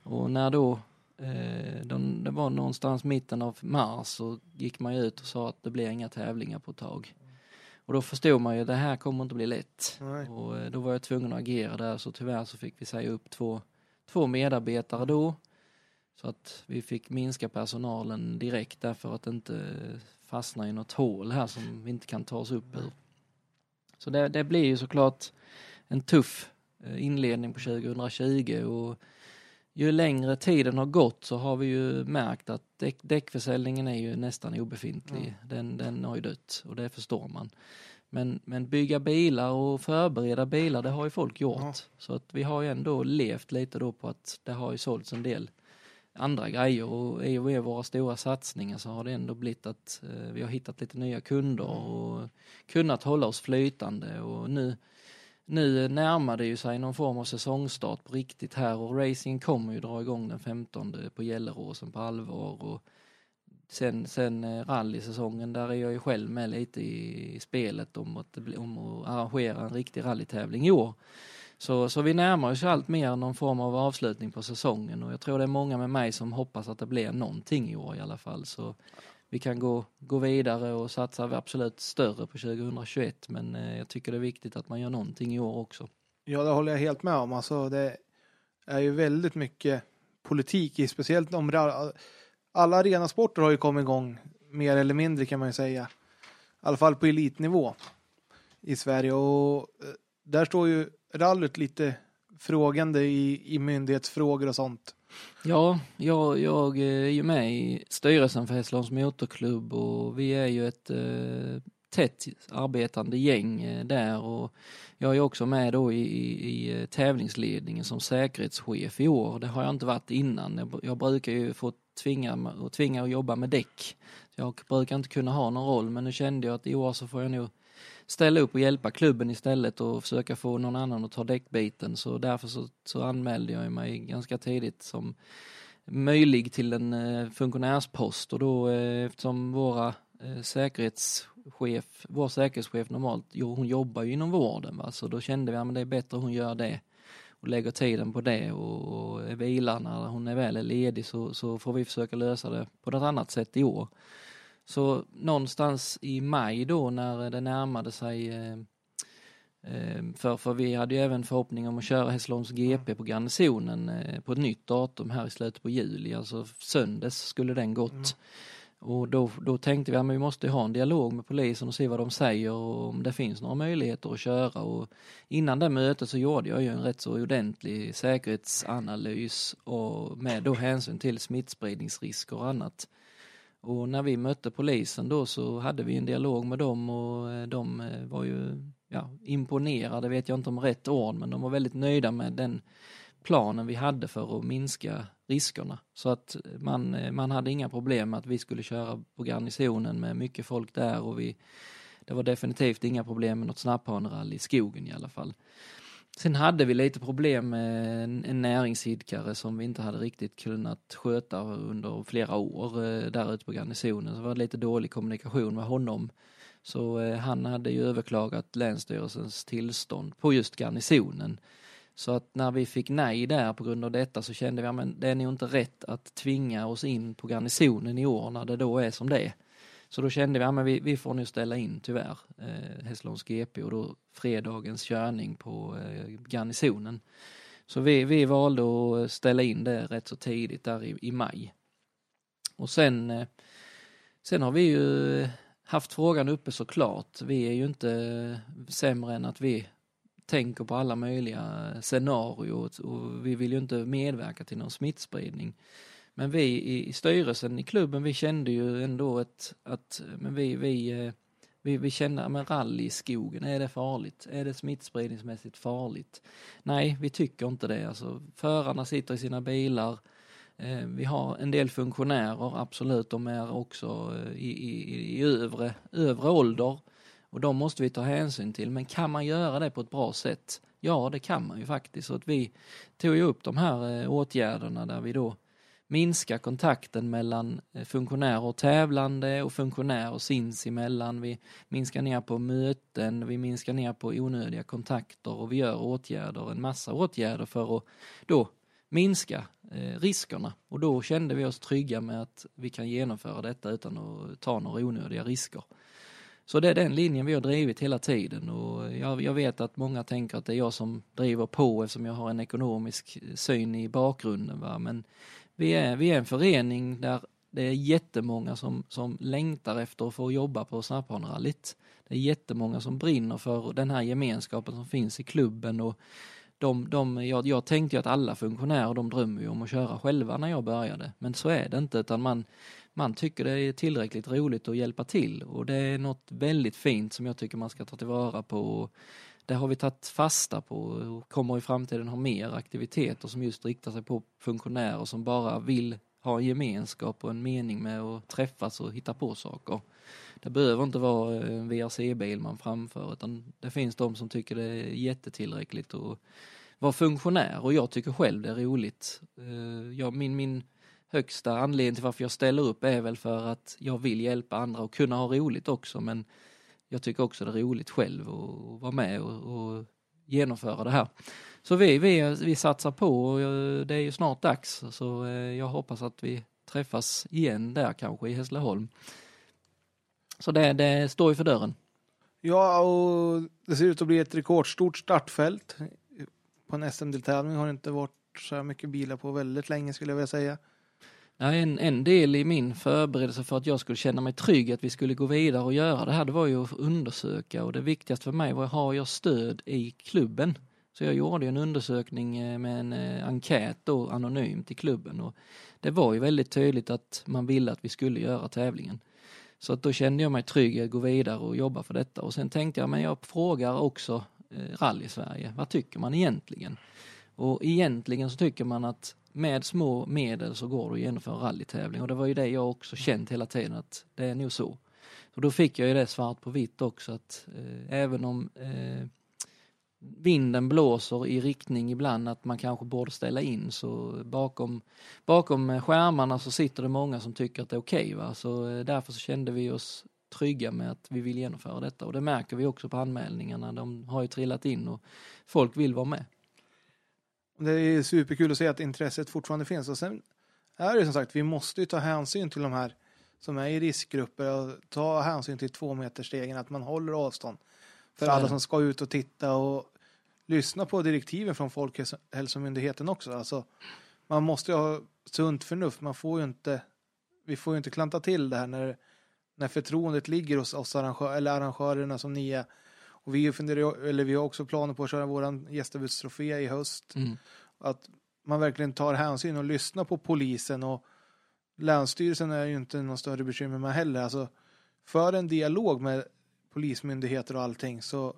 Och när då eh, de, det var någonstans mitten av mars så gick man ju ut och sa att det blir inga tävlingar på ett tag. Och då förstod man ju att det här kommer inte bli lätt. Nej. Och eh, då var jag tvungen att agera där så tyvärr så fick vi säga upp två, två medarbetare då. Så att vi fick minska personalen direkt därför att inte fastna i något hål här som vi inte kan ta oss upp ur. Så det, det blir ju såklart en tuff eh, inledning på 2020 och ju längre tiden har gått så har vi ju märkt att däck, däckförsäljningen är ju nästan obefintlig. Den, den har ju dött och det förstår man. Men, men bygga bilar och förbereda bilar, det har ju folk gjort. Ja. Så att vi har ju ändå levt lite då på att det har ju sålts en del andra grejer och i och med våra stora satsningar så har det ändå blivit att eh, vi har hittat lite nya kunder och kunnat hålla oss flytande och nu nu närmar det ju sig någon form av säsongstart på riktigt här och racing kommer ju dra igång den 15 på Gelleråsen på allvar och sen, sen eh, rallysäsongen där är jag ju själv med lite i, spelet om att, om att arrangera en riktig rallytävling i år. Så, så vi närmar oss allt mer någon form av avslutning på säsongen och jag tror det är många med mig som hoppas att det blir någonting i år i alla fall. Så vi kan gå, gå vidare och satsa absolut större på 2021 men eh, jag tycker det är viktigt att man gör någonting i år också. Ja, det håller jag helt med om. Alltså, det är ju väldigt mycket politik i, speciellt om alla arenasporter har ju kommit igång mer eller mindre kan man ju säga. I alla fall på elitnivå i Sverige och eh, där står ju rallyt lite frågande i, i myndighetsfrågor och sånt. Ja, jag, jag är ju med i styrelsen för Hässleholms motorklubb och vi är ju ett eh, tätt arbetande gäng eh, där och jag är också med då i, i, i eh, tävlingsledningen som säkerhetschef i år. Det har jag inte varit innan. Jag, jag brukar ju få tvinga, och tvinga att jobba med däck. Jag brukar inte kunna ha någon roll men nu kände jag att i år så får jag nog ställa upp och hjälpa klubben istället och försöka få någon annan att ta däckbiten. Så därför så, så anmälde jag mig ganska tidigt som möjlig till en eh, funktionärspost. Och då eh, eftersom våra eh, säkerhetschef, vår säkerhetschef normalt, jo, hon jobbar ju inom vården va, så då kände vi att ja, det är bättre hon gör det och lägger tiden på det och, och vilar när hon är väl är ledig så, så får vi försöka lösa det på något annat sätt i år. Så någonstans i maj då när det närmade sig eh, eh för, för vi hade ju även förhoppning om att köra Hässleholms GP på garnisonen eh, på ett nytt datum här i slutet på juli, alltså söndags skulle den gått. Mm. Och då, då tänkte vi att vi måste ha en dialog med polisen och se vad de säger och om det finns några möjligheter att köra. Och innan det mötet så gjorde jag ju en rätt så ordentlig säkerhetsanalys och med då hänsyn till smittspridningsrisker och annat. Och när vi mötte polisen då så hade vi en dialog med dem och eh, de eh, var ju ja, imponerade, vet jag inte om rätt ord, men de var väldigt nöjda med den planen vi hade för att minska riskerna. Så att man, eh, man hade inga problem med att vi skulle köra på garnisonen med mycket folk där och vi, det var definitivt inga problem med något snapphanerally i skogen i alla fall. Sen hade vi lite problem med en, näringsidkare som vi inte hade riktigt kunnat sköta under flera år eh, där ute på garnisonen. Så det var lite dålig kommunikation med honom. Så eh, han hade ju överklagat Länsstyrelsens tillstånd på just garnisonen. Så att när vi fick nej där på grund av detta så kände vi att det är nog inte rätt att tvinga oss in på garnisonen i år när det då är som det är. Så då kände vi att vi, vi får nu ställa in tyvärr eh, Hässleholms GP och då fredagens körning på eh, garnisonen. Så vi, vi valde att ställa in det rätt så tidigt där i, i maj. Och sen, eh, sen har vi ju haft frågan uppe såklart. Vi är ju inte eh, sämre än att vi tänker på alla möjliga scenarier och vi vill ju inte medverka till någon smittspridning. Men vi i, styrelsen i klubben, vi kände ju ändå ett, att men vi, vi, eh, vi, vi kände, men rally i skogen, är det farligt? Är det smittspridningsmässigt farligt? Nej, vi tycker inte det. Alltså, förarna sitter i sina bilar, eh, vi har en del funktionärer, absolut, de är också eh, i, i, i övre, övre ålder. Och de måste vi ta hänsyn till. Men kan man göra det på ett bra sätt? Ja, det kan man ju faktiskt. Så att vi tog ju upp de här åtgärderna där vi då minska kontakten mellan eh, funktionärer och tävlande och funktionärer sinsemellan. Vi minskar ner på möten, vi minskar ner på onödiga kontakter och vi gör åtgärder, en massa åtgärder för att då minska eh, riskerna. Och då kände vi oss trygga med att vi kan genomföra detta utan att ta några onödiga risker. Så det är den linjen vi har drivit hela tiden och jag, jag, vet att många tänker att det är jag som driver på eftersom jag har en ekonomisk eh, syn i bakgrunden. Va? Men vi är, vi är en förening där det är jättemånga som, som längtar efter att få jobba på snapphanerallyt. Det är jättemånga som brinner för den här gemenskapen som finns i klubben och de, de, jag, jag tänkte ju att alla funktionärer de drömmer ju om att köra själva när jag började. Men så är det inte utan man, man tycker det är tillräckligt roligt att hjälpa till och det är något väldigt fint som jag tycker man ska ta tillvara på. Det har vi tagit fasta på och kommer i framtiden ha mer aktiviteter som just riktar sig på funktionärer som bara vill ha en gemenskap och en mening med att träffas och hitta på saker. Det behöver inte vara en VRC-bil man framför utan det finns de som tycker det är jättetillräckligt att vara funktionär och jag tycker själv det är roligt. Eh, jag, min, min högsta anledning till varför jag ställer upp är väl för att jag vill hjälpa andra och kunna ha roligt också men jag tycker också det är roligt själv att vara med och, och genomföra det här. Så vi, vi, vi satsar på och eh, det är ju snart dags så eh, jag hoppas att vi träffas igen där kanske i Hässleholm. Så det, det står ju för dörren. Ja, och det ser ut att bli ett rekordstort startfält. På en SM-deltävling har det inte varit så här mycket bilar på väldigt länge skulle jag vilja säga. Ja, en, en del i min förberedelse för att jag skulle känna mig trygg att vi skulle gå vidare och göra det här, det var ju att undersöka och det viktigaste för mig var, har jag stöd i klubben? Så jag gjorde en undersökning eh, med en eh, enkät då anonymt i klubben och det var ju väldigt tydligt att man ville att vi skulle göra tävlingen. Så att då kände jag mig trygg att gå vidare och jobba för detta och sen tänkte jag, men jag frågar också eh, Rally-Sverige, vad tycker man egentligen? Och egentligen så tycker man att med små medel så går det att genomföra en rallytävling och det var ju det jag också känt hela tiden att det är nog så. Och då fick jag ju det svart på vitt också att eh, även om eh, vinden blåser i riktning ibland att man kanske borde ställa in så bakom, bakom skärmarna så sitter det många som tycker att det är okej. Okay. Så eh, därför så kände vi oss trygga med att vi vill genomföra detta och det märker vi också på anmälningarna. De har ju trillat in och folk vill vara med. Det är superkul att se att intresset fortfarande finns. Och sen är det som sagt, vi måste ju ta hänsyn till de här som är i riskgrupper och ta hänsyn till två meterstegen, att man håller avstånd. För är alla som ska ut och titta och lyssna på direktiven från Folkhälsomyndigheten också. Alltså, man måste ju ha sunt förnuft. Man får ju inte, vi får ju inte klanta till det här när, när förtroendet ligger hos oss arrangör, eller arrangörerna som ni är. Och vi, funderar, eller vi har också planer på att köra våran gästabudstrofé i höst. Mm. Att man verkligen tar hänsyn och lyssnar på polisen och Länsstyrelsen är ju inte någon större bekymmer med heller. Alltså, för en dialog med polismyndigheter och allting så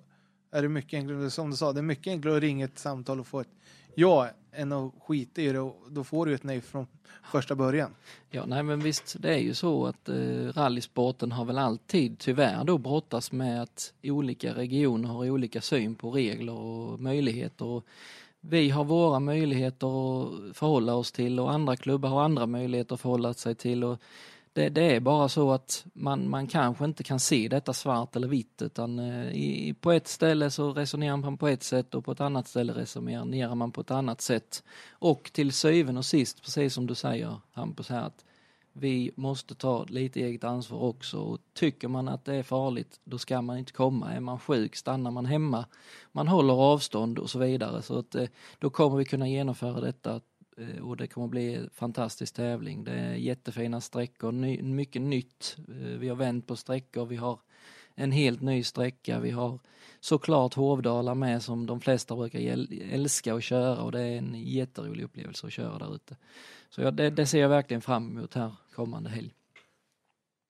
är det mycket enklare, som du sa, det är mycket enklare att ringa ett samtal och få ett ja än att skita i det och då får du ett nej från första början. Ja, nej men visst, det är ju så att eh, rallysporten har väl alltid tyvärr då brottats med att olika regioner har olika syn på regler och möjligheter. Och vi har våra möjligheter att förhålla oss till och andra klubbar har andra möjligheter att förhålla sig till. Och det, det är bara så att man, man kanske inte kan se detta svart eller vitt utan eh, i, på ett ställe så resonerar man på ett sätt och på ett annat ställe resonerar man på ett annat sätt. Och till syvende och sist, precis som du säger Hampus här, att vi måste ta lite eget ansvar också. Och tycker man att det är farligt, då ska man inte komma. Är man sjuk, stannar man hemma. Man håller avstånd och så vidare. Så att, eh, då kommer vi kunna genomföra detta Eh, och det kommer bli en fantastisk tävling. Det är jättefina sträckor, ny, mycket nytt. Eh, vi har vänt på sträckor, vi har en helt ny sträcka. Vi har såklart Hovdala med som de flesta brukar älska att köra och det är en jätterolig upplevelse att köra där ute. Så ja, det, det ser jag verkligen fram emot här kommande helg.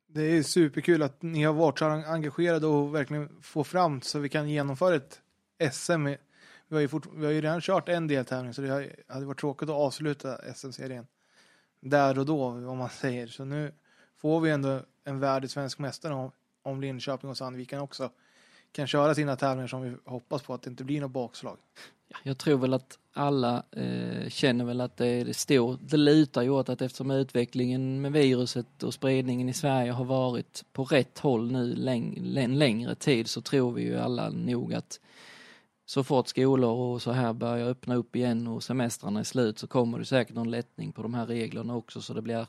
Det är superkul att ni har varit så engagerade och verkligen få fram så vi kan genomföra ett SM. Vi har ju, fort, vi har ju redan kört en deltävling så det hade varit tråkigt att avsluta SM-serien där och då, om man säger. Så nu får vi ändå en värdig svensk mästare om, om Linköping och Sandviken också kan köra sina tävlingar som vi hoppas på att det inte blir något bakslag. Jag tror väl att alla eh, känner väl att det är det stor, det lutar ju åt att eftersom utvecklingen med viruset och spridningen i Sverige har varit på rätt håll nu läng, en längre tid så tror vi ju alla nog att så fort skolor och så här börjar öppna upp igen och semestrarna är slut så kommer det säkert någon lättning på de här reglerna också så det blir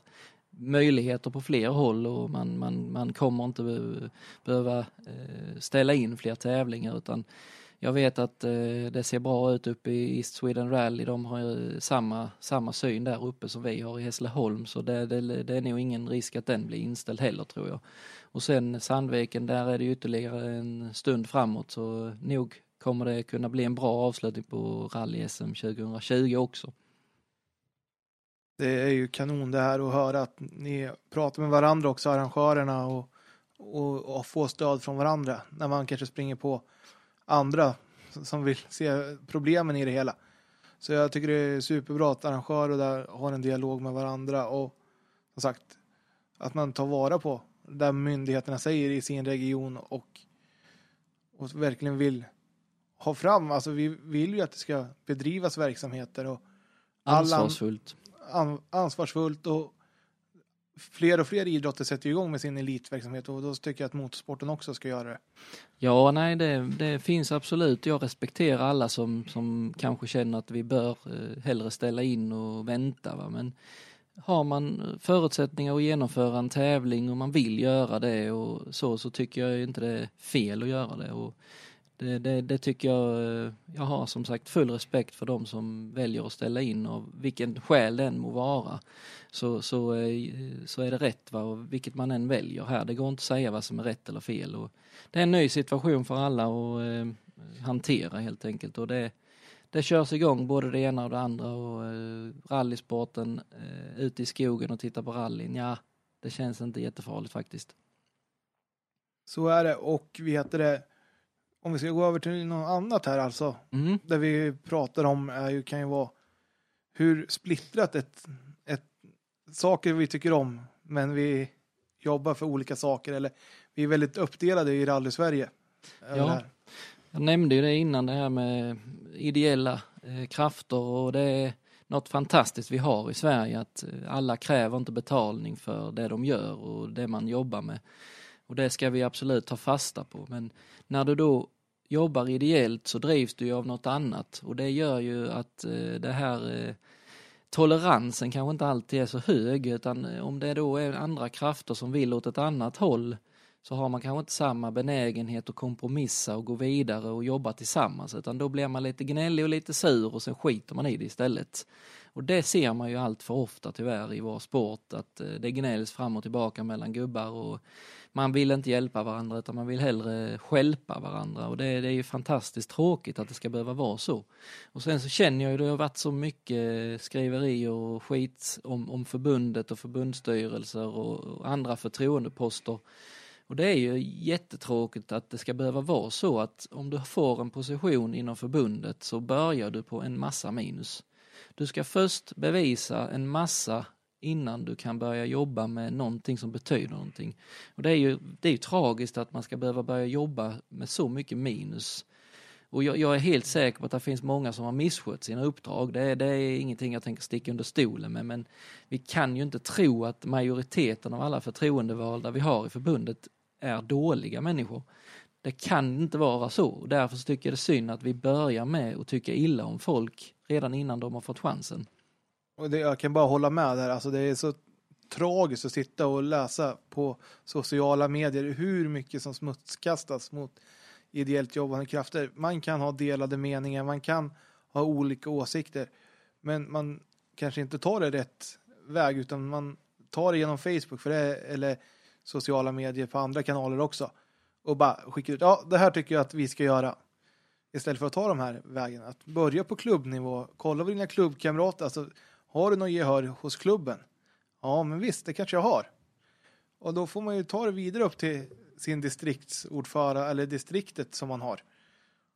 möjligheter på fler håll och man, man, man kommer inte be- behöva eh, ställa in fler tävlingar utan jag vet att eh, det ser bra ut uppe i East Sweden Rally. De har ju samma, samma syn där uppe som vi har i Hässleholm så det, det, det är nog ingen risk att den blir inställd heller tror jag. Och sen Sandviken, där är det ytterligare en stund framåt så nog kommer det kunna bli en bra avslutning på rally-SM 2020 också. Det är ju kanon det här att höra att ni pratar med varandra också, arrangörerna och, och, och få stöd från varandra när man kanske springer på andra som vill se problemen i det hela. Så jag tycker det är superbra att arrangörer där har en dialog med varandra och som sagt att man tar vara på det myndigheterna säger i sin region och, och verkligen vill ha fram, alltså vi vill ju att det ska bedrivas verksamheter och Ansvarsfullt. an, ansvarsfullt och fler och fler idrotter sätter igång med sin elitverksamhet och då tycker jag att motorsporten också ska göra det. Ja, nej, det, det finns absolut. Jag respekterar alla som, som kanske känner att vi bör eh, hellre ställa in och vänta. Va? Men har man förutsättningar att genomföra en tävling och man vill göra det och så, så tycker jag inte det är fel att göra det. Och det, det, det tycker jag, eh, jag har som sagt full respekt för de som väljer att ställa in och vilken skäl den må vara. Så, så, eh, så är det rätt va? och vilket man än väljer här. Det går inte att säga vad som är rätt eller fel. Och det är en ny situation för alla att eh, hantera helt enkelt. Och det, det körs igång både det ena och det andra och eh, rallysporten eh, ute i skogen och titta på rallyn, ja, det känns inte jättefarligt faktiskt. Så är det och vi heter det, om vi ska gå över till något annat här alltså, Mm. det vi pratar om är ju, kan ju vara hur splittrat ett, ett saker vi tycker om, men vi jobbar för olika saker eller vi är väldigt uppdelade i rally-Sverige. Ja. Jag nämnde ju det innan det här med ideella eh, krafter och det är något fantastiskt vi har i Sverige att eh, alla kräver inte betalning för det de gör och det man jobbar med. Och det ska vi absolut ta fasta på. Men när du då jobbar ideellt så drivs du ju av något annat och det gör ju att eh, det här eh, toleransen kanske inte alltid är så hög utan eh, om det då är andra krafter som vill åt ett annat håll så har man kanske inte samma benägenhet att kompromissa och gå vidare och jobba tillsammans utan då blir man lite gnällig och lite sur och sen skiter man i det istället. Och det ser man ju allt för ofta tyvärr i vår sport att eh, det gnälls fram och tillbaka mellan gubbar och man vill inte hjälpa varandra utan man vill hellre skälpa varandra och det, det är ju fantastiskt tråkigt att det ska behöva vara så. Och sen så känner jag ju det har varit så mycket skriverier och skit om, om förbundet och förbundsstyrelser och, och andra förtroendeposter. Och det är ju jättetråkigt att det ska behöva vara så att om du får en position inom förbundet så börjar du på en massa minus. Du ska först bevisa en massa innan du kan börja jobba med någonting som betyder någonting. Och det är ju, det är ju tragiskt att man ska behöva börja jobba med så mycket minus. Och jag, jag är helt säker på att det finns många som har misskött sina uppdrag. Det, det är ingenting jag tänker sticka under stolen med, men vi kan ju inte tro att majoriteten av alla förtroendevalda vi har i förbundet är dåliga människor. Det kan inte vara så. Därför tycker jag det är synd att vi börjar med att tycka illa om folk redan innan de har fått chansen. Och det, jag kan bara hålla med där. Alltså det är så tragiskt att sitta och läsa på sociala medier hur mycket som smutskastas mot ideellt jobbande krafter. Man kan ha delade meningar, man kan ha olika åsikter, men man kanske inte tar det rätt väg utan man tar det genom Facebook för det, eller sociala medier på andra kanaler också och bara skickar ut. Ja, det här tycker jag att vi ska göra istället för att ta de här vägarna. Att börja på klubbnivå, kolla vad dina klubbkamrater, alltså har du något gehör hos klubben? Ja, men visst, det kanske jag har. Och då får man ju ta det vidare upp till sin distriktsordförande eller distriktet som man har.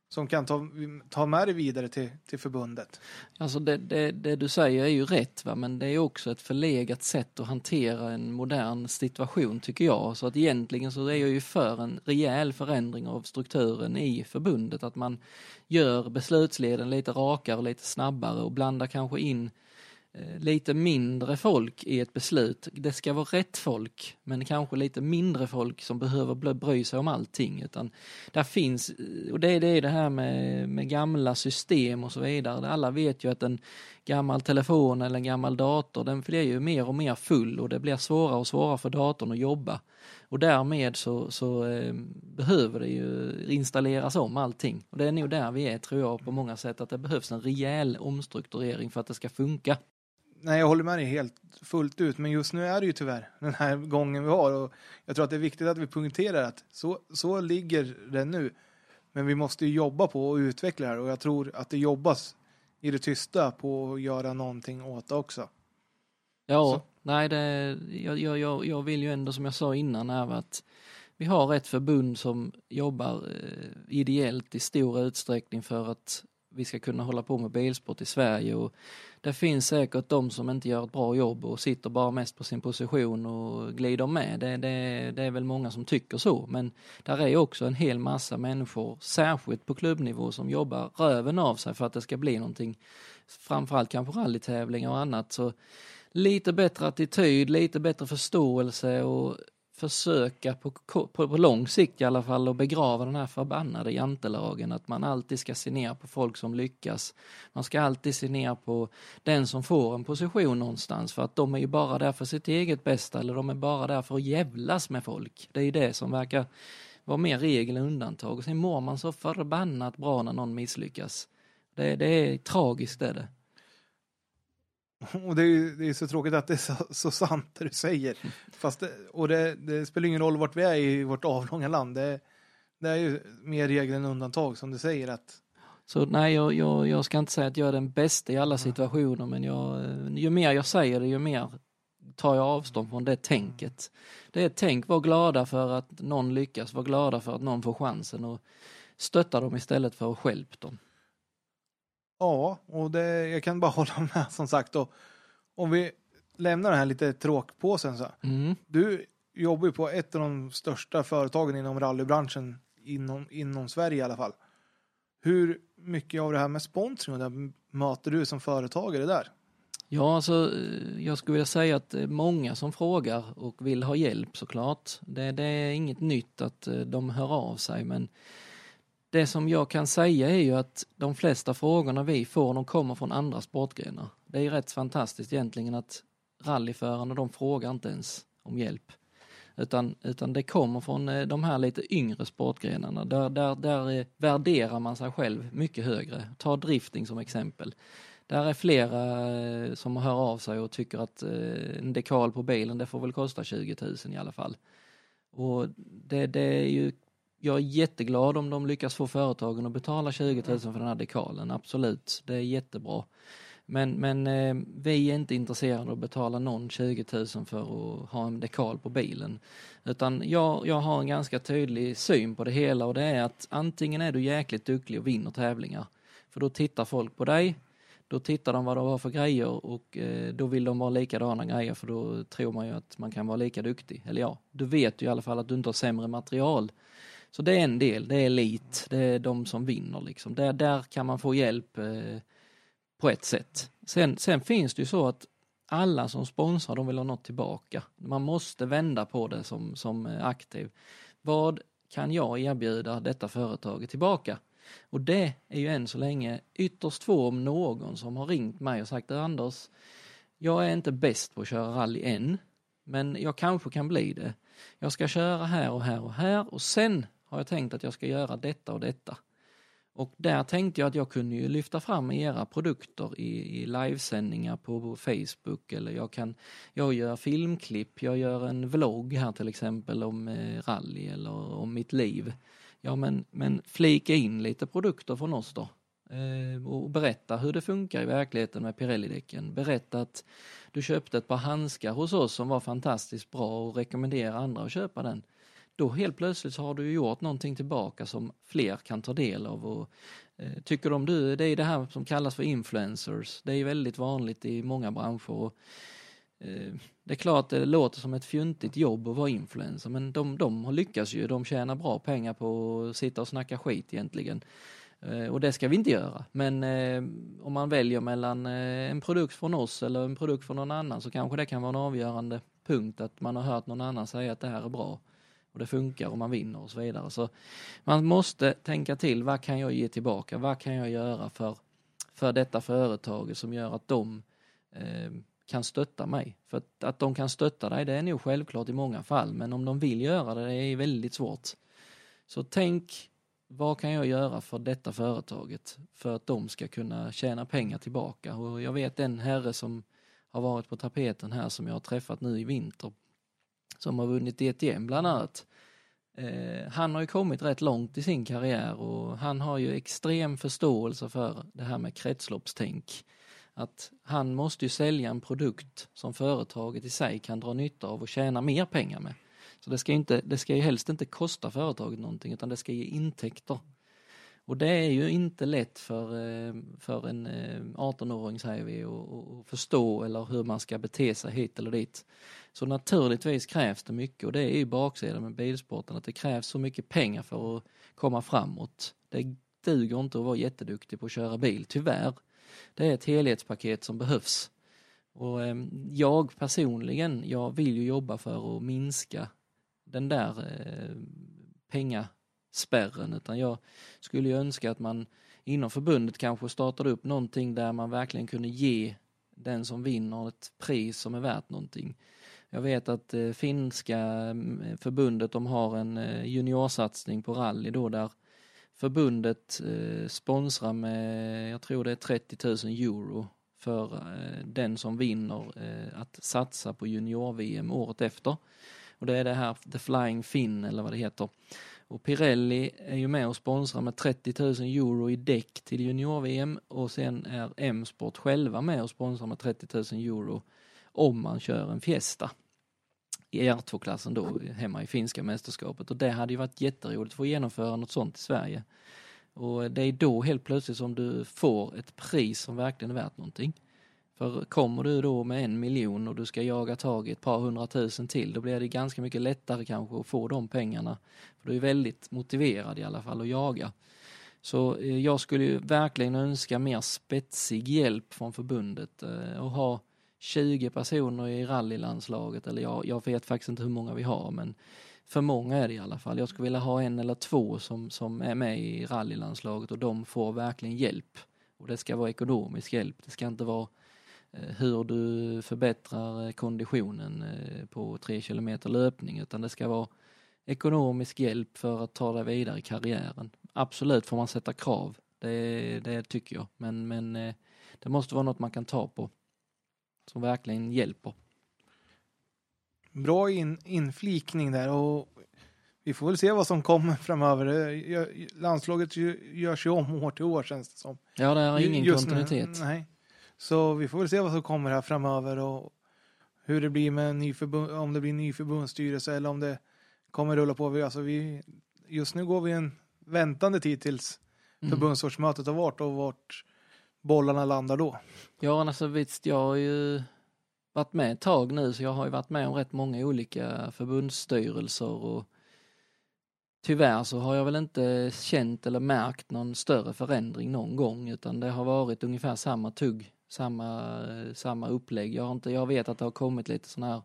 Som kan ta, ta med det vidare till, till förbundet. Alltså det, det, det, du säger är ju rätt va, men det är också ett förlegat sätt att hantera en modern situation tycker jag. Så att egentligen så är jag ju för en rejäl förändring av strukturen i förbundet. Att man gör beslutsleden lite rakare och lite snabbare och blandar kanske in Eh, Eh, lite mindre folk i ett beslut. Det ska vara rätt folk, men kanske lite mindre folk som behöver bry sig om allting. Utan där finns, eh, och det är det, det här med, med gamla system och så vidare. Alla vet ju att en gammal telefon eller en gammal dator, den blir ju mer och mer full och det blir svårare och svårare för datorn att jobba. Och därmed så, så eh, behöver det ju installeras om allting. Och det är nog där vi är tror jag på många sätt, att det behövs en rejäl omstrukturering för att det ska funka nej, jag håller med dig helt fullt ut, men just nu är det ju tyvärr den här gången vi har och jag tror att det är viktigt att vi poängterar att så, så ligger det nu. Men vi måste ju jobba på och utveckla det här och jag tror att det jobbas i det tysta på att göra någonting åt det också. Ja, så. nej, det, jag, jag, jag vill ju ändå som jag sa innan här att vi har ett förbund som jobbar eh, ideellt i stor utsträckning för att vi ska kunna hålla på med bilsport i Sverige och det finns säkert de som inte gör ett bra jobb och sitter bara mest på sin position och glider med. Det, det, det är väl många som tycker så, men där är också en hel massa människor, särskilt på klubbnivå, som jobbar röven av sig för att det ska bli någonting. Framförallt kanske rallytävlingar och annat. Så lite bättre attityd, lite bättre förståelse och försöka på, på, på lång sikt i alla fall att begrava den här förbannade jantelagen att man alltid ska se ner på folk som lyckas. Man ska alltid se ner på den som får en position någonstans för att de är ju bara där för sitt eget bästa eller de är bara där för att jävlas med folk. Det är ju det som verkar vara mer regel än undantag. Och sen mår man så förbannat bra när någon misslyckas. Det, det är tragiskt är det. Och det är, det är så tråkigt att det är så, så sant det du säger. Fast det, och det, det, spelar ingen roll vart vi är i vårt avlånga land. Det, det är ju mer regel än undantag som du säger att så nej, jag, jag, jag ska inte säga att jag är den bästa i alla situationer men jag, ju mer jag säger det ju mer tar jag avstånd från det tänket. Det är ett tänk, var glada för att någon lyckas, var glada för att någon får chansen och stötta dem istället för att stjälpa dem. Ja, och det, jag kan bara hålla med som sagt. Och, om vi lämnar den här lite tråkpåsen så. Mm. Du jobbar ju på ett av de största företagen inom rallybranschen inom, inom Sverige i alla fall. Hur mycket av det här med sponsring möter du som företagare där? Ja, alltså, jag skulle vilja säga att det är många som frågar och vill ha hjälp såklart. Det, det är inget nytt att eh, de hör av sig men det som jag kan säga är ju att de flesta frågorna vi får de kommer från andra sportgrenar. Det är rätt fantastiskt egentligen att rallyförarna de frågar inte ens om hjälp. Utan, utan det kommer från eh, de här lite yngre sportgrenarna. Där, där, där eh, värderar man sig själv mycket högre. Ta drifting som exempel. Där är flera eh, som hör av sig och tycker att en dekal på bilen det får väl kosta 20 000 i alla fall. Och det, det är ju, jag är jätteglad om de lyckas få företagen att betala 20 000 för den här dekalen, absolut. Det är jättebra. Men, men eh, vi är inte intresserade av att betala någon 20 000 för att ha en dekal på bilen. Utan jag, jag har en ganska tydlig syn på det hela och det är att antingen är du jäkligt duktig och vinner tävlingar. För då tittar folk på dig, då tittar de vad du har för grejer och eh, då vill de vara likadana grejer för då tror man ju att man kan vara lika duktig. Eller ja, du vet ju i alla fall att du inte har sämre material. Så det är en del, det är elit, det är de som vinner liksom. Där, där kan man få hjälp eh, på ett sätt. Sen, sen finns det ju så att alla som sponsrar de vill ha något tillbaka. Man måste vända på det som, som eh, aktiv. Vad kan jag erbjuda detta företaget tillbaka? Och det är ju än så länge ytterst få om någon som har ringt mig och sagt Anders, jag är inte bäst på att köra rally än, men jag kanske kan bli det. Jag ska köra här och här och här och sen har jag tänkt att jag ska göra detta och detta. Och där tänkte jag att jag kunde ju lyfta fram era produkter i, i livesändningar på Facebook eller jag kan, jag gör filmklipp, jag gör en vlogg här till exempel om eh, rally eller om mitt liv. Ja men, men flika in lite produkter från oss då. Eh, och berätta hur det funkar i verkligheten med Pirelli-däcken. Berätta att du köpte ett par handskar hos oss som var fantastiskt bra och rekommendera andra att köpa den då helt plötsligt så har du gjort någonting tillbaka som fler kan ta del av. Och, eh, tycker de du, det är det här som kallas för influencers, det är väldigt vanligt i många branscher. Och, eh, det är klart det låter som ett fjuntigt jobb att vara influencer men de, de lyckas ju, de tjänar bra pengar på att sitta och snacka skit egentligen. Eh, och det ska vi inte göra. Men eh, om man väljer mellan eh, en produkt från oss eller en produkt från någon annan så kanske det kan vara en avgörande punkt att man har hört någon annan säga att det här är bra och det funkar och man vinner och så vidare. Så man måste tänka till, vad kan jag ge tillbaka? Vad kan jag göra för, för detta företag som gör att de eh, kan stötta mig? För att, att de kan stötta dig, det är nog självklart i många fall, men om de vill göra det, det är väldigt svårt. Så tänk, vad kan jag göra för detta företaget för att de ska kunna tjäna pengar tillbaka? Och jag vet en herre som har varit på tapeten här som jag har träffat nu i vinter som har vunnit DTM bland annat. Eh, han har ju kommit rätt långt i sin karriär och han har ju extrem förståelse för det här med kretsloppstänk. Att han måste ju sälja en produkt som företaget i sig kan dra nytta av och tjäna mer pengar med. Så det ska, inte, det ska ju helst inte kosta företaget någonting utan det ska ge intäkter. Och det är ju inte lätt för, eh, för en eh, 18-åring säger vi att förstå eller hur man ska bete sig hit eller dit. Så naturligtvis krävs det mycket och det är ju baksidan med bilsporten att det krävs så mycket pengar för att komma framåt. Det duger inte att vara jätteduktig på att köra bil, tyvärr. Det är ett helhetspaket som behövs. Och eh, jag personligen, jag vill ju jobba för att minska den där penga spärren utan jag skulle ju önska att man inom förbundet kanske startade upp någonting där man verkligen kunde ge den som vinner ett pris som är värt någonting. Jag vet att eh, finska mm, förbundet de har en eh, juniorsatsning på rally då där förbundet eh, sponsrar med, jag tror det är 30 000 euro för eh, den som vinner eh, att satsa på junior-VM året efter. Och det är det här The Flying Finn eller vad det heter. Och Pirelli är ju med och sponsrar med 30 000 euro i däck till junior-VM och sen är M-sport själva med och sponsrar med 30 000 euro om man kör en Fiesta i R2-klassen då hemma i finska mästerskapet och det hade ju varit jätteroligt att få genomföra något sånt i Sverige. Och det är då helt plötsligt som du får ett pris som verkligen är värt någonting. För kommer du då med en miljon och du ska jaga tag i ett par hundratusen till, då blir det ganska mycket lättare kanske att få de pengarna. För du är väldigt motiverad i alla fall att jaga. Så eh, jag skulle ju verkligen önska mer spetsig hjälp från förbundet eh, och ha 20 personer i rallylandslaget, eller jag, jag vet faktiskt inte hur många vi har, men för många är det i alla fall. Jag skulle vilja ha en eller två som, som är med i rallylandslaget och de får verkligen hjälp. Och det ska vara ekonomisk hjälp, det ska inte vara eh, hur du förbättrar konditionen på 3 kilometer löpning utan det ska vara ekonomisk hjälp för att ta dig vidare i karriären. Absolut får man sätta krav, det, det tycker jag, men, men det måste vara något man kan ta på som verkligen hjälper. Bra in, inflikning där och vi får väl se vad som kommer framöver. Landslaget görs ju om år till år känns det som. Ja, det är ingen Just kontinuitet. Nu, nej. Så vi får väl se vad som kommer här framöver och hur det blir med ny förbund, om det blir ny förbundsstyrelse eller om det kommer rulla på. Alltså vi, just nu går vi en väntande tid tills mm. förbundsårsmötet har varit och vart bollarna landar då. Ja, alltså visst, jag har ju varit med ett tag nu så jag har ju varit med om rätt många olika förbundsstyrelser och tyvärr så har jag väl inte känt eller märkt någon större förändring någon gång utan det har varit ungefär samma tugg, samma, samma upplägg. Jag, har inte, jag vet att det har kommit lite sådana här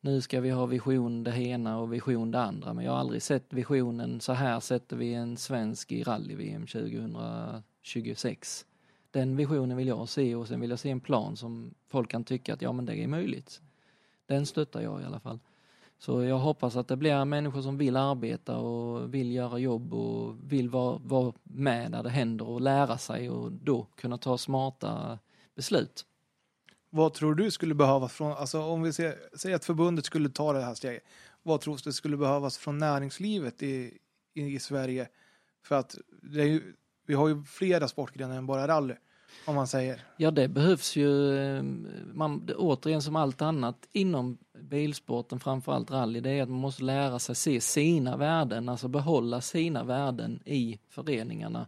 nu ska vi ha vision det ena och vision det andra men jag har aldrig sett visionen så här sätter vi en svensk i rally-VM 2026 den visionen vill jag se och sen vill jag se en plan som folk kan tycka att ja men det är möjligt. Den stöttar jag i alla fall. Så jag hoppas att det blir människor som vill arbeta och vill göra jobb och vill vara, vara med när det händer och lära sig och då kunna ta smarta beslut. Vad tror du skulle behövas från, alltså om vi säger att förbundet skulle ta det här steget, vad tror du skulle behövas från näringslivet i, i, i Sverige? För att det är ju, vi har ju flera sportgrenar än bara rally. Om man säger. Ja det behövs ju, eh, man, återigen som allt annat inom bilsporten, framförallt rally, det är att man måste lära sig se sina värden, alltså behålla sina värden i föreningarna.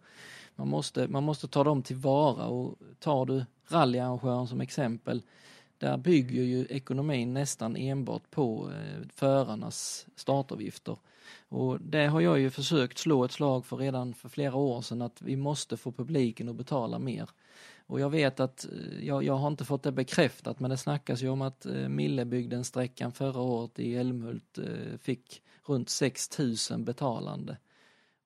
Man måste, man måste ta dem tillvara och tar du rallyarrangören som exempel, där bygger ju ekonomin nästan enbart på eh, förarnas startavgifter. Och det har jag ju försökt slå ett slag för redan för flera år sedan att vi måste få publiken att betala mer. Och jag vet att, eh, jag, jag har inte fått det bekräftat men det snackas ju om att eh, Millebygden-sträckan förra året i Älmhult fick runt 6000 betalande.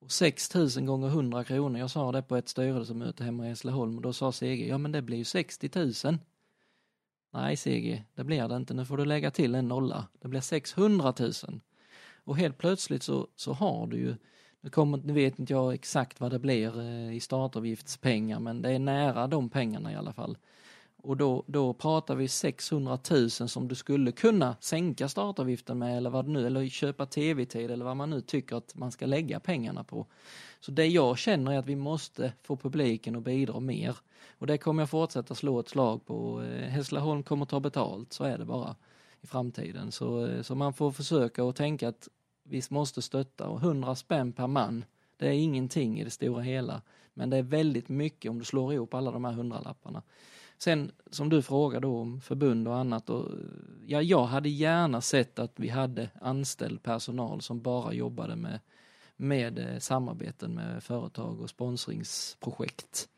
Och 6000 gånger 100 kronor, jag sa det på ett styrelsemöte hemma i Hässleholm och då sa CG, ja men det blir ju 60 000. Nej CG, det blir det inte, nu får du lägga till en nolla, det blir 600 000. Och helt plötsligt så, så har du ju, nu, kommer, nu vet inte jag exakt vad det blir eh, i startavgiftspengar men det är nära de pengarna i alla fall. Och då, då pratar vi 600 000 som du skulle kunna sänka startavgiften med eller vad nu, eller köpa tv-tid eller vad man nu tycker att man ska lägga pengarna på. Så det jag känner är att vi måste få publiken att bidra mer. Och det kommer jag fortsätta slå ett slag på. Eh, Hässleholm kommer ta betalt, så är det bara i framtiden. Så, eh, så man får försöka och tänka att vi måste stötta och 100 spänn per man, det är ingenting i det stora hela. Men det är väldigt mycket om du slår ihop alla de här hundralapparna. Sen som du frågade om förbund och annat. Och, ja, jag hade gärna sett att vi hade anställd personal som bara jobbade med, med eh, samarbeten med företag och sponsringsprojekt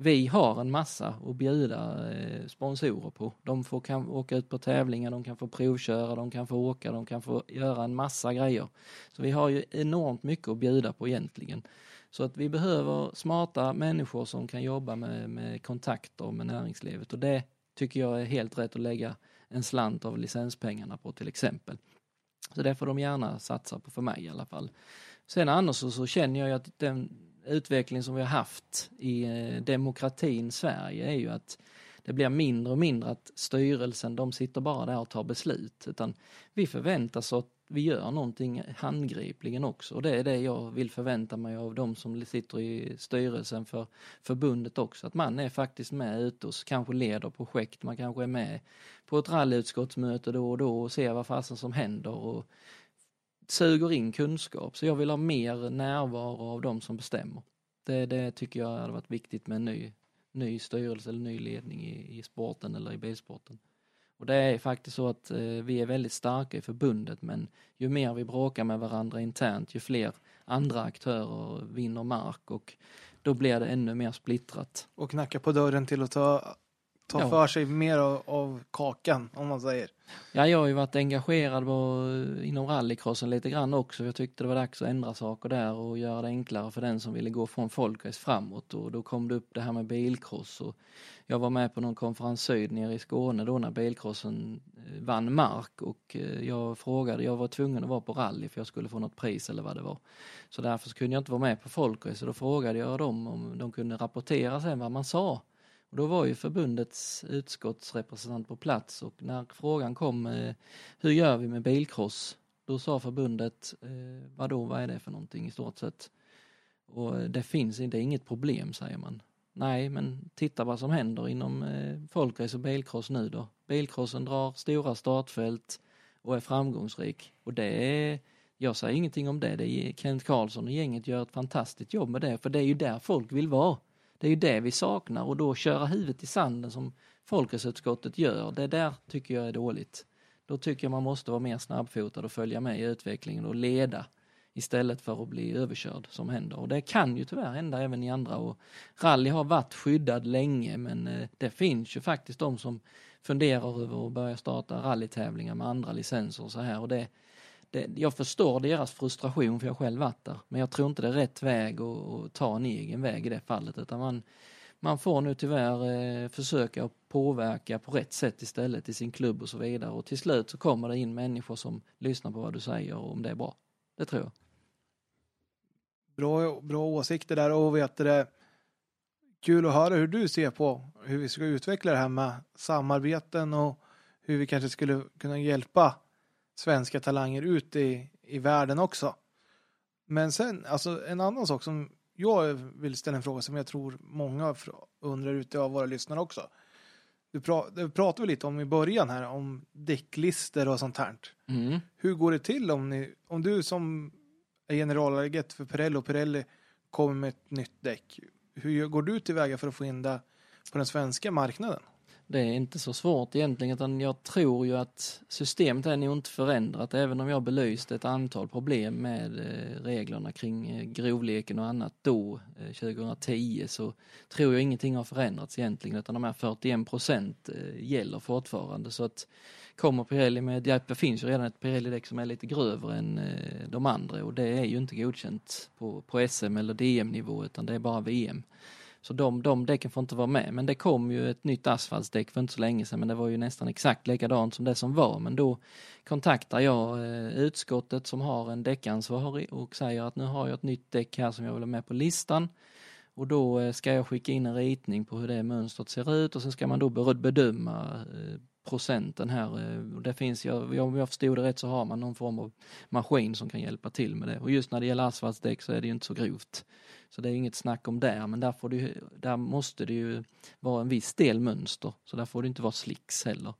vi har en massa att bjuda eh, sponsorer på. De får, kan åka ut på tävlingar, de kan få provköra, de kan få åka, de kan få göra en massa grejer. Så vi har ju enormt mycket att bjuda på egentligen. Så att vi behöver smarta människor som kan jobba med, med kontakter med näringslivet och det tycker jag är helt rätt att lägga en slant av licenspengarna på till exempel. Så det får de gärna satsa på för mig i alla fall. Sen annars så, så känner jag ju att den utveckling som vi har haft i eh, demokratin Sverige är ju att det blir mindre och mindre att styrelsen, de sitter bara där och tar beslut. Utan vi förväntas att vi gör någonting handgripligen också. Och det är det jag vill förvänta mig av de som sitter i styrelsen för förbundet också. Att man är faktiskt med ute och kanske leder projekt. Man kanske är med på ett rallyutskottsmöte då och då och ser vad fasen som händer. Och suger in kunskap. Så jag vill ha mer närvaro av de som bestämmer. Det, det tycker jag hade varit viktigt med en ny, ny styrelse eller ny ledning i, i sporten eller i bilsporten. Och det är faktiskt så att eh, vi är väldigt starka i förbundet men ju mer vi bråkar med varandra internt ju fler andra aktörer vinner mark och då blir det ännu mer splittrat. Och knacka på dörren till att ta, ta Ja. för sig mer av, av kakan, om man säger. Ja, jag har ju varit engagerad på, inom rallycrossen lite grann också. Jag tyckte det var dags att ändra saker där och göra det enklare för den som ville gå från folkrace framåt. Och då kom det upp det här med bilcross. Och jag var med på någon konferens syd nere i Skåne då när bilcrossen eh, vann mark och eh, jag frågade, jag var tvungen att vara på rally för jag skulle få något pris eller vad det var. Så därför kunde jag inte vara med på folkrace. Då frågade jag dem om de kunde rapportera sen vad man sa. Och då var ju förbundets utskottsrepresentant på plats och när frågan kom eh, hur gör vi med bilkross, Då sa förbundet eh, vadå, vad är det för någonting i stort sett? Och eh, det finns inte, inget problem säger man. Nej, men titta vad som händer inom eh, folkrace och bilcross nu då. Bilcrossen drar stora startfält och är framgångsrik. Och det är, jag säger ingenting om det, det är Kent Karlsson och gänget gör ett fantastiskt jobb med det, för det är ju där folk vill vara. Det är ju det vi saknar och då köra huvudet i sanden som folkraceutskottet gör, det där tycker jag är dåligt. Då tycker jag man måste vara mer snabbfotad och följa med i utvecklingen och leda istället för att bli överkörd som händer. Och det kan ju tyvärr hända även i andra. Och rally har varit skyddad länge men eh, det finns ju faktiskt de som funderar över att börja starta rallytävlingar med andra licenser och så här. Och det, det, jag förstår deras frustration för jag har själv varit där. Men jag tror inte det är rätt väg att, ta en egen väg i det fallet utan man, man får nu tyvärr eh, försöka påverka på rätt sätt istället i sin klubb och så vidare. Och till slut så kommer det in människor som lyssnar på vad du säger och om det är bra. Det tror jag. Bra, bra åsikter där och vet det, kul att höra hur du ser på hur vi ska utveckla det här med samarbeten och hur vi kanske skulle kunna hjälpa svenska talanger ut i, i världen också. Men sen, alltså en annan sak som jag vill ställa en fråga som jag tror många undrar ute av våra lyssnare också. Du, pra, du pratade lite om i början här om däcklister och sånt här. Mm. Hur går det till om, ni, om du som är generaläget för Pirelli och Pirelli kommer med ett nytt däck? Hur går du tillväga för att få in det på den svenska marknaden? Det är inte så svårt egentligen utan jag tror ju att systemet är nog inte förändrat även om jag belyst ett antal problem med eh, reglerna kring eh, grovleken och annat då eh, 2010 så tror jag ingenting har förändrats egentligen utan de här 41 procent gäller fortfarande så att kommer Pirelli med, ja, det finns ju redan ett Pirelli-däck som är lite grövre än de andra och det är ju inte godkänt på, på SM eller DM-nivå utan det är bara VM. Så de, de däcken får inte vara med. Men det kom ju ett nytt asfaltsdäck för inte så länge sedan men det var ju nästan exakt likadant som det som var. Men då kontaktar jag eh, utskottet som har en däckansvarig och säger att nu har jag ett nytt däck här som jag vill ha med på listan. Och då eh, ska jag skicka in en ritning på hur det mönstret ser ut och sen ska man då bedöma eh, procenten här. Eh, det finns, jag, om jag förstod det rätt så har man någon form av maskin som kan hjälpa till med det. Och just när det gäller asfaltsdäck så är det ju inte så grovt. Så det är inget snack om där, men där, får du, där måste det ju vara en viss del mönster. Så där får det inte vara slicks heller.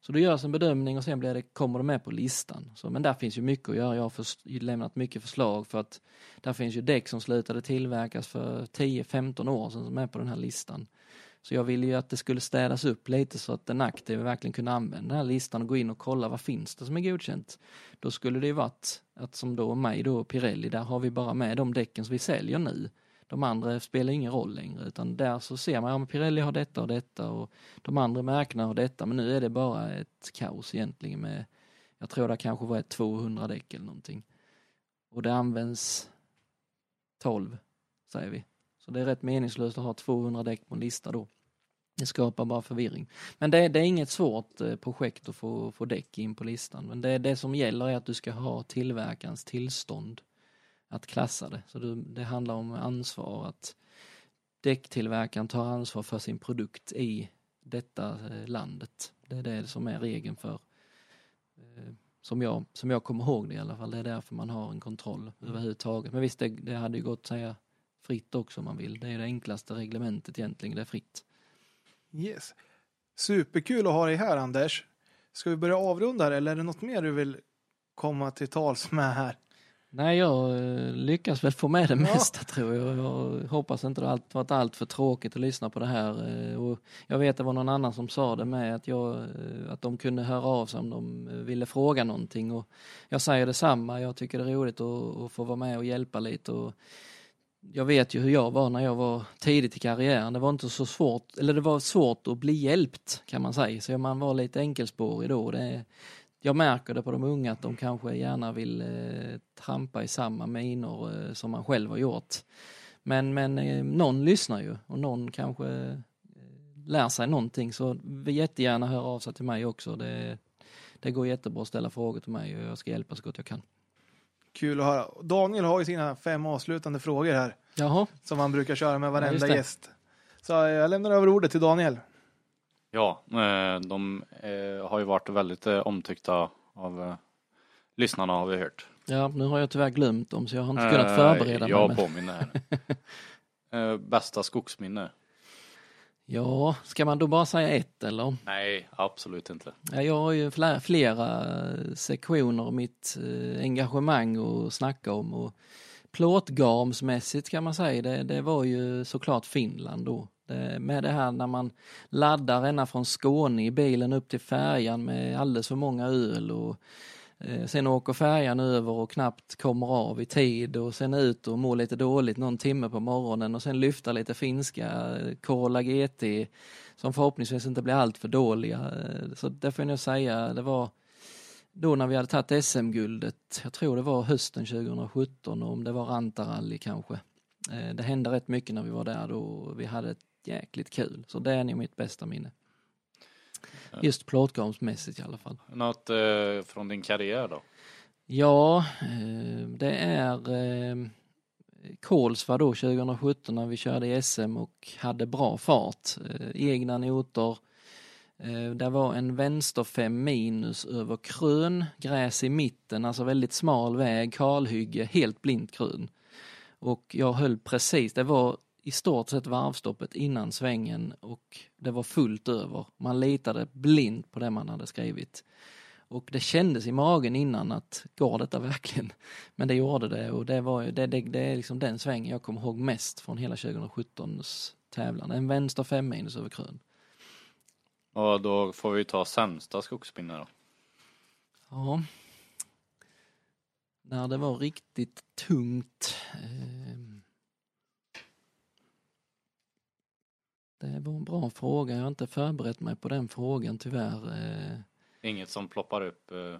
Så det görs en bedömning och sen blir det, kommer det med på listan. Så, men där finns ju mycket att göra. Jag har för, lämnat mycket förslag för att där finns ju däck som slutade tillverkas för 10-15 år sedan som är på den här listan. Så jag ville ju att det skulle städas upp lite så att den aktive verkligen kunde använda den här listan och gå in och kolla vad finns det som är godkänt. Då skulle det ju varit att som då mig då Pirelli, där har vi bara med de däcken som vi säljer nu. De andra spelar ingen roll längre utan där så ser man, ja men Pirelli har detta och detta och de andra märkena har detta men nu är det bara ett kaos egentligen med, jag tror det kanske var ett 200 däck eller någonting. Och det används 12 säger vi. Så det är rätt meningslöst att ha 200 däck på en lista då. Det skapar bara förvirring. Men det, det är inget svårt eh, projekt att få, få däck in på listan. Men det, det som gäller är att du ska ha tillverkarens tillstånd att klassa det. Så du, det handlar om ansvar att däcktillverkaren tar ansvar för sin produkt i detta eh, landet. Det är det som är regeln för eh, som jag, som jag kommer ihåg det i alla fall. Det är därför man har en kontroll överhuvudtaget. Men visst, det, det hade ju gått att säga fritt också om man vill. Det är det enklaste reglementet egentligen, det är fritt. Yes. Superkul att ha dig här Anders. Ska vi börja avrunda här eller är det något mer du vill komma till tals med här? Nej, jag eh, lyckas väl få med det Ja. mesta tror jag. Jag hoppas inte det har allt- varit allt för tråkigt att lyssna på det här. eh, Och jag vet det var någon annan som sa det med att, jag, eh, att de kunde höra av sig om de ville fråga någonting. Och jag säger detsamma, jag tycker det är roligt att, att få vara med och hjälpa lite. Och jag vet ju hur jag var när jag var tidigt i karriären. Det var inte så svårt, eller det var svårt att bli hjälpt kan man säga. Så man var lite enkelspårig då. Det, jag märker det på de unga att de kanske gärna vill eh, trampa i samma minor eh, som man själv har gjort. Men, men eh, någon lyssnar ju och någon kanske eh, lär sig någonting så vi jättegärna höra av sig till mig också. Det, det går jättebra att ställa frågor till mig och jag ska hjälpa så gott jag kan. Kul att höra. Daniel har ju sina fem avslutande frågor här Jaha, som han brukar köra med Ja, varenda det. gäst. Så eh, jag lämnar över ordet till Daniel. Ja, eh, de eh, har ju varit väldigt omtyckta av lyssnarna har vi hört. ja, nu har jag tyvärr glömt dem så jag har inte kunnat förbereda mig. Jag påminner här. bästa skogsminne? Ja, ska man då bara säga ett eller? Nej, absolut inte. Ja, jag har ju flera, flera sektioner av mitt eh, engagemang att snacka om och plåtgarmsmässigt kan man säga, det, det var ju såklart Finland då. Det, med det här när man laddar ända från Skåne i bilen upp till färjan med alldeles för många öl och eh, Eh, sen åker färjan över och knappt kommer av i tid och sen ut och mår lite dåligt någon timme på morgonen och sen lyfta lite finska eh, Corolla GT som förhoppningsvis inte blir allt för dåliga. Eh, så det får jag nog säga, det var då när vi hade tagit SM-guldet, jag tror det var hösten 2017 om det var Rantaralli kanske. Eh, det hände rätt mycket när vi var där då vi hade ett jäkligt kul. Så det är nog mitt bästa minne. Just plåtgarmsmässigt i alla fall. Något eh, från din karriär då? Ja, eh, det är eh, Kolsva då 2017 när vi körde i SM och hade bra fart. Eh, Egna noter. Eh, Det var en vänster 5 minus över krön, gräs i mitten, alltså väldigt smal väg, kalhygge, helt blint krön. Och jag höll precis, det var i stort sett varvstoppet innan svängen och det var fullt över. Man litade blint på det man hade skrivit. Och det kändes i magen innan att går detta verkligen? Men det gjorde det och det, var, det, det, det är liksom den svängen jag kommer ihåg mest från hela 2017s tävlan. En vänster 5 minus över krön. Och då får vi ta sämsta skogsminne då. Ja. När det var riktigt tungt. Det var en bra fråga. Jag har inte förberett mig på den frågan tyvärr. Eh, Inget som ploppar upp. Eh,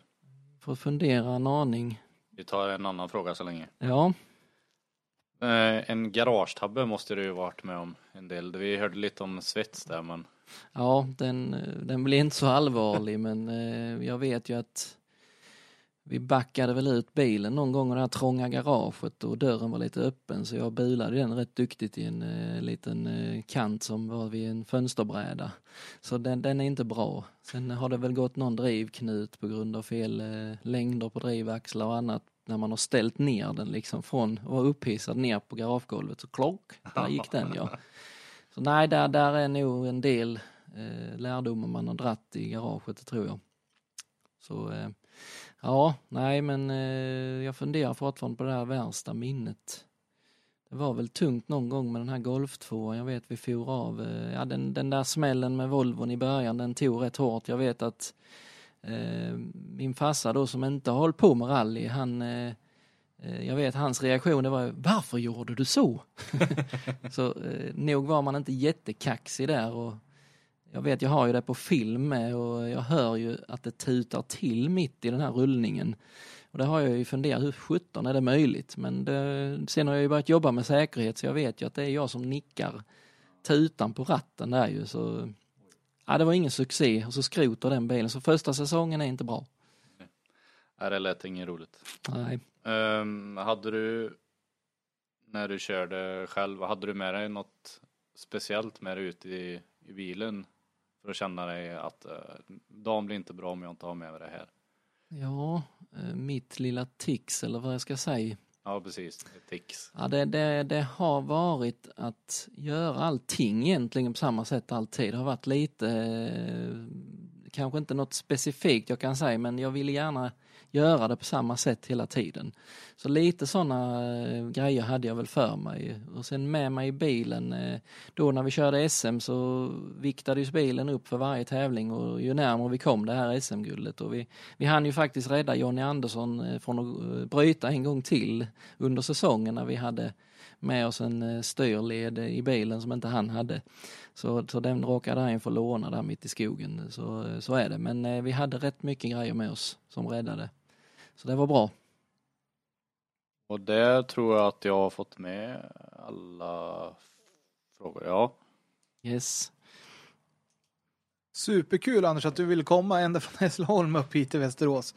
får fundera en aning. vi tar en annan fråga så länge. Ja, Eh, en garagetabbe måste du ju varit med om en del. Vi hörde lite om svets där men ja den, den blir inte så allvarlig men jag vet ju att vi backade väl ut bilen någon gång i det här trånga garaget och dörren var lite öppen så jag bulade den rätt duktigt i en eh, liten eh, kant som var vid en fönsterbräda. Så den, den är inte bra. Sen har det väl gått någon drivknut på grund av fel eh, längder på drivaxlar och annat när man har ställt ner den liksom från att vara upphissad ner på garagegolvet så klock, där gick den ja. Så nej, där, där är nog en del eh, lärdomar man har dratt i garaget, det tror jag. Så eh, ja, nej men eh, jag funderar fortfarande på det här värsta minnet. Det var väl tungt någon gång med den här Golf 2 jag vet vi for av, eh, ja den, den där smällen med Volvon i början den tog rätt hårt. Jag vet att eh, min farsa då som inte har hållit på med rally, han eh, eh jag vet hans reaktion det var ju, varför gjorde du så? så eh, nog var man inte jättekaxig där och jag vet jag har ju det på film med och jag hör ju att det tutar till mitt i den här rullningen. Och det har jag ju funderat, hur sjutton är det möjligt? Men det, sen har jag ju börjat jobba med säkerhet så jag vet ju att det är jag som nickar tutan på ratten där ju så Ja, det var ingen succé och så skrotar den bilen så första säsongen är inte bra. är det lät inget roligt. Nej. Ehm, hade du när du körde själv, hade du med dig något speciellt med dig ut i, i bilen för att känna dig att uh, dagen blir inte bra om jag inte har med mig det här? Ja, eh, mitt lilla tics eller vad jag ska säga. Ja precis, tics. Ja, det, det, det har varit att göra allting egentligen på samma sätt alltid. Det har varit lite, eh, kanske inte något specifikt jag kan säga, men jag vill gärna göra det på samma sätt hela tiden. Så lite sådana eh, grejer hade jag väl för mig. Och sen med mig i bilen, eh, då när vi körde SM så viktades bilen upp för varje tävling och ju närmare vi kom det här SM-guldet och vi, vi hann ju faktiskt rädda Jonny Andersson eh, från att eh, bryta en gång till under säsongen när vi hade med oss en eh, styrled i bilen som inte han hade. Så, så den råkade han få låna där mitt i skogen. Så, eh, så är det. Men eh, vi hade rätt mycket grejer med oss som räddade. Så det var bra. Och det tror jag att jag har fått med alla frågor. Ja, Yes. Superkul Anders att du ville komma ända från Hässleholm upp hit till Västerås.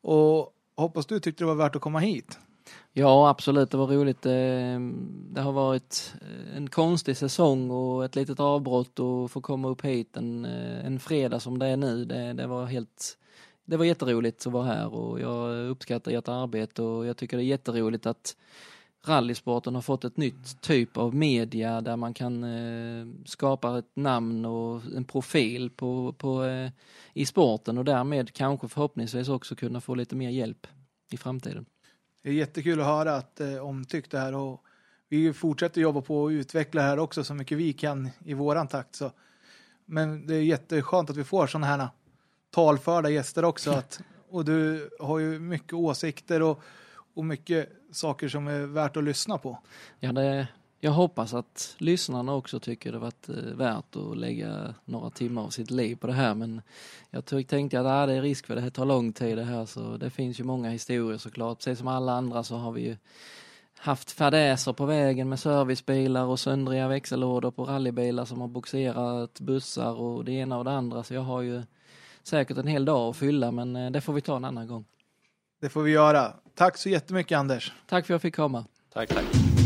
Och hoppas du tyckte det var värt att komma hit. Ja, absolut. Det var roligt. Eh, Det har varit eh, en konstig säsong och ett litet avbrott och få komma upp hit en, eh, en fredag som det är nu. Det, det var helt det var jätteroligt att vara här och jag uppskattar ert arbete och jag tycker det är jätteroligt att rallysporten har fått ett nytt typ av media där man kan eh, skapa ett namn och en profil på, på, eh, i sporten och därmed kanske förhoppningsvis också kunna få lite mer hjälp i framtiden. Det är jättekul att höra att eh, omtyckt det här och vi fortsätter jobba på att utveckla det här också så mycket vi kan i våran takt. Så. Men det är jätteskönt att vi får sådana här talförda gäster också. Att, och du har ju mycket åsikter och, och mycket saker som är värt att lyssna på. Ja, det, jag hoppas att lyssnarna också tycker det varit eh, värt att lägga några timmar av sitt liv på det här men jag tänkte att ah, det är risk för det här tar lång tid det här så det finns ju många historier såklart. Precis som alla andra så har vi ju haft fadäser på vägen med servicebilar och söndriga växellådor på rallybilar som har boxerat bussar och det ena och det andra så jag har ju säkert en hel dag att fylla men eh, det får vi ta en annan gång. Det får vi göra. Tack så jättemycket Anders. Tack för att jag fick komma. tack, tack.